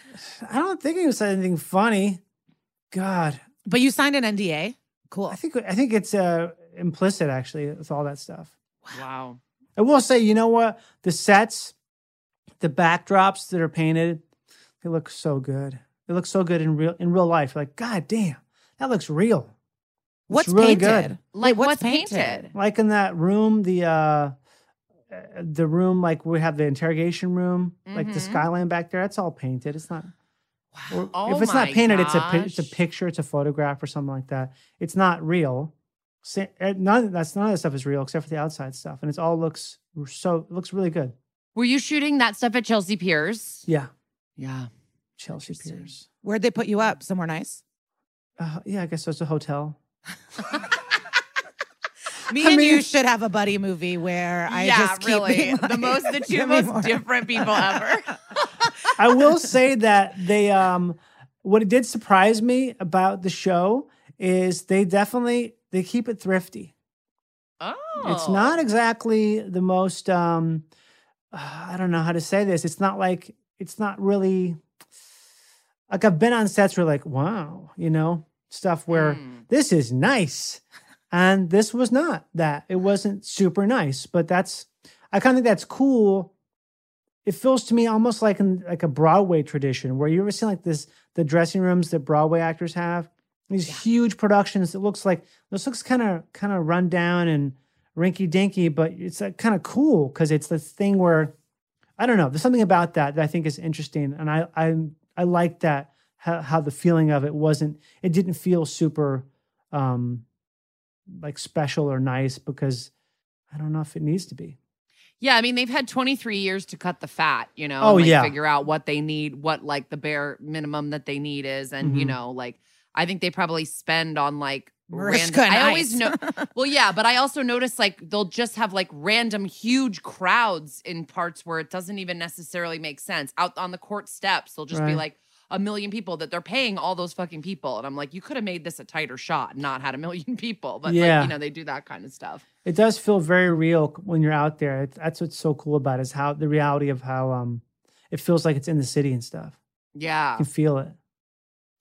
I don't think he said anything funny. God, but you signed an nda cool I think I think it's uh, implicit actually with all that stuff. Wow. I will say, you know what? The sets, the backdrops that are painted, they look so good. They look so good in real in real life. Like, God damn, that looks real. It's what's really painted good. Like Wait, what's, painted? Like in that room, the uh uh, the room like we have the interrogation room, like the Mhm. skyline back there. That's all painted. It's not. or Oh if it's not my painted, it's a it's a picture, it's a photograph or something like that. It's not real. Uh, None that's none of the stuff is real except for the outside stuff, and it all looks so it looks really good. Were you shooting that stuff at Chelsea Piers? Yeah, Yeah. Chelsea Interesting. Piers. where'd they put you up somewhere nice Uh, yeah, I guess it's a hotel. [LAUGHS] me I and you should have a buddy movie where i yeah, just keep really. being the most the two most more." different people ever. [LAUGHS] I will say that they um what it did surprise me about the show is they definitely they keep it thrifty. oh. It's not exactly the most um I don't know how to say this. It's not like it's not really like I've been on sets where like, wow, you know, stuff where Mm. this is nice. And this was not that. It wasn't super nice, but that's I kind of think that's cool. It feels to me almost like in like a Broadway tradition where you ever seen like this the dressing rooms that Broadway actors have. These huge productions that looks like this looks kind of kind of run down and rinky dinky, but it's like kind of cool because it's the thing where I don't know. There's something about that that I think is interesting, and I I I like that how, how the feeling of it wasn't. It didn't feel super um like special or nice because I don't know if it needs to be. Yeah, I mean they've had 23 years to cut the fat, you know, Oh, and, like, yeah. figure out what they need, what like the bare minimum that they need is, and you Mhm. know, like I think they probably spend on like random. I always know. [LAUGHS] Well, yeah, but I also notice like they'll just have like random huge crowds in parts where it doesn't even necessarily make sense. Out on the court steps, they'll just be like a million people that they're paying all those fucking people, and I'm like, you could have made this a tighter shot, and not had a million [LAUGHS] people, but Yeah. like you know they do that kind of stuff. It does feel very real when you're out there. It, that's what's so cool about it, is how the reality of how um it feels like it's in the city and stuff. Yeah. You can feel it.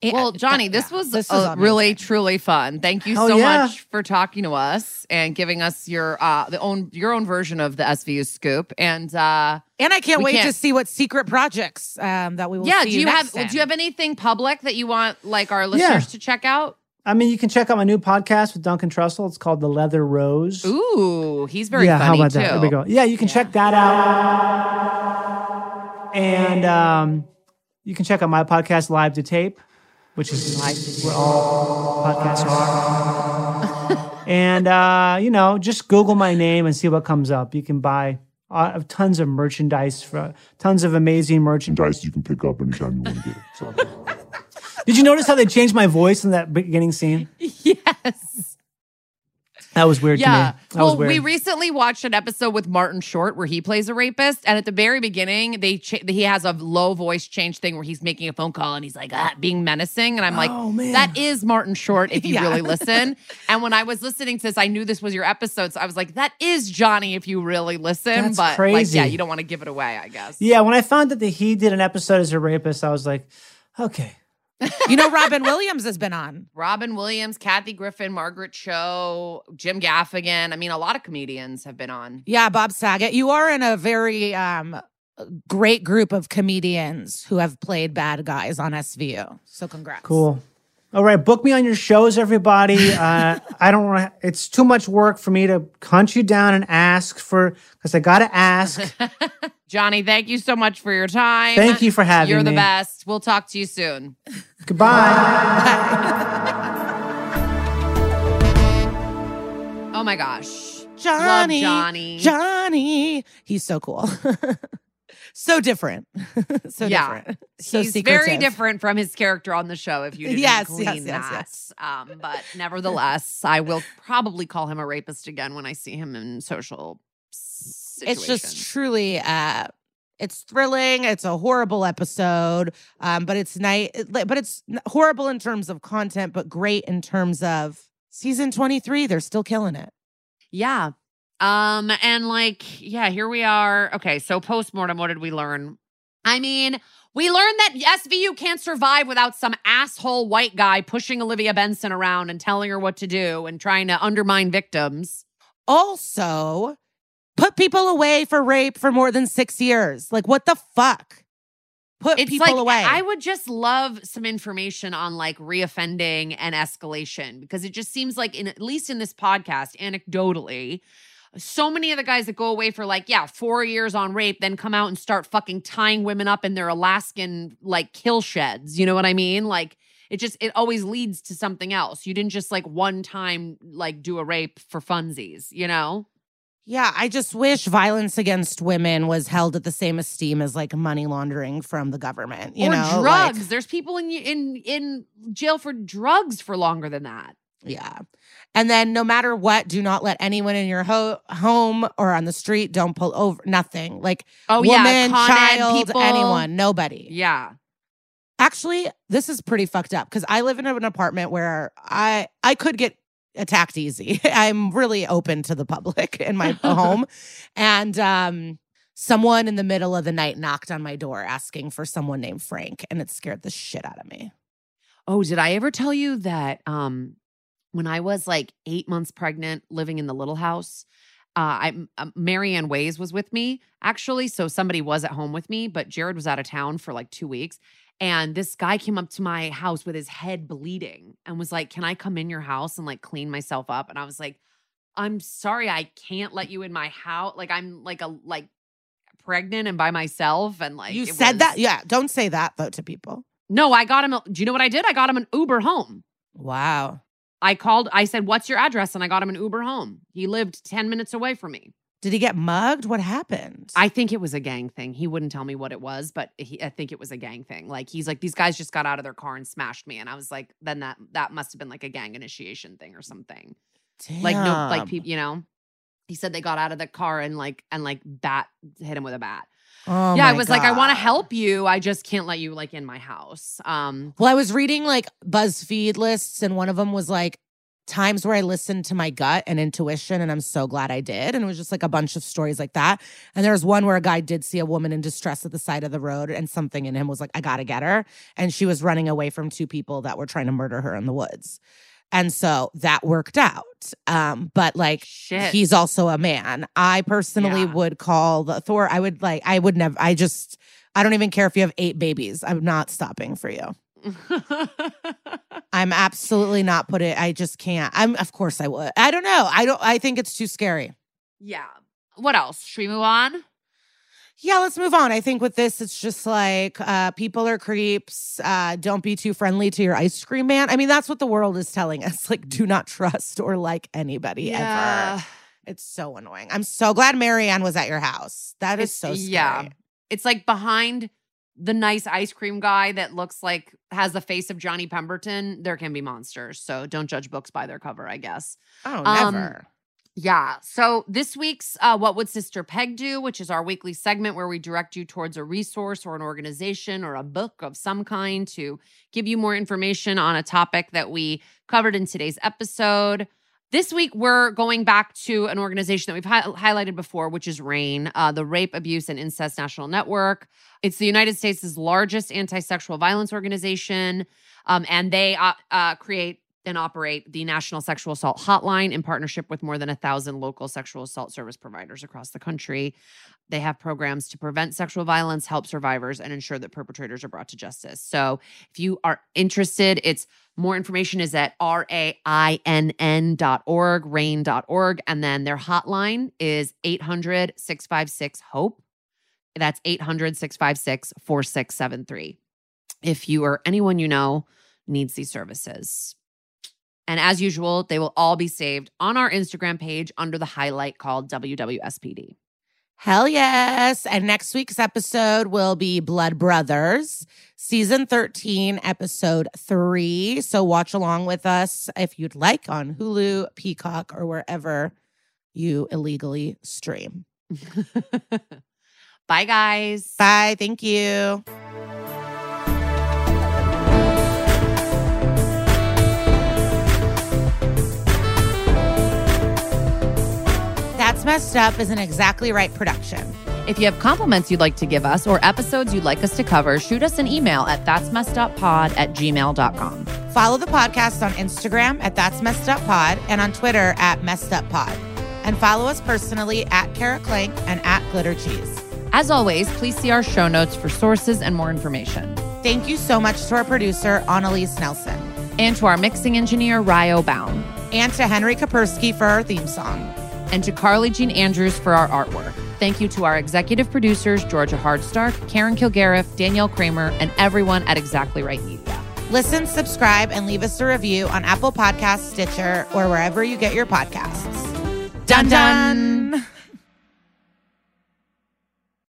Yeah, Well, Johnny, this was this uh, really truly fun. Thank you so yeah. much for talking to us and giving us your uh the own your own version of the SVU scoop. And uh and i can't wait to can't- see what secret projects um that we will yeah, do you have do you have anything public that you want like our listeners Yeah. to check out? I mean, you can check out my new podcast with Duncan Trussell. It's called The Leather Rose. Ooh, he's very yeah, funny how about too. that? There we go. Yeah, you can check that out. And um, you can check out my podcast, Live to Tape, which is like where all podcasts are. and, uh, you know, just Google my name and see what comes up. You can buy uh, tons of merchandise, for, tons of amazing merchandise. Dice you can pick up anytime you want to get it. So. Did you notice how they changed my voice in that beginning scene? [LAUGHS] Yes. That was weird Yeah. to me. That Well, was weird. we recently watched an episode with Martin Short where he plays a rapist, and at the very beginning, they cha- he has a low voice change thing where he's making a phone call and he's like ah, being menacing, and I'm like, Oh, man. that is Martin Short if you [LAUGHS] Yeah. really listen. [LAUGHS] and when I was listening to this, I knew this was your episode, so I was like, that is Johnny if you really listen. That's but like, crazy. yeah, you don't want to give it away, I guess. Yeah, when I found that the, he did an episode as a rapist, I was like, okay, You know, Robin Williams has been on. [LAUGHS] Robin Williams, Kathy Griffin, Margaret Cho, Jim Gaffigan. I mean, a lot of comedians have been on. Yeah, Bob Saget. You are in a very um great group of comedians who have played bad guys on SVU. So congrats. Cool. All right, book me on your shows, everybody. [LAUGHS] Uh, I don't want to. It's too much work for me to hunt you down and ask for because I got to ask. [LAUGHS] Johnny, thank you so much for your time. Thank you for having me. You're the best. We'll talk to you soon. Goodbye. [LAUGHS] Oh my gosh. Johnny. Johnny. Johnny. He's so cool. So different. [LAUGHS] so Yeah. different. So He's very different from his character on the show. If you didn't Yes, glean yes, yes, that, yes. Um, but [LAUGHS] nevertheless, I will probably call him a rapist again when I see him in social. Situations. It's just truly uh it's thrilling. It's a horrible episode, um, but it's night. But it's horrible in terms of content, but great in terms of season twenty three. They're still killing it. Yeah. Um, and like, yeah, here we are. Okay, so postmortem, what did we learn? I mean, we learned that SVU can't survive without some asshole white guy pushing Olivia Benson around and telling her what to do and trying to undermine victims. Also, put people away for rape for more than six years. Like, what the fuck? Put It's people like away. I would just love some information on like reoffending and escalation because it just seems like in at least in this podcast, anecdotally, so many of the guys that go away for like, yeah, four years on rape, then come out and start fucking tying women up in their Alaskan like kill sheds. You know what I mean? Like it just it always leads to something else. You didn't just like one time like do a rape for funsies, you know? yeah, I just wish violence against women was held at the same esteem as like money laundering from the government. You or know, drugs. Like, There's people in in in jail for drugs for longer than that. Yeah. And then no matter what, do not let anyone in your ho- home or on the street don't pull over nothing. Like Oh woman, yeah, child, people. anyone, nobody. Yeah. Actually, this is pretty fucked up because I live in an apartment where I I could get attacked easy. [LAUGHS] I'm really open to the public in my [LAUGHS] home. And um someone in the middle of the night knocked on my door asking for someone named Frank and it scared the shit out of me. Oh, did I ever tell you that um when I was like 8 months pregnant living in the little house, uh I uh, Marianne Ways was with me actually, so somebody was at home with me, but Jared was out of town for like 2 weeks. And this guy came up to my house with his head bleeding and was like, "Can I come in your house and like clean myself up?" And I was like, "I'm sorry, I can't let you in my house. Like I'm like a like pregnant and by myself and like you said that? Yeah, don't say that though to people. No, I got him. A, do you know what I did? I got him an Uber home. Wow. I called. I said, "What's your address?" And I got him an Uber home. He lived ten minutes away from me. Did he get mugged? What happened? I think it was a gang thing. He wouldn't tell me what it was, but he, I think it was a gang thing. Like he's like, these guys just got out of their car and smashed me, and I was like, then that that must have been like a gang initiation thing or something. Like no, like people, you know. He said they got out of the car and like and like bat hit him with a bat. Oh yeah, I was like, I want to help you. I just can't let you like in my house. Um, Well, I was reading like BuzzFeed lists, and one of them was like times where I listened to my gut and intuition, and I'm so glad I did. And it was just like a bunch of stories like that. And there was one where a guy did see a woman in distress at the side of the road, and something in him was like, I gotta get her. And she was running away from two people that were trying to murder her in the woods. And so that worked out. Um, but like shit. he's also a man. I personally Yeah. would call the Thor. I would like, I would never, I just, I don't even care if you have eight babies. I'm not stopping for you. I'm absolutely not put it. I just can't. I'm, of course I would. I don't know. I don't, I think it's too scary. yeah. What else? Should we move on? Yeah, let's move on. I think with this, it's just like uh, people are creeps. Uh, don't be too friendly to your ice cream man. I mean, that's what the world is telling us. [LAUGHS] Like, do not trust or like anybody ever. It's so annoying. I'm so glad Marianne was at your house. That is It's- so scary. yeah. It's like behind the nice ice cream guy that looks like has the face of Johnny Pemberton. There can be monsters. So don't judge books by their cover, I guess. Oh, Um, never. Yeah. So this week's uh, What Would Sister Peg Do, which is our weekly segment where we direct you towards a resource or an organization or a book of some kind to give you more information on a topic that we covered in today's episode. This week, we're going back to an organization that we've hi- highlighted before, which is RAINN, uh, the Rape, Abuse, and Incest National Network. It's the United States' largest anti sexual violence organization, um, and they uh, uh, create and operate the National Sexual Assault Hotline in partnership with more than a thousand local sexual assault service providers across the country. They have programs to prevent sexual violence, help survivors, and ensure that perpetrators are brought to justice. So if you are interested, it's more information is at R-A-I-N-N.org, rainn.org. And then their hotline is 800-656-HOPE. That's 800-656-4673. If you or anyone you know needs these services. And as usual, they will all be saved on our Instagram page under the highlight called WWSPD. Hell yes. And next week's episode will be Blood Brothers, season 13, episode three. So watch along with us if you'd like on Hulu, Peacock, or wherever you illegally stream. [LAUGHS] Bye, guys. Bye. Thank you. Messed Up is an exactly right production. If you have compliments you'd like to give us or episodes you'd like us to cover, shoot us an email at that's messed up pod at gmail.com. Follow the podcast on Instagram at That's Messed Up Pod and on Twitter at Messed Up Pod. And follow us personally at Kara Klenk and at Glitter Cheese. As always, please see our show notes for sources and more information. Thank you so much to our producer, Annalise Nelson, And to our mixing engineer, Ryo Baum. and to Henry Kapersky for our theme song. And to Carly Jean Andrews for our artwork. Thank you to our executive producers, Georgia Hardstark, Karen Kilgariff, Danielle Kramer, and everyone at Exactly Right Media. Listen, subscribe, and leave us a review on Apple Podcasts, Stitcher, or wherever you get your podcasts. Dun dun!